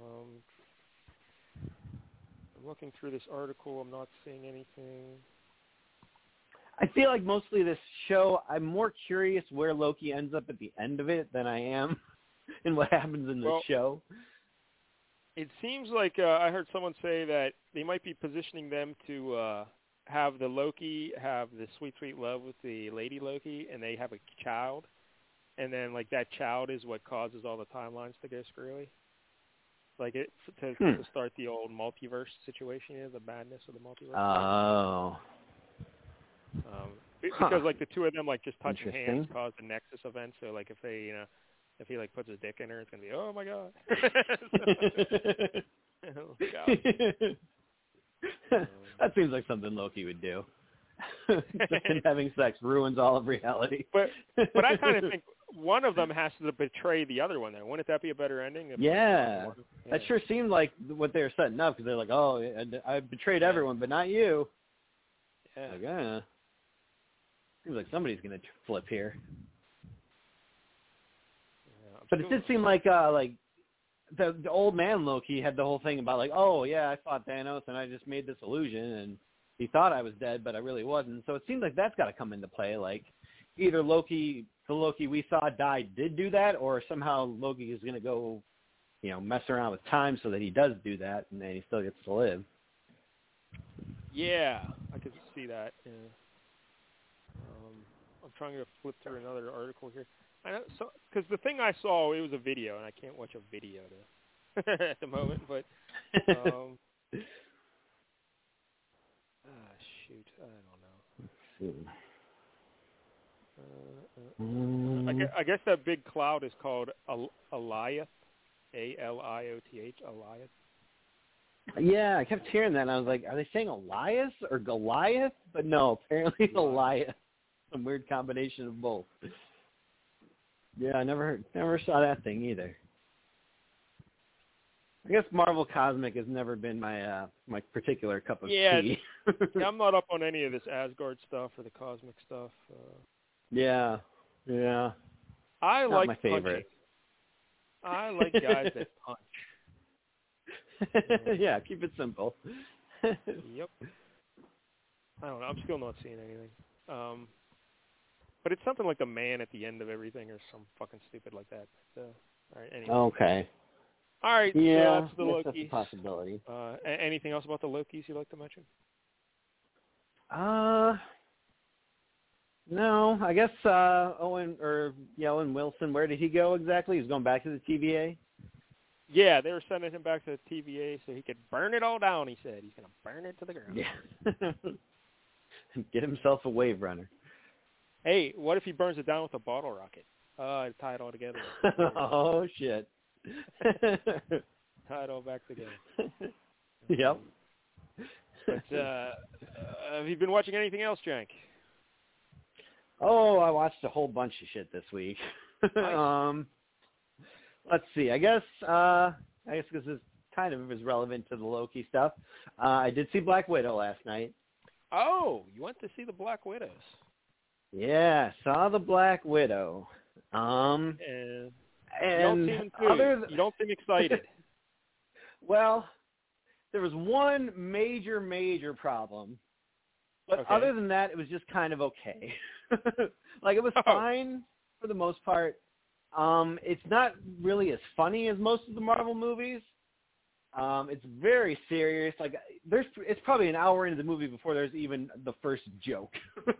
Um I'm looking through this article, I'm not seeing anything. I feel like mostly this show, I'm more curious where Loki ends up at the end of it than I am in what happens in the Well, show. It seems like uh, I heard someone say that they might be positioning them to uh, have the Loki have the sweet, sweet love with the lady Loki, and they have a child, and then like that child is what causes all the timelines to go screwy. Like it to, Hmm. to start the old multiverse situation, yeah, the madness of the multiverse. Oh. Um, Huh. because like the two of them like just touching hands Interesting. cause the Nexus event. So like if they you know if he like puts his dick in her, it's gonna be oh my god. oh, god. that seems like something Loki would do. Having sex ruins all of reality. But but I kind of think one of them has to betray the other one. There, wouldn't that be a better ending? Yeah, Yeah. that sure seemed like what they were setting up because they're like, "Oh, I, betrayed everyone, but not you." Yeah. Like, uh, seems like somebody's gonna flip here. Yeah, But it did seem like uh like the the old man Loki had the whole thing about like, oh yeah, I fought Thanos and I just made this illusion and he thought I was dead, but I really wasn't. So it seems like that's got to come into play. Like either Loki, the Loki we saw die, did do that, or somehow Loki is going to go, you know, mess around with time so that he does do that and then he still gets to live. Yeah, I could see that. Yeah. I'm trying to flip through another article here. I know, so because the thing I saw it was a video, and I can't watch a video to, at the moment. But um, ah, shoot, I don't know. Uh, uh, uh, I, guess, that big cloud is called Al- Eliath, A L I O T H, Eliath. Yeah, I kept hearing that, and I was like, are they saying Elias or Goliath? But no, apparently it's Elias. Some weird combination of both. Yeah, I never heard, never saw that thing either. I guess Marvel Cosmic has never been my uh my particular cup of Yeah, tea. Yeah, I'm not up on any of this Asgard stuff or the cosmic stuff. Uh, yeah, yeah. I Not like my favorite. punching. I like guys that punch. yeah, keep it simple. yep. I don't know. I'm still not seeing anything. Um, but it's something like the man at the end of everything, or some fucking stupid like that. Uh, all right. Anyway. Okay. All right. Yeah, so that's the I guess that's a possibility. Uh, anything else about the Lokis you'd like to mention? Uh, no, I guess uh Owen or yeah, Owen Wilson. Where did he go exactly? He's going back to the TVA. Yeah, they were sending him back to the TVA so he could burn it all down. He said he's going to burn it to the ground. Yeah. Get himself a wave runner. Hey, what if he burns it down with a bottle rocket? Uh, tie it all together. oh shit. tie it all back together. yep. But uh, uh, have you been watching anything else, Jank? Oh, I watched a whole bunch of shit this week. um, let's see. I guess uh, I guess this is kind of is relevant to the Loki stuff. Uh, I did see Black Widow last night. Oh, you went to see the Black Widows. Yeah, saw the Black Widow. Um, And, and you don't seem other th- you don't seem excited. well, there was one major, major problem. But Okay. other than that, it was just kind of okay. like it was Oh. fine for the most part. Um, it's not really as funny as most of the Marvel movies. Um, it's very serious. Like there's, it's probably an hour into the movie before there's even the first joke,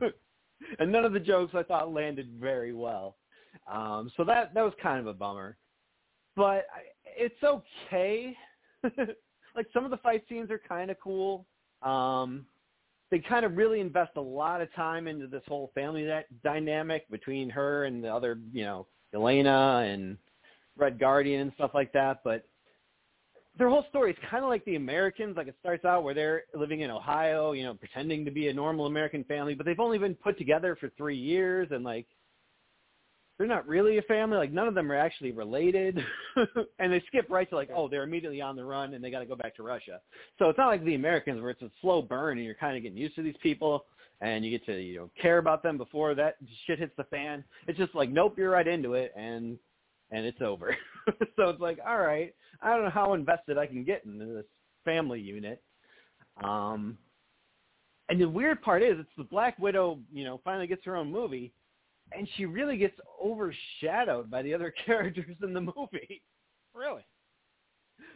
and none of the jokes I thought landed very well. Um, so that that was kind of a bummer. But I, it's okay. like some of the fight scenes are kind of cool. Um, they kind of really invest a lot of time into this whole family that dynamic between her and the other, you know, Elena and Red Guardian and stuff like that. But their whole story is kind of like the Americans. Like it starts out where they're living in Ohio, you know, pretending to be a normal American family, but they've only been put together for three years, and like they're not really a family. Like none of them are actually related, and they skip right to like, oh, they're immediately on the run and they got to go back to Russia. So it's not like the Americans where it's a slow burn and you're kind of getting used to these people and you get to you know care about them before that shit hits the fan. It's just like, nope, you're right into it and and it's over. so it's like, all right, I don't know how invested I can get into this family unit. Um, and the weird part is, it's the Black Widow, you know, finally gets her own movie, and she really gets overshadowed by the other characters in the movie. really?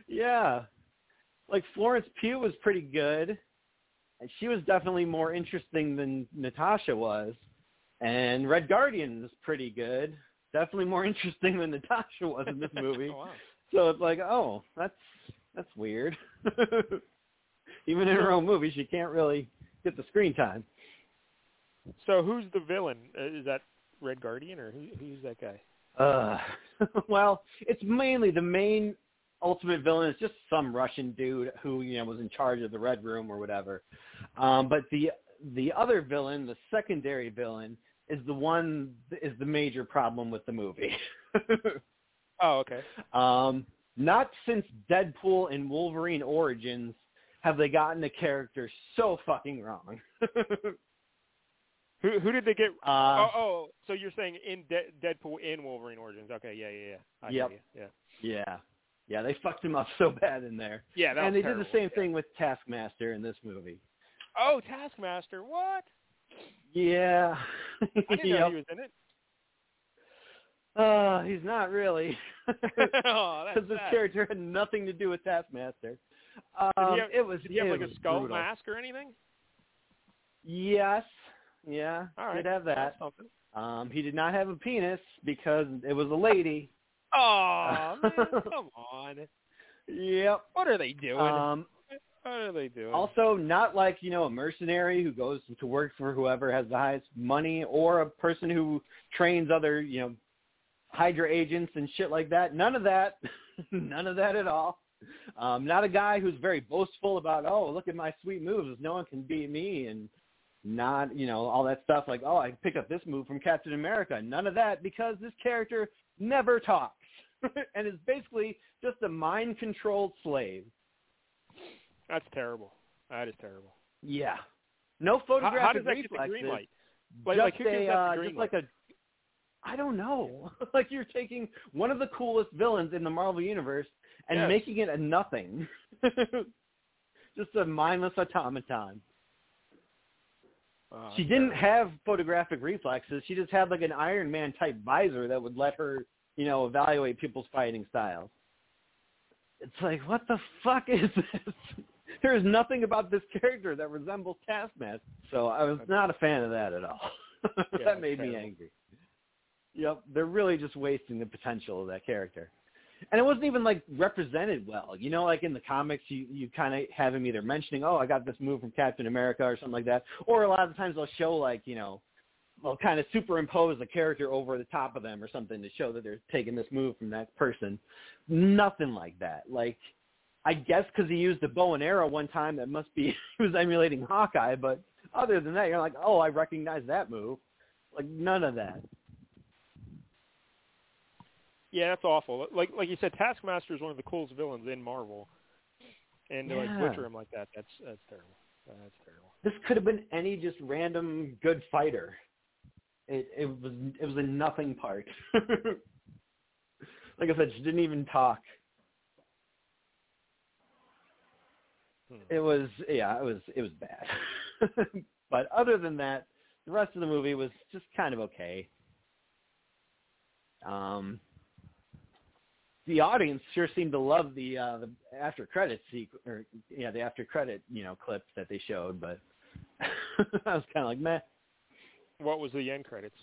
Yeah. Like Florence Pugh was pretty good. And she was definitely more interesting than Natasha was. And Red Guardian was pretty good. Definitely more interesting than Natasha was in this movie. Oh, wow. So it's like, oh, that's that's weird. Even in her own movie, she can't really get the screen time. So who's the villain? Uh, Is that Red Guardian or who, who's that guy? Uh, well, it's mainly the main ultimate villain is just some Russian dude who you know was in charge of the Red Room or whatever. Um, but the the other villain, the secondary villain, is the one is the major problem with the movie. Oh, okay. um, not since Deadpool and Wolverine Origins have they gotten the character so fucking wrong. Who who did they get? Uh, oh, oh, so you're saying in De- Deadpool in Wolverine Origins? Okay, yeah, yeah, yeah. I Yep. Yeah. Yeah. Yeah, they fucked him up so bad in there. Yeah, that and they did the terrible. same thing with Taskmaster in this movie. Oh, Taskmaster. What? Yeah. I didn't know Yep. he was in it. Uh, he's not really. oh, Because this character had nothing to do with Taskmaster. Um, have, it was did he have like a skull brutal. mask or anything? Yes. Yeah. All right. Did have that. Um, he did not have a penis because it was a lady. Oh man, come on. Yep. What are they doing? Um, they? Also, not like you know a mercenary who goes to work for whoever has the highest money, or a person who trains other you know Hydra agents and shit like that. None of that. None of that at all. Um, not a guy who's very boastful about oh look at my sweet moves, no one can beat me, and not you know all that stuff like oh I picked up this move from Captain America. None of that because this character never talks and is basically just a mind-controlled slave. That's terrible. That is terrible. Yeah. No How, photographic how does that get the green light? Like, just like who a, uh, just light? like a I don't know. like you're taking one of the coolest villains in the Marvel universe and Yes. making it a nothing. just a mindless automaton. Oh, she didn't have photographic reflexes. She just had like an Iron Man type visor that would let her, you know, evaluate people's fighting styles. It's like, what the fuck is this? there is nothing about this character that resembles Taskmaster. So I was not a fan of that at all. Yeah, that made me angry. Yep, they're really just wasting the potential of that character. And it wasn't even like represented well. You know, like in the comics, you you kind of have him either mentioning, "Oh, I got this move from Captain America" or something like that, or a lot of times they'll show like you know, they'll kind of superimpose a character over the top of them or something to show that they're taking this move from that person. Nothing like that. Like, I guess because he used a bow and arrow one time, that must be he was emulating Hawkeye. But other than that, you're like, "Oh, I recognize that move." Like none of that. Yeah, that's awful. Like like you said, Taskmaster is one of the coolest villains in Marvel, and to like Yeah. butcher him like that, that's that's terrible. That's terrible. this could have been any just random good fighter. It it was it was a nothing part. like I said, she didn't even talk. Hmm. It was yeah, it was it was bad. but other than that, the rest of the movie was just kind of okay. Um the audience sure seemed to love the uh the after credit sequ- or yeah, the after credit, you know, clips that they showed, but I was kind of like, meh. What was the end credits?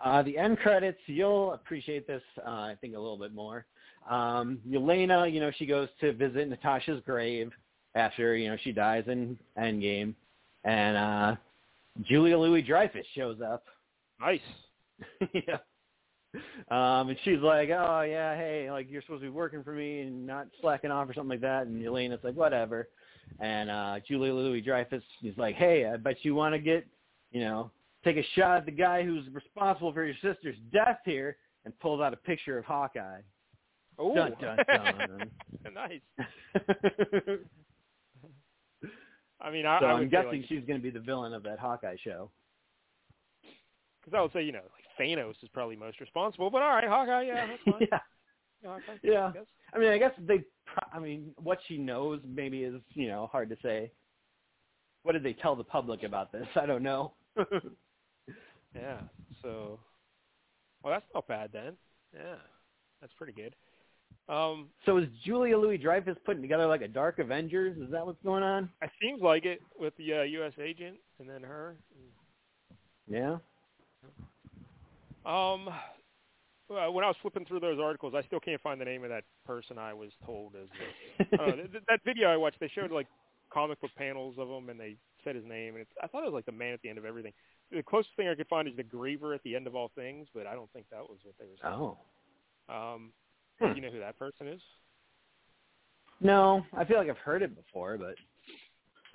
Uh, the end credits, you'll appreciate this, uh, I think, a little bit more. Um, Yelena, you know, she goes to visit Natasha's grave after, you know, she dies in Endgame. And uh, Julia Louis-Dreyfus shows up. Nice. yeah. Um, and she's like, oh, yeah, hey, like, you're supposed to be working for me and not slacking off or something like that. And Yelena's like, whatever. And uh, Julia Louis-Dreyfus is like, hey, I bet you want to get, you know, take a shot at the guy who's responsible for your sister's death here and pulls out a picture of Hawkeye. Oh, Dun, dun, dun. nice. I mean, I, so I I'm guessing like, she's going to be the villain of that Hawkeye show. because I would say you know like Thanos is probably most responsible, but all right, Hawkeye, yeah, that's fine. yeah. Yeah, Hawkeye, Yeah. I. I mean, I guess they. pro- I mean, what she knows maybe is you know hard to say. What did they tell the public about this? I don't know. Yeah. So, well, that's not bad then. Yeah, that's pretty good. Um, so is Julia Louis Dreyfus putting together like a Dark Avengers? Is that what's going on? it seems like it with the uh, U.S. agent and then her. Yeah. Um, when I was flipping through those articles, I still can't find the name of that person I was told as. The, I don't th- that video I watched, they showed like comic book panels of him, and they said his name, and it's, I thought it was like the man at the end of everything. The closest thing I could find is the Griever at the end of all things, but I don't think that was what they were saying. Oh. Um, Hmm. do you know who that person is? No, I feel like I've heard it before, but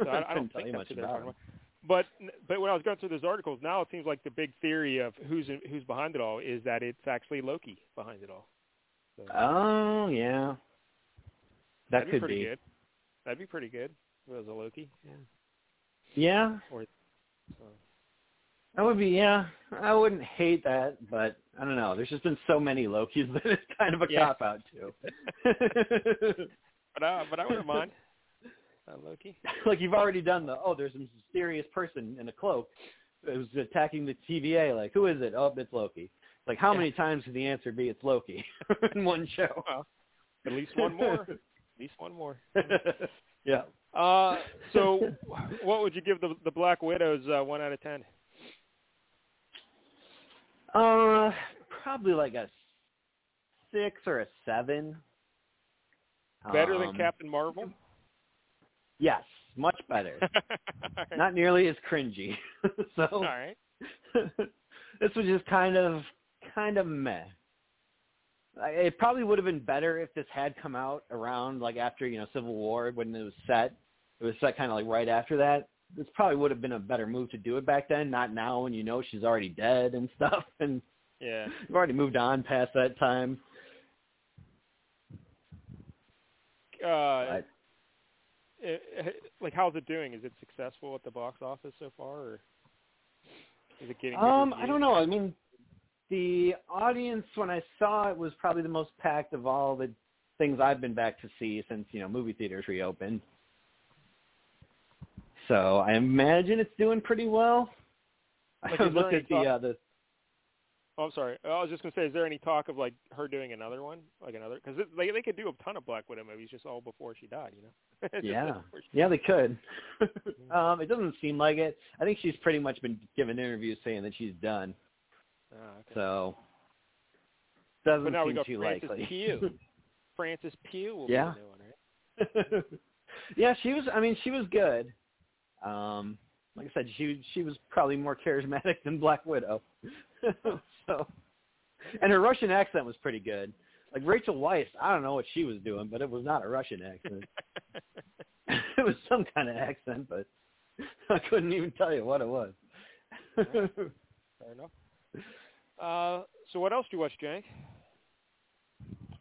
So I, I don't tell think much about him. But but when I was going through those articles, now it seems like the big theory of who's who's behind it all is that it's actually Loki behind it all. So Oh yeah. That that'd be could pretty be. good. That'd be pretty good. If it was a Loki. Yeah. Yeah, Or so. That would be. Yeah, I wouldn't hate that, but I don't know. There's just been so many Lokis that it's kind of a Yeah. cop out too. But uh, but I wouldn't mind. Uh, Loki. like you've already done the oh, there's a mysterious person in a cloak who's attacking the TVA. Like who is it? Oh, it's Loki. Like how many times can the answer be it's Loki in one show? Well, at least one more. At least one more. yeah. Uh, so what would you give the the Black Widows uh, one out of ten? Uh, probably like a six or a seven. Better than Um, Captain Marvel? Yes, much better. Right. Not nearly as cringy. so All right. this was just kind of kind of meh. It probably would have been better if this had come out around like after you know Civil War when it was set. It was set kind of like right after that. This probably would have been a better move to do it back then, not now when you know she's already dead and stuff, and Yeah. you've already moved on past that time. uh, it, like how's it doing? Is it successful at the box office so far, or is it getting? Um, I don't know. I mean, the audience when I saw it was probably the most packed of all the things I've been back to see since you know movie theaters reopened. So I imagine it's doing pretty well. Like, I looked at the talk- uh, the Oh, I'm sorry. I was just gonna say, is there any talk of like her doing another one, like another? Because they they could do a ton of Black Widow movies just all before she died, you know? Yeah yeah they could. um, it doesn't seem like it. I think she's pretty much been given interviews saying that she's done. Ah, okay. So doesn't but now we seem got too Francis likely. Pugh. Francis Pugh will Yeah. be the new one, right? yeah, she was. I mean, she was good. Um, like I said, she she was probably more charismatic than Black Widow. so, and her Russian accent was pretty good. Like Rachel Weisz, I don't know what she was doing, but it was not a Russian accent. it was some kind of accent, but I couldn't even tell you what it was. Fair enough. Uh, so what else do you watch, Jank?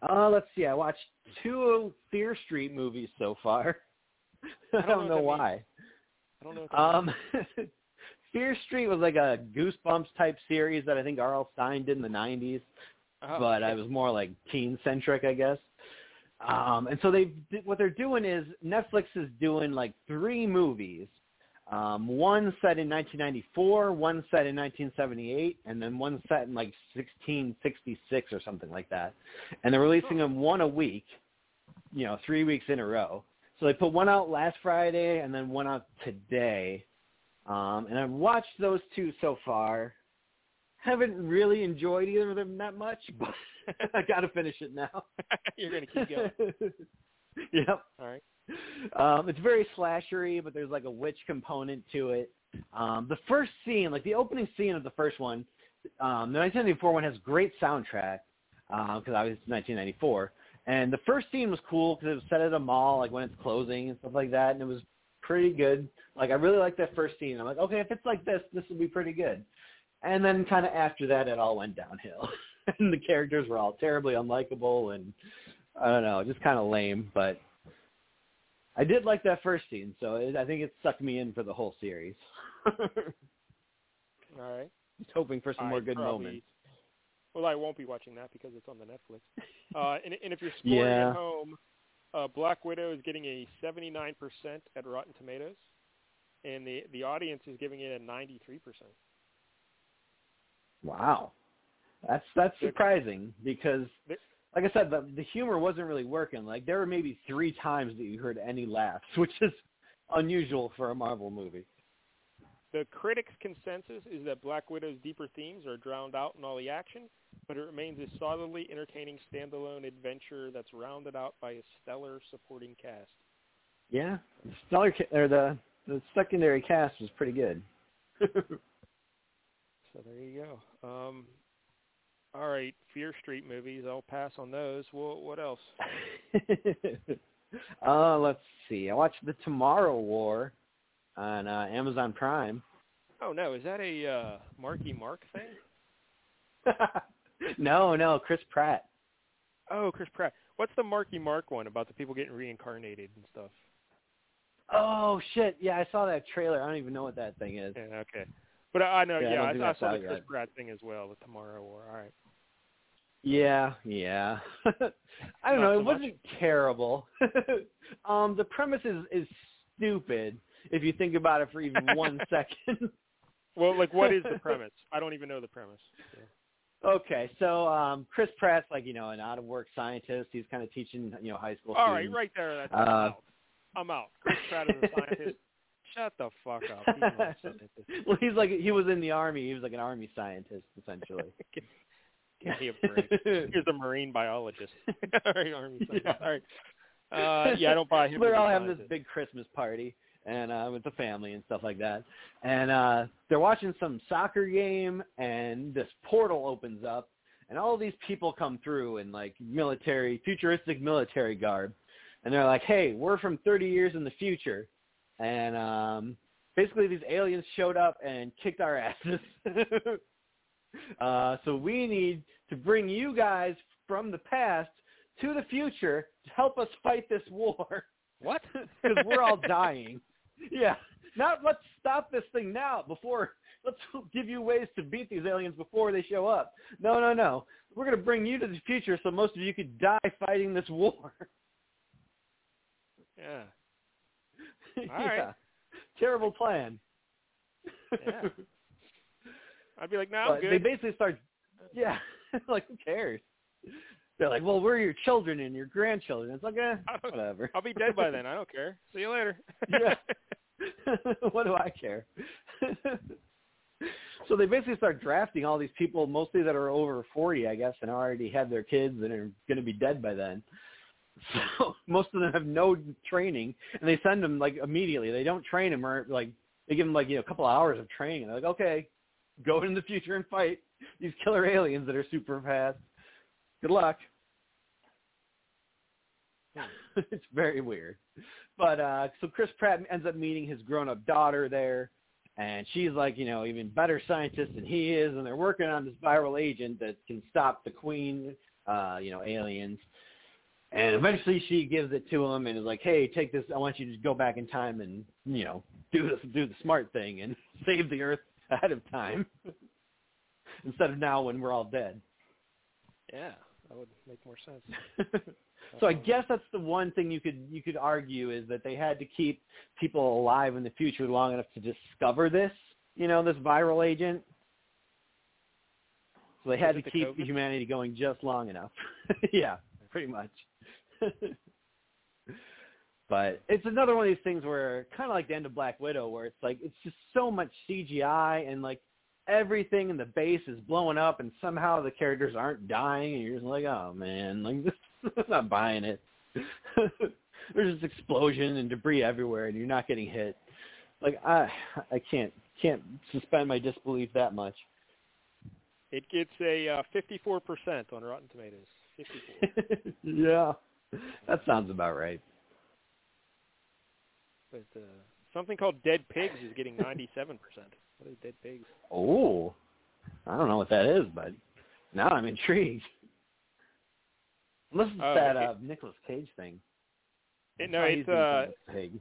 Uh, let's see. I watched two Fear Street movies so far. I don't don't, know know, why. I don't know. Um, Fear Street was like a Goosebumps type series that I think R.L. Stine did in the '90s, Oh, but okay. I was more like teen centric, I guess. Um, and so they what they're doing is Netflix is doing like three movies. Um, one set in 1994, one set in 1978, and then one set in like 1666 or something like that. And they're releasing them one a week, you know, three weeks in a row. So they put one out last Friday and then one out today. Um, and I've watched those two so far. Haven't really enjoyed either of them that much, but I got to finish it now. You're gonna keep going. yep. All right. Um, it's very slashery, but there's like a witch component to it. Um, the first scene, like the opening scene of the first one, um, the 1994 one has great soundtrack because I was 1994, and the first scene was cool because it was set at a mall, like when it's closing and stuff like that, and it was pretty good. Like I really liked that first scene. I'm like, okay, if it's like this, this will be pretty good. And then kind of after that, it all went downhill, and the characters were all terribly unlikable, and I don't know, just kind of lame, but. I did like that first scene, so it, I think it sucked me in for the whole series. All right. Just hoping for some I more good probably- moments. Well, I won't be watching that because it's on the Netflix. Uh, and, and if you're scoring Yeah. at home, uh, Black Widow is getting a 79% at Rotten Tomatoes, and the the audience is giving it a 93%. Wow, that's that's surprising because, like I said, the the humor wasn't really working. Like there were maybe three times that you heard any laughs, which is unusual for a Marvel movie. The critics' consensus is that Black Widow's deeper themes are drowned out in all the action, but it remains a solidly entertaining standalone adventure that's rounded out by a stellar supporting cast. Yeah, the stellar ca- or the the secondary cast was pretty good. So there you go. Um, all right, Fear Street movies. I'll pass on those. Well, what else? uh, let's see. I watched The Tomorrow War on uh, Amazon Prime. Oh no, is that a uh, Marky Mark thing? no, no, Chris Pratt. Oh, Chris Pratt. What's the Marky Mark one about the people getting reincarnated and stuff? Oh shit! Yeah, I saw that trailer. I don't even know what that thing is. Yeah, okay. But I, I know, Yeah, I yeah, don't I, I saw the Chris yet. Pratt thing as well, the Tomorrow War. All right. Yeah, yeah. I don't Not know. so It much? wasn't terrible. um, the premise is is stupid if you think about it for even one second. Well, like, what is the premise? I don't even know the premise. Okay, so um, Chris Pratt's like you know an out of work scientist. He's kind of teaching you know high school. All right, students. right there. That's Uh, I'm out. I'm out. Chris Pratt is a scientist. Shut the fuck up. He's not a scientist. well, he's like he was in the army. He was like an army scientist essentially. Give me a break. A marine biologist. all right, army scientist. Yeah. All right. Uh, yeah, I don't buy him. They're all having this big Christmas party and uh with the family and stuff like that. And uh they're watching some soccer game and this portal opens up and all these people come through in like military futuristic military garb. And they're like, "Hey, we're from 30 years in the future." And um basically these aliens showed up and kicked our asses. uh so we need to bring you guys from the past to the future to help us fight this war. What? Because we're all dying. Yeah. Now let's stop this thing now before let's give you ways to beat these aliens before they show up. No, no, no. We're going to bring you to the future so most of you could die fighting this war. Yeah. yeah. All right. Terrible plan. Yeah. I'd be like, no, I'm good. they basically start, yeah, like who cares? They're like, well, we're your children and your grandchildren. It's like, eh, whatever. I'll be dead by then. I don't care. See you later. yeah. what do I care? so they basically start drafting all these people, mostly that are over 40, I guess, and already have their kids and are going to be dead by then. So most of them have no training, and they send them like immediately. They don't train them or like they give them like you know a couple of hours of training. And they're like, okay, go into the future and fight these killer aliens that are super fast. Good luck. it's very weird. But uh so Chris Pratt ends up meeting his grown up daughter there and she's like, you know, even better scientist than he is and they're working on this viral agent that can stop the queen uh, you know, aliens. And eventually she gives it to him and is like, Hey, take this I want you to go back in time and, you know, do this do the smart thing and save the earth ahead of time. Instead of now when we're all dead. yeah, that would make more sense. So I guess that's the one thing you could you could argue is that they had to keep people alive in the future long enough to discover this, you know, this viral agent. So they had to the keep COVID? humanity going just long enough. yeah, pretty much. but it's another one of these things where kind of like the end of Black Widow where it's like it's just so much CGI and like everything in the base is blowing up and somehow the characters aren't dying and you're just like, oh man, like this I'm not buying it. There's just explosion and debris everywhere, and you're not getting hit. Like I, I can't can't suspend my disbelief that much. It gets a uh, 54% on Rotten Tomatoes. 54. yeah, that sounds about right. but uh, something called Dead Pigs is getting 97%. What is Dead Pigs? Oh, I don't know what that is, but now I'm intrigued. Unless it's Oh, that it- uh, Nicolas Cage thing. It, no, it's uh, pig.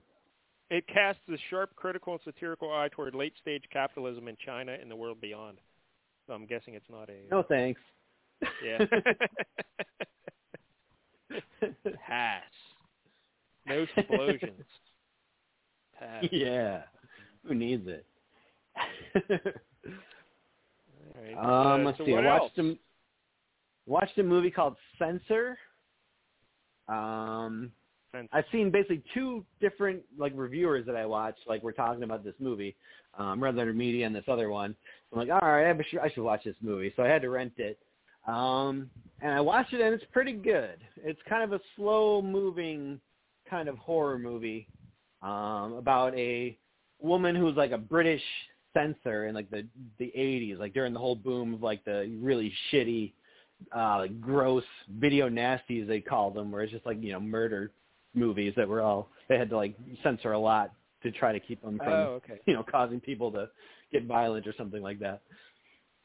it casts a sharp, critical, and satirical eye toward late-stage capitalism in China and the world beyond. So I'm guessing it's not a. No thanks. Yeah. Pass. No explosions. Pass. yeah. Who needs it? All right. Um, Uh, let's so see. I watched else? a watched a movie called Censor. Um, Censor. I've seen basically two different like reviewers that I watched. Like we're talking about this movie, um, Red Letter Media and this other one. So I'm like, all right, I should, I should watch this movie. So I had to rent it. Um, and I watched it, and it's pretty good. It's kind of a slow-moving kind of horror movie um, about a woman who's like a British censor in like the the 80s, like during the whole boom of like the really shitty, uh, like gross video nasties they called them, where it's just like you know murder movies that were all they had to like censor a lot to try to keep them from Oh, okay. you know causing people to get violent or something like that.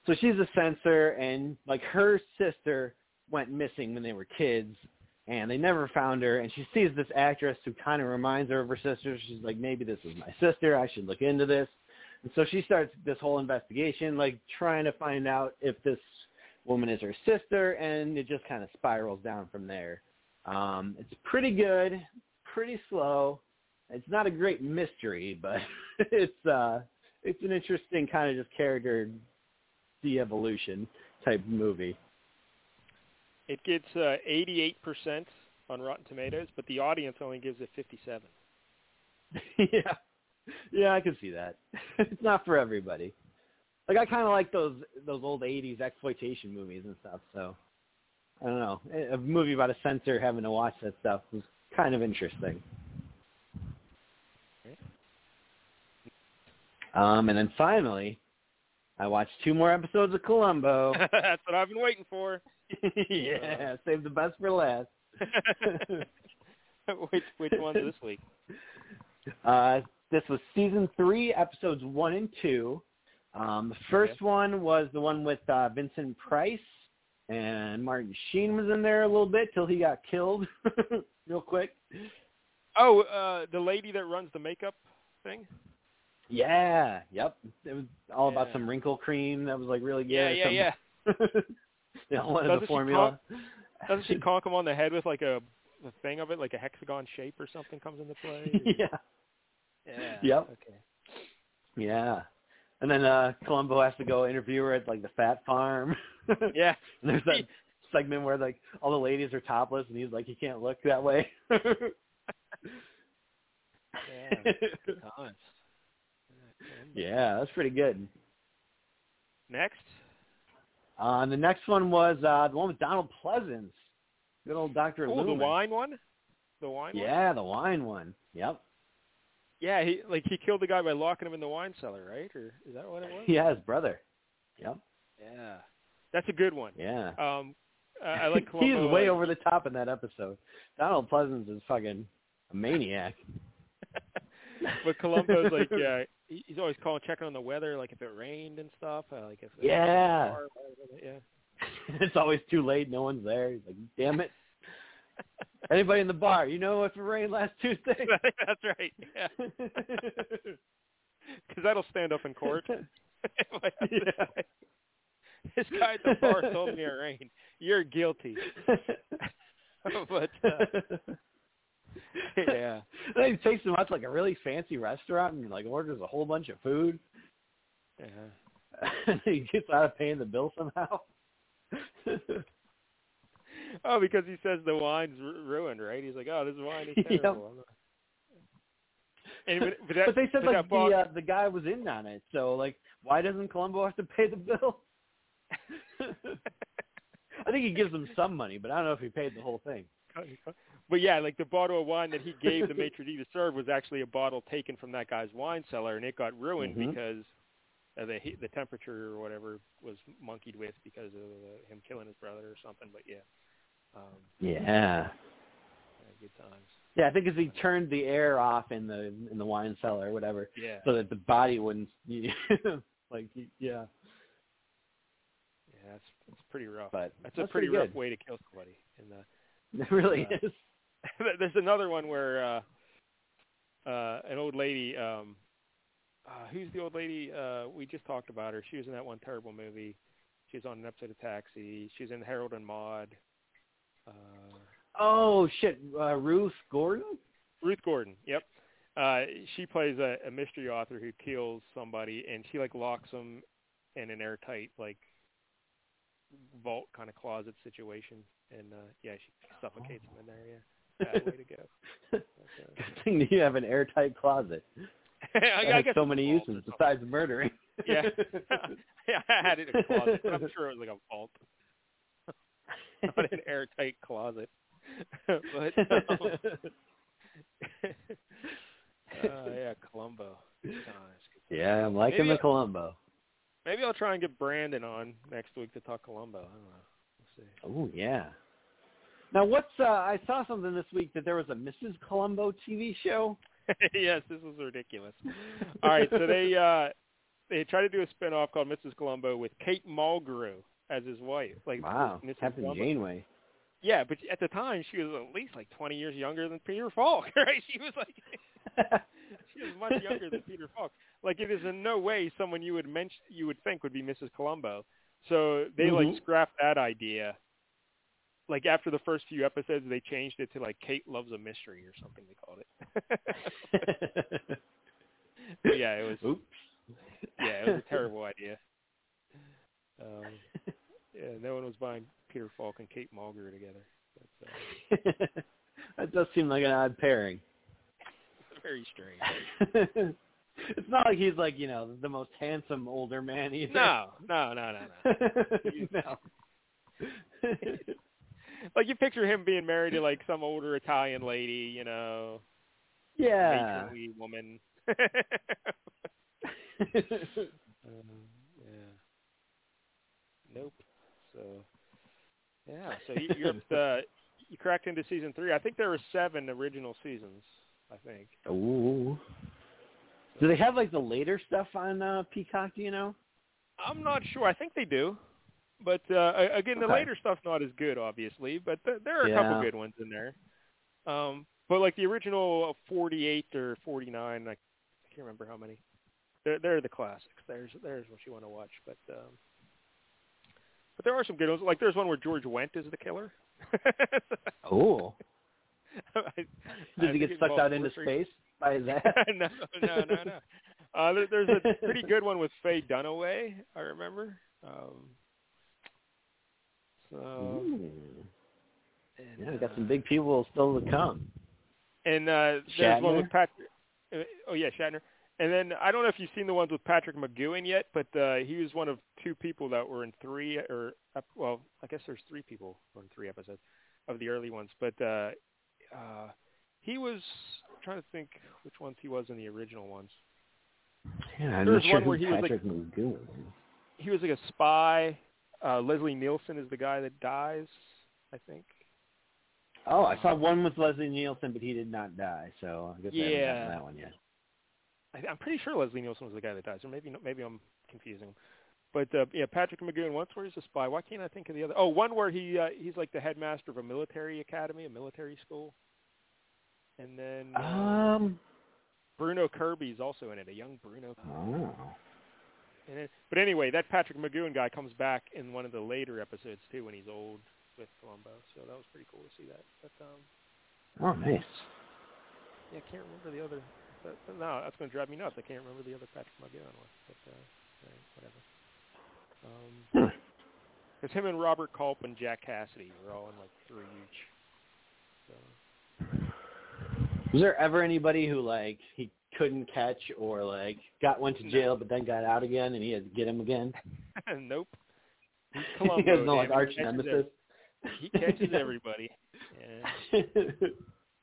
So she's a censor, and like her sister went missing when they were kids, and they never found her. And she sees this actress who kind of reminds her of her sister. She's like, maybe this is my sister. I should look into this. And so she starts this whole investigation, like trying to find out if this woman is her sister, and it just kind of spirals down from there. Um, it's pretty good, pretty slow. It's not a great mystery, but it's uh, it's an interesting kind of just character de-evolution type movie. It gets uh, 88% on Rotten Tomatoes, but the audience only gives it 57. yeah, yeah, I can see that. it's not for everybody. Like I kind of like those those old '80s exploitation movies and stuff. So I don't know. A movie about a censor having to watch that stuff was kind of interesting. Um, and then finally, I watched two more episodes of Columbo. That's what I've been waiting for. yeah, save the best for last. which which one's this week? Uh, this was season three, episodes one and two. Um, the first one was the one with uh, Vincent Price and Martin Sheen was in there a little bit till he got killed real quick. Oh, uh, the lady that runs the makeup thing. Yeah, yep. It was all about some wrinkle cream that was like really good. Yeah, yeah, some- yeah. you know, one Doesn't the she formula. Doesn't she conk him on the head with like a, a thing of it, like a hexagon shape or something comes into play? yeah. Yeah. Yep. Okay. Yeah. And then uh Columbo has to go interview her at like the fat farm. Yeah. And there's that segment where like all the ladies are topless and he's like he can't look that way. Yeah. Yeah, that's pretty good. Next. Uh, and the next one was uh the one with Donald Pleasence. Good old Doctor Oh, the wine one. The wine. one? Yeah, the wine one. Yep. Yeah, he like he killed the guy by locking him in the wine cellar, right? Or is that what it was? Yeah, his brother. Yep. Yeah. That's a good one. Yeah. Um, uh, I like He's Columbo. way uh, over the top in that episode. Donald Pleasence is fucking a maniac. but Columbo's like, yeah, he's always calling, checking on the weather, like if it rained and stuff, uh, like if it- Yeah. yeah. it's always too late. No one's there. He's like, damn it. Anybody in the bar? You know if it rained last Tuesday? That's right. Yeah. Because that'll stand up in court. Like, This guy at the bar told me it rained. You're guilty. but uh, yeah. then he takes him out to like a really fancy restaurant and like orders a whole bunch of food. Yeah. and he gets out of paying the bill somehow. Oh, because he says the wine's ru- ruined, right? He's like, oh, this wine is Yep. terrible. I'm And but, but, that, but they said like the uh, the guy was in on it, so like why doesn't Columbo have to pay the bill? I think he gives him some money, but I don't know if he paid the whole thing. But yeah, like the bottle of wine that he gave the maitre d' to serve was actually a bottle taken from that guy's wine cellar, and it got ruined Mhm. because uh, the the temperature or whatever was monkeyed with because of uh, him killing his brother or something. But yeah, um, Yeah. yeah, good times. Yeah, I think because he turned the air off in the in the wine cellar or whatever, Yeah. so that the body wouldn't like yeah. Yeah, that's that's pretty rough. But that's, that's a pretty, pretty rough way to kill somebody. And uh, It really Uh, is. there's another one where uh, uh, an old lady. Um, uh, who's the old lady? Uh, we just talked about her. She was in that one terrible movie. She was on an episode of Taxi. She was in Harold and Maude. Uh, Oh shit, uh, Ruth Gordon. Ruth Gordon. Yep. Uh, she plays a, a mystery author who kills somebody, and she like locks them in an airtight like vault kind of closet situation, and uh, yeah, she suffocates them in there. Yeah, bad way to go. But, uh, Good thing you have an airtight closet. I, has so many a vault or uses besides murdering. yeah, yeah, I had it in a closet, but I'm sure it was like a vault, not an airtight closet. but um, uh, yeah, Columbo. Good times, good yeah, I'm liking Maybe the I- Columbo. Maybe I'll try and get Brandon on next week to talk Columbo. I don't know. We'll see. Oh yeah. Now what's uh I saw something this week that there was a Mrs. Columbo TV show. yes, this was ridiculous. All right, so they uh they tried to do a spin-off called Mrs. Columbo with Kate Mulgrew as his wife. Like Wow, Mrs. Captain. Janeway. Yeah, but at the time she was at least like 20 years younger than Peter Falk, right? She was like she was much younger than Peter Falk. Like it is in no way someone you would mention you would think would be Mrs. Columbo. So they Mhm. like scrapped that idea. Like after the first few episodes, they changed it to like Kate loves a mystery or something. They called it. Yeah, it was. Oops. Yeah, it was a terrible idea. Um, yeah, no one was buying Peter Falk and Kate Mulgrew together. That's uh, that does seem like an odd pairing. very strange. it's not like he's like, you know, the most handsome older man either. No, no, no, no, no. no. like you picture him being married to like some older Italian lady, you know, Yeah. matronly woman. um, yeah. Nope. So, yeah. So you, you're up you cracked into season three. I think there were seven original seasons. I think. Ooh. Do they have like the later stuff on uh, Peacock? Do you know? I'm not sure. I think they do. But uh, again, the Okay. later stuff's not as good, obviously. But th- there are a couple good ones in there. Um, but like the original 48 or 49, I, I can't remember how many. They're, they're the classics. There's there's what you want to watch. But um, but there are some good ones. Like there's one where George Wendt is the killer. Oh. I- I Did he get sucked out into space by that? no, no, no, no. Uh, there, there's a pretty good one with Faye Dunaway. I remember. Um, so Ooh. and, Yeah, we got some uh, big people still to come. And uh, there's one with Patrick. Uh, oh yeah, Shatner. And then I don't know if you've seen the ones with Patrick McGoohan yet, but uh, he was one of two people that were in three or well, I guess there's three people in three episodes of the early ones. But uh, uh, he was I'm trying to think which ones he was in the original ones. Yeah, I'm There not was sure one where he was like- McGowan. He was like a spy. Uh, Leslie Nielsen is the guy that dies, I think. Oh, I saw one with Leslie Nielsen, but he did not die, so I guess I haven't Yeah. gotten that one yet. I, I'm pretty sure Leslie Nielsen was the guy that dies, or maybe maybe I'm confusing. him. But uh, yeah, Patrick McGoohan. Once where he's a spy. Why can't I think of the other? Oh, one where he uh, he's like the headmaster of a military academy, a military school. And then uh, Um. Bruno Kirby's also in it, a young Bruno. Kirby. Oh. And then, but anyway, that Patrick McGoohan guy comes back in one of the later episodes too, when he's old with Columbo. So that was pretty cool to see that. But um, Oh, nice. yeah, I can't remember the other. But, but no, that's going to drive me nuts. I can't remember the other Patrick McGoohan one. But uh, right, whatever. Um, Hmm. Because him and Robert Culp and Jack Cassidy were all in like three each. So. Was there ever anybody who like he couldn't catch or like got went to jail but then got out again and he had to get him again? nope. He's he has no like arch catches nemesis. He catches everybody. Yeah.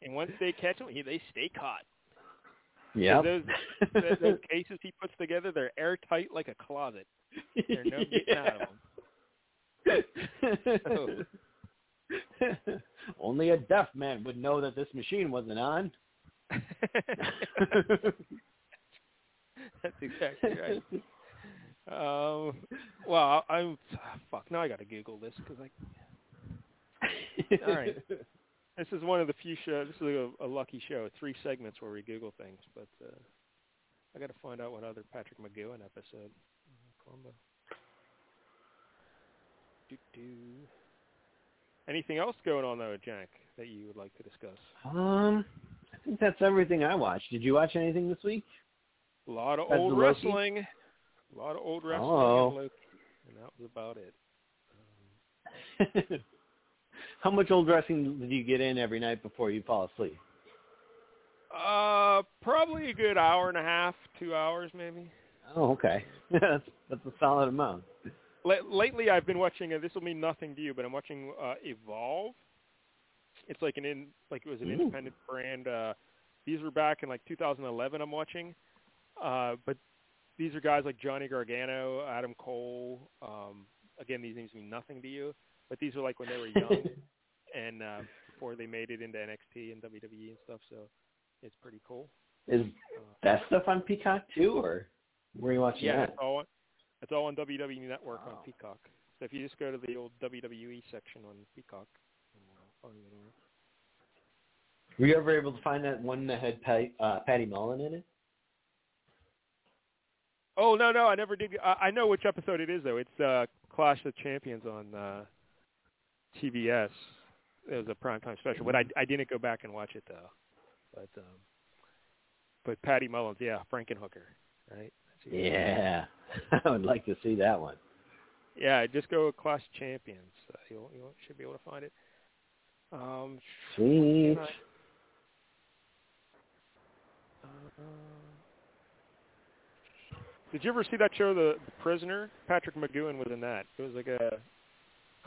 And once they catch him, he, they stay caught. Yep. Those, those, those cases he puts together, they're airtight like a closet. No getting out of them. Only a deaf man would know that this machine wasn't on. That's exactly right. Um, well, I- I'm fuck. Now I got to Google this because I. All right. This is one of the few shows. This is a, a lucky show. Three segments where we Google things, but uh, I got to find out what other Patrick McGoohan episode. Uh, Columbo. Do do. Anything else going on though, Jack, that you would like to discuss? Um, I think that's everything I watched. Did you watch anything this week? A lot of Besides old Loki? wrestling. A lot of old wrestling Oh. and Loki, and that was about it. How much old wrestling did you get in every night before you fall asleep? Uh, probably a good hour and a half, two hours maybe. Oh, okay. that's that's a solid amount. L- lately, I've been watching. Uh, this will mean nothing to you, but I'm watching uh, Evolve. It's like an in, like it was an Ooh. independent brand. Uh, these were back in like 2011. I'm watching, uh, but these are guys like Johnny Gargano, Adam Cole. Um, again, these names mean nothing to you, but these were like when they were young and uh, before they made it into NXT and WWE and stuff. So it's pretty cool. Is that stuff on Peacock too, or where are you watching Yeah, that? it's all on, it's all on WWE Network on Peacock. So if you just go to the old WWE section on Peacock, you'll find it all. Were you ever able to find that one that had Patty, uh, Patty Mullen in it? Oh no, no, I never did. I, I know which episode it is though. It's uh, Clash of Champions on uh, TBS. It was a primetime special, but I I didn't go back and watch it though. But um, but Patty Mullins, yeah, Frankenhooker, right? Yeah, I would like to see that one. Yeah, just go Clash Champions. Uh, you'll you should be able to find it. Um, Sweet. uh, did you ever see that show, The, the Prisoner? Patrick McGoohan was in that. It was like a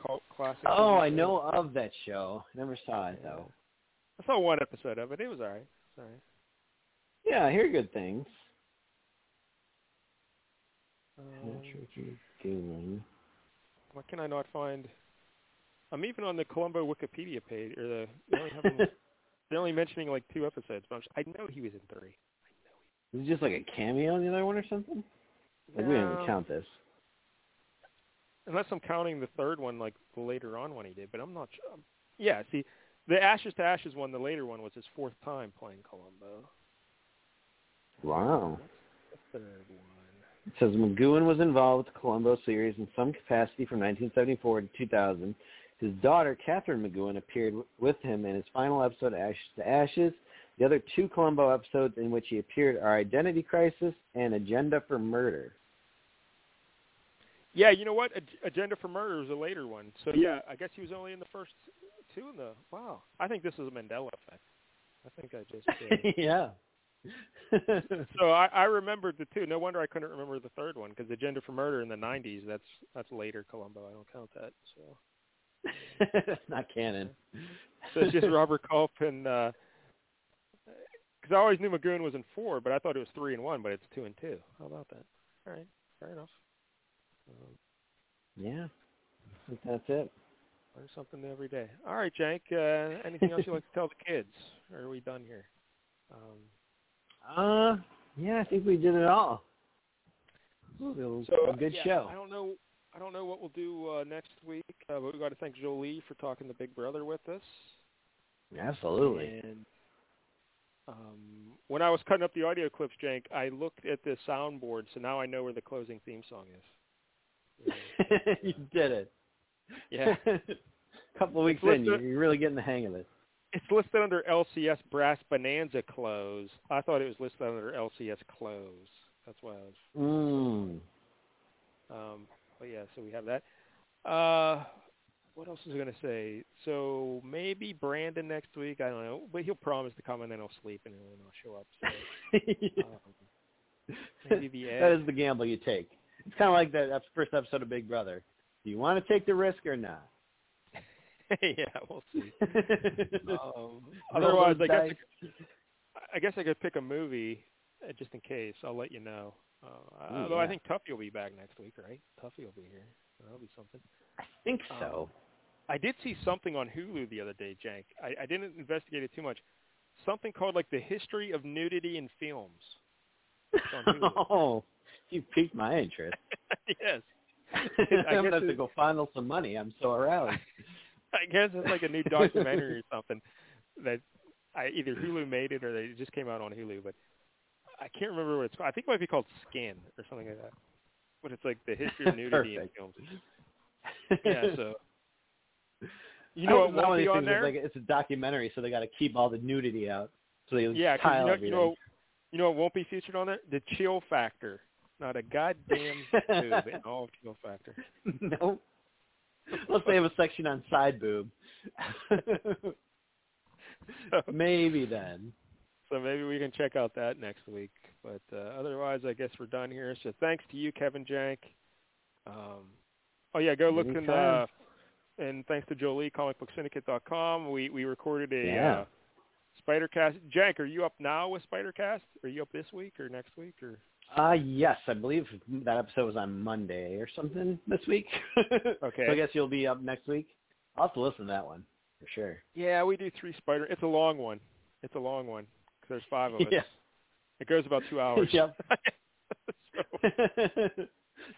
cult classic. Oh, I know of that show. Never saw it though. I saw one episode of it. It was alright. Was. Yeah, I hear good things. Um, Patrick McGoohan. why can I not find? I'm even on the Columbo Wikipedia page, or the they only have they're only mentioning like two episodes, but I'm, know he was in three. i know Is it just like a cameo in the other one or something? Like we didn't even count this. Unless I'm counting the third one, like the later on one he did. But I'm not sure. Yeah, see, the Ashes to Ashes one, the later one, was his fourth time playing Columbo. Wow. The third one. It says McGoohan was involved with the Columbo series in some capacity from 1974 to 2000. His daughter, Catherine McGoohan, appeared with him in his final episode, Ashes to Ashes. The other two Columbo episodes in which he appeared are Identity Crisis and Agenda for Murder. Yeah, you know what? Ag- Agenda for Murder is a later one. So yeah, I guess he was only in the first two in the. Wow, I think this is a Mandela effect. I think I just. Uh, yeah. so I, I remembered the two. No wonder I couldn't remember the third one because Agenda for Murder in the '90s. That's that's later Columbo. I don't count that. So. That's not canon. So it's just Robert Culp and because I always knew McGoohan was in four, but I thought it was three and one, but it's two and two. How about that? All right, fair enough. Um, Yeah. I think that's it. learn something every day. All right, Jank. Uh, anything else you'd like to tell the kids? Or are we done here? Um, Uh, yeah, I think we did it all. It was so a good yeah, show. I don't know. I don't know what we'll do uh, next week, uh, but we got to thank Jolie for talking to Big Brother with us. Absolutely. And um, when I was cutting up the audio clips, Jank, I looked at the soundboard, so now I know where the closing theme song is. you did it. Yeah. a couple of weeks in, you're really getting the hang of it. It's listed under LCS Brass Bonanza Close. I thought it was listed under LCS Close. That's why I was. Mm. Um, but yeah, so we have that. Uh, what else was I going to say? So maybe Brandon next week. I don't know, but he'll promise to come and then he'll sleep and then I'll show up. So, um, maybe the that is the gamble you take. It's kind of like that, that first episode of Big Brother. Do you want to take the risk or not? yeah, we'll see. um, otherwise, I guess dice. I guess I could pick a movie uh, just in case. I'll let you know. Uh, Ooh, although I think Tuffy will be back next week, right? Tuffy will be here. That'll be something. I think Um, so. I did see something on Hulu the other day, Jank. I, I didn't investigate it too much. Something called like the history of nudity in films. On Hulu. oh, you piqued my interest. yes. I'm have to go fondle some money. I'm so aroused. I guess it's like a new documentary or something that I either Hulu made it or they just came out on Hulu, but I can't remember what it's called. I think it might be called Skin or something like that. But it's like the history of nudity in films. Yeah, so you know what won't be on there? Like, it's a documentary, so they got to keep all the nudity out. So they yeah, tile you know, everything. you know, you know, what won't be featured on there. The chill factor. Not a goddamn boob in all of chill factor. no. Unless they have a section on side boob. Maybe then. So maybe we can check out that next week. But uh, otherwise, I guess we're done here. So thanks to you, Kevin Jank. Um, oh yeah, go look in the and thanks to Jolie, comicbooksyndicate.com. We we recorded a Yeah. uh, Spidercast. Jank, are you up now with Spidercast? Are you up this week or next week or? Uh yes, I believe that episode was on Monday or something this week. Okay. So I guess you'll be up next week. I'll have to listen to that one for sure. Yeah, we do three Spider. It's a long one. It's a long one because there's five of us. Yeah. It goes about two hours. Yep.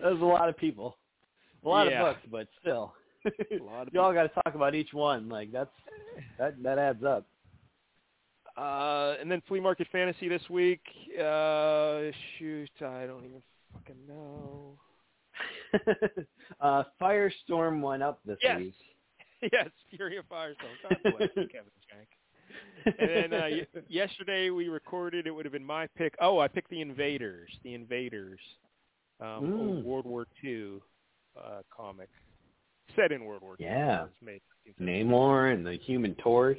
There's a lot of people. A lot Yeah. of books, but still. A lot of you all got to talk about each one. Like that's that that adds up. Uh, and then Flea Market Fantasy this week. Uh, shoot, I don't even fucking know. uh Firestorm went up this Yes. week. yes, Fury of Firestorm. God bless Kevin Shank. And then uh, y- yesterday we recorded. It would have been my pick. Oh, I picked the Invaders. The Invaders. Um, Mm. World War II uh, comic set in World War II. Yeah. It was made in 1970. Namor and the Human Torch.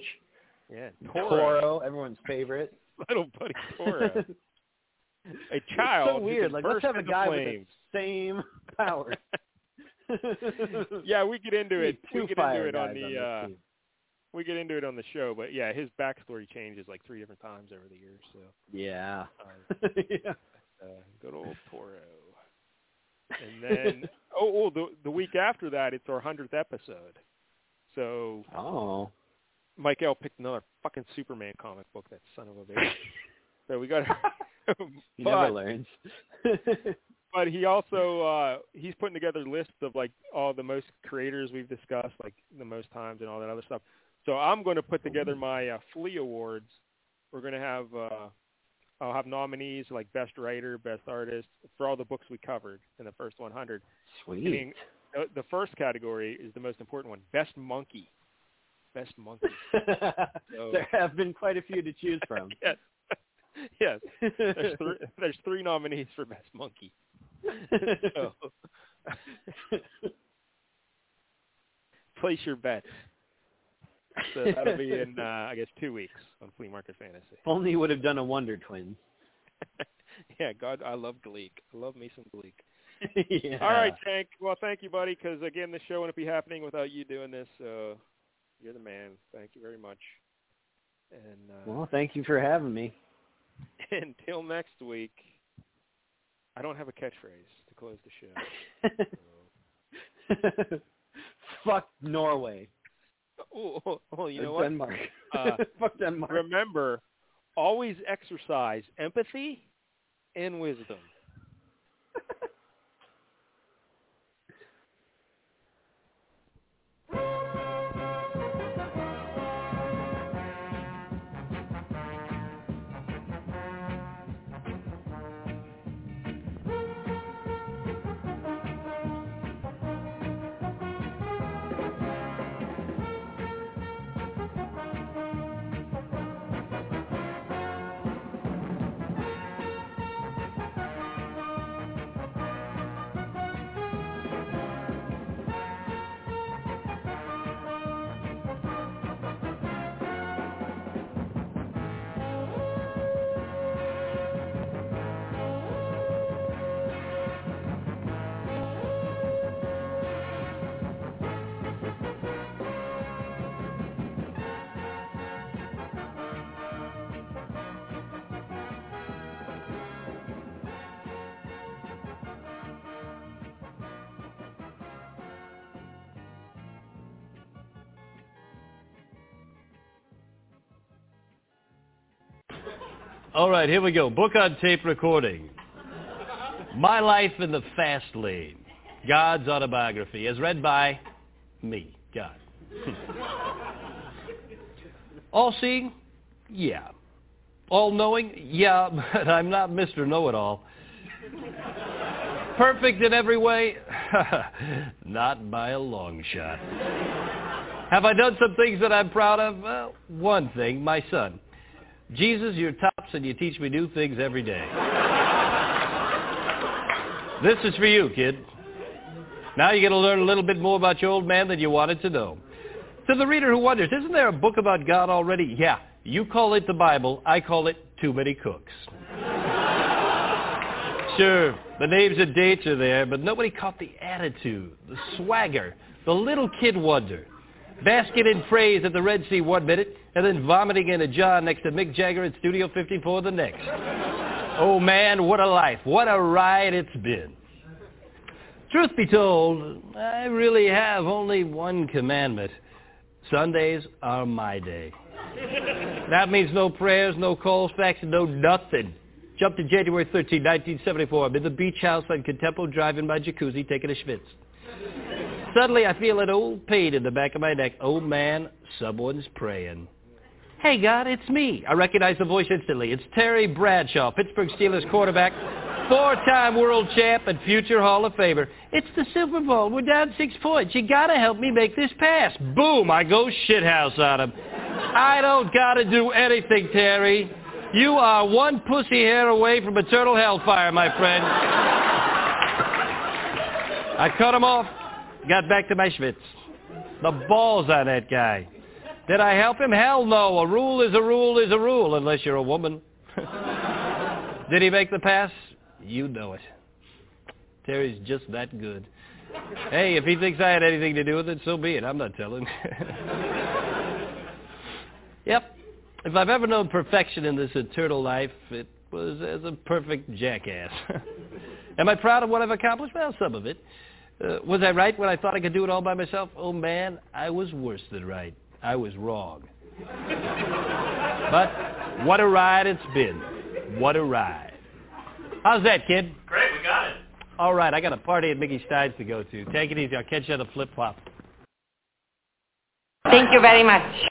Yeah, Toro, Toro everyone's favorite. Little buddy Toro. a It's child. so weird. Like let's have a guy flames. with the same powers. yeah, we get into it. We get into it on the. on uh. We get into it on the show, but yeah, his backstory changes like three different times over the years. So, Yeah. uh, yeah. uh, good old Toro. And then, oh, oh, the the week after that, it's our hundredth episode. So Oh. Mike L picked another fucking Superman comic book. That son of a bitch. so we got. He but, never learns. but he also uh he's putting together lists of like all the most creators we've discussed, like the most times and all that other stuff. So I'm going to put together my uh, Flea Awards. We're going to have uh I'll have nominees like best writer, best artist for all the books we covered in the first 100. Sweet. Meaning, the, the first category is the most important one, best monkey. Best monkey. So- there have been quite a few to choose from. yes. Yes. There's three, there's three nominees for best monkey. so, place your bets. So that'll be in, uh, I guess, two weeks on Flea Market Fantasy. Only you would have done a Wonder Twins. yeah, God, I love Gleek. I love me some Gleek. yeah. All right, Tank. Well, thank you, buddy, because, again, the show wouldn't be happening without you doing this. So you're the man. Thank you very much. And uh, Well, thank you for having me. until next week, I don't have a catchphrase to close the show. Fuck Norway. Oh, well, you Or know what? Denmark. Uh, Fuck Denmark. remember, always exercise empathy and wisdom. All right, here we go. Book on tape recording. My Life in the Fast Lane. God's autobiography, as read by me, God. All seeing? Yeah. All knowing? Yeah, but I'm not Mr. Know It All. Perfect in every way? not by a long shot. Have I done some things that I'm proud of? Well, one thing, my son. Jesus, you're tops and you teach me new things every day. this is for you, kid. Now you get to learn a little bit more about your old man than you wanted to know. To the reader who wonders, isn't there a book about God already? Yeah, you call it the Bible. I call it Too Many Cooks. sure, the names and dates are there, but nobody caught the attitude, the swagger, the little kid wonder. Basking in praise at the Red Sea one minute, and then vomiting in a jar next to Mick Jagger at Studio 54 the next. Oh man, what a life. What a ride it's been. Truth be told, I really have only one commandment. Sundays are my day. That means no prayers, no calls, fax, no nothing. Jump to January 13, 1974. I'm in the beach house on Contempo Drive in my jacuzzi taking a schwitz. Suddenly I feel an old pain in the back of my neck. Oh man, someone's praying. Hey God, it's me. I recognize the voice instantly. It's Terry Bradshaw, Pittsburgh Steelers quarterback, four-time world champ and future Hall of Famer. It's the Super Bowl. We're down six points. You gotta help me make this pass. Boom! I go shithouse on him. I don't gotta do anything, Terry. You are one pussy hair away from eternal hellfire, my friend. I cut him off, got back to my. The balls on that guy. Did I help him? Hell no. A rule is a rule is a rule, unless you're a woman. Did he make the pass? You know it. Terry's just that good. Hey, if he thinks I had anything to do with it, so be it. I'm not telling. yep. If I've ever known perfection in this eternal life, it was as a perfect jackass. Am I proud of what I've accomplished? Well, some of it. Uh, was I right when I thought I could do it all by myself? Oh, man, I was worse than right. I was wrong. but what a ride it's been. What a ride. How's that, kid? Great, we got it. All right, I got a party at Mickey Stein's to go to. Take it easy. I'll catch you on the flip-flop. Thank you very much.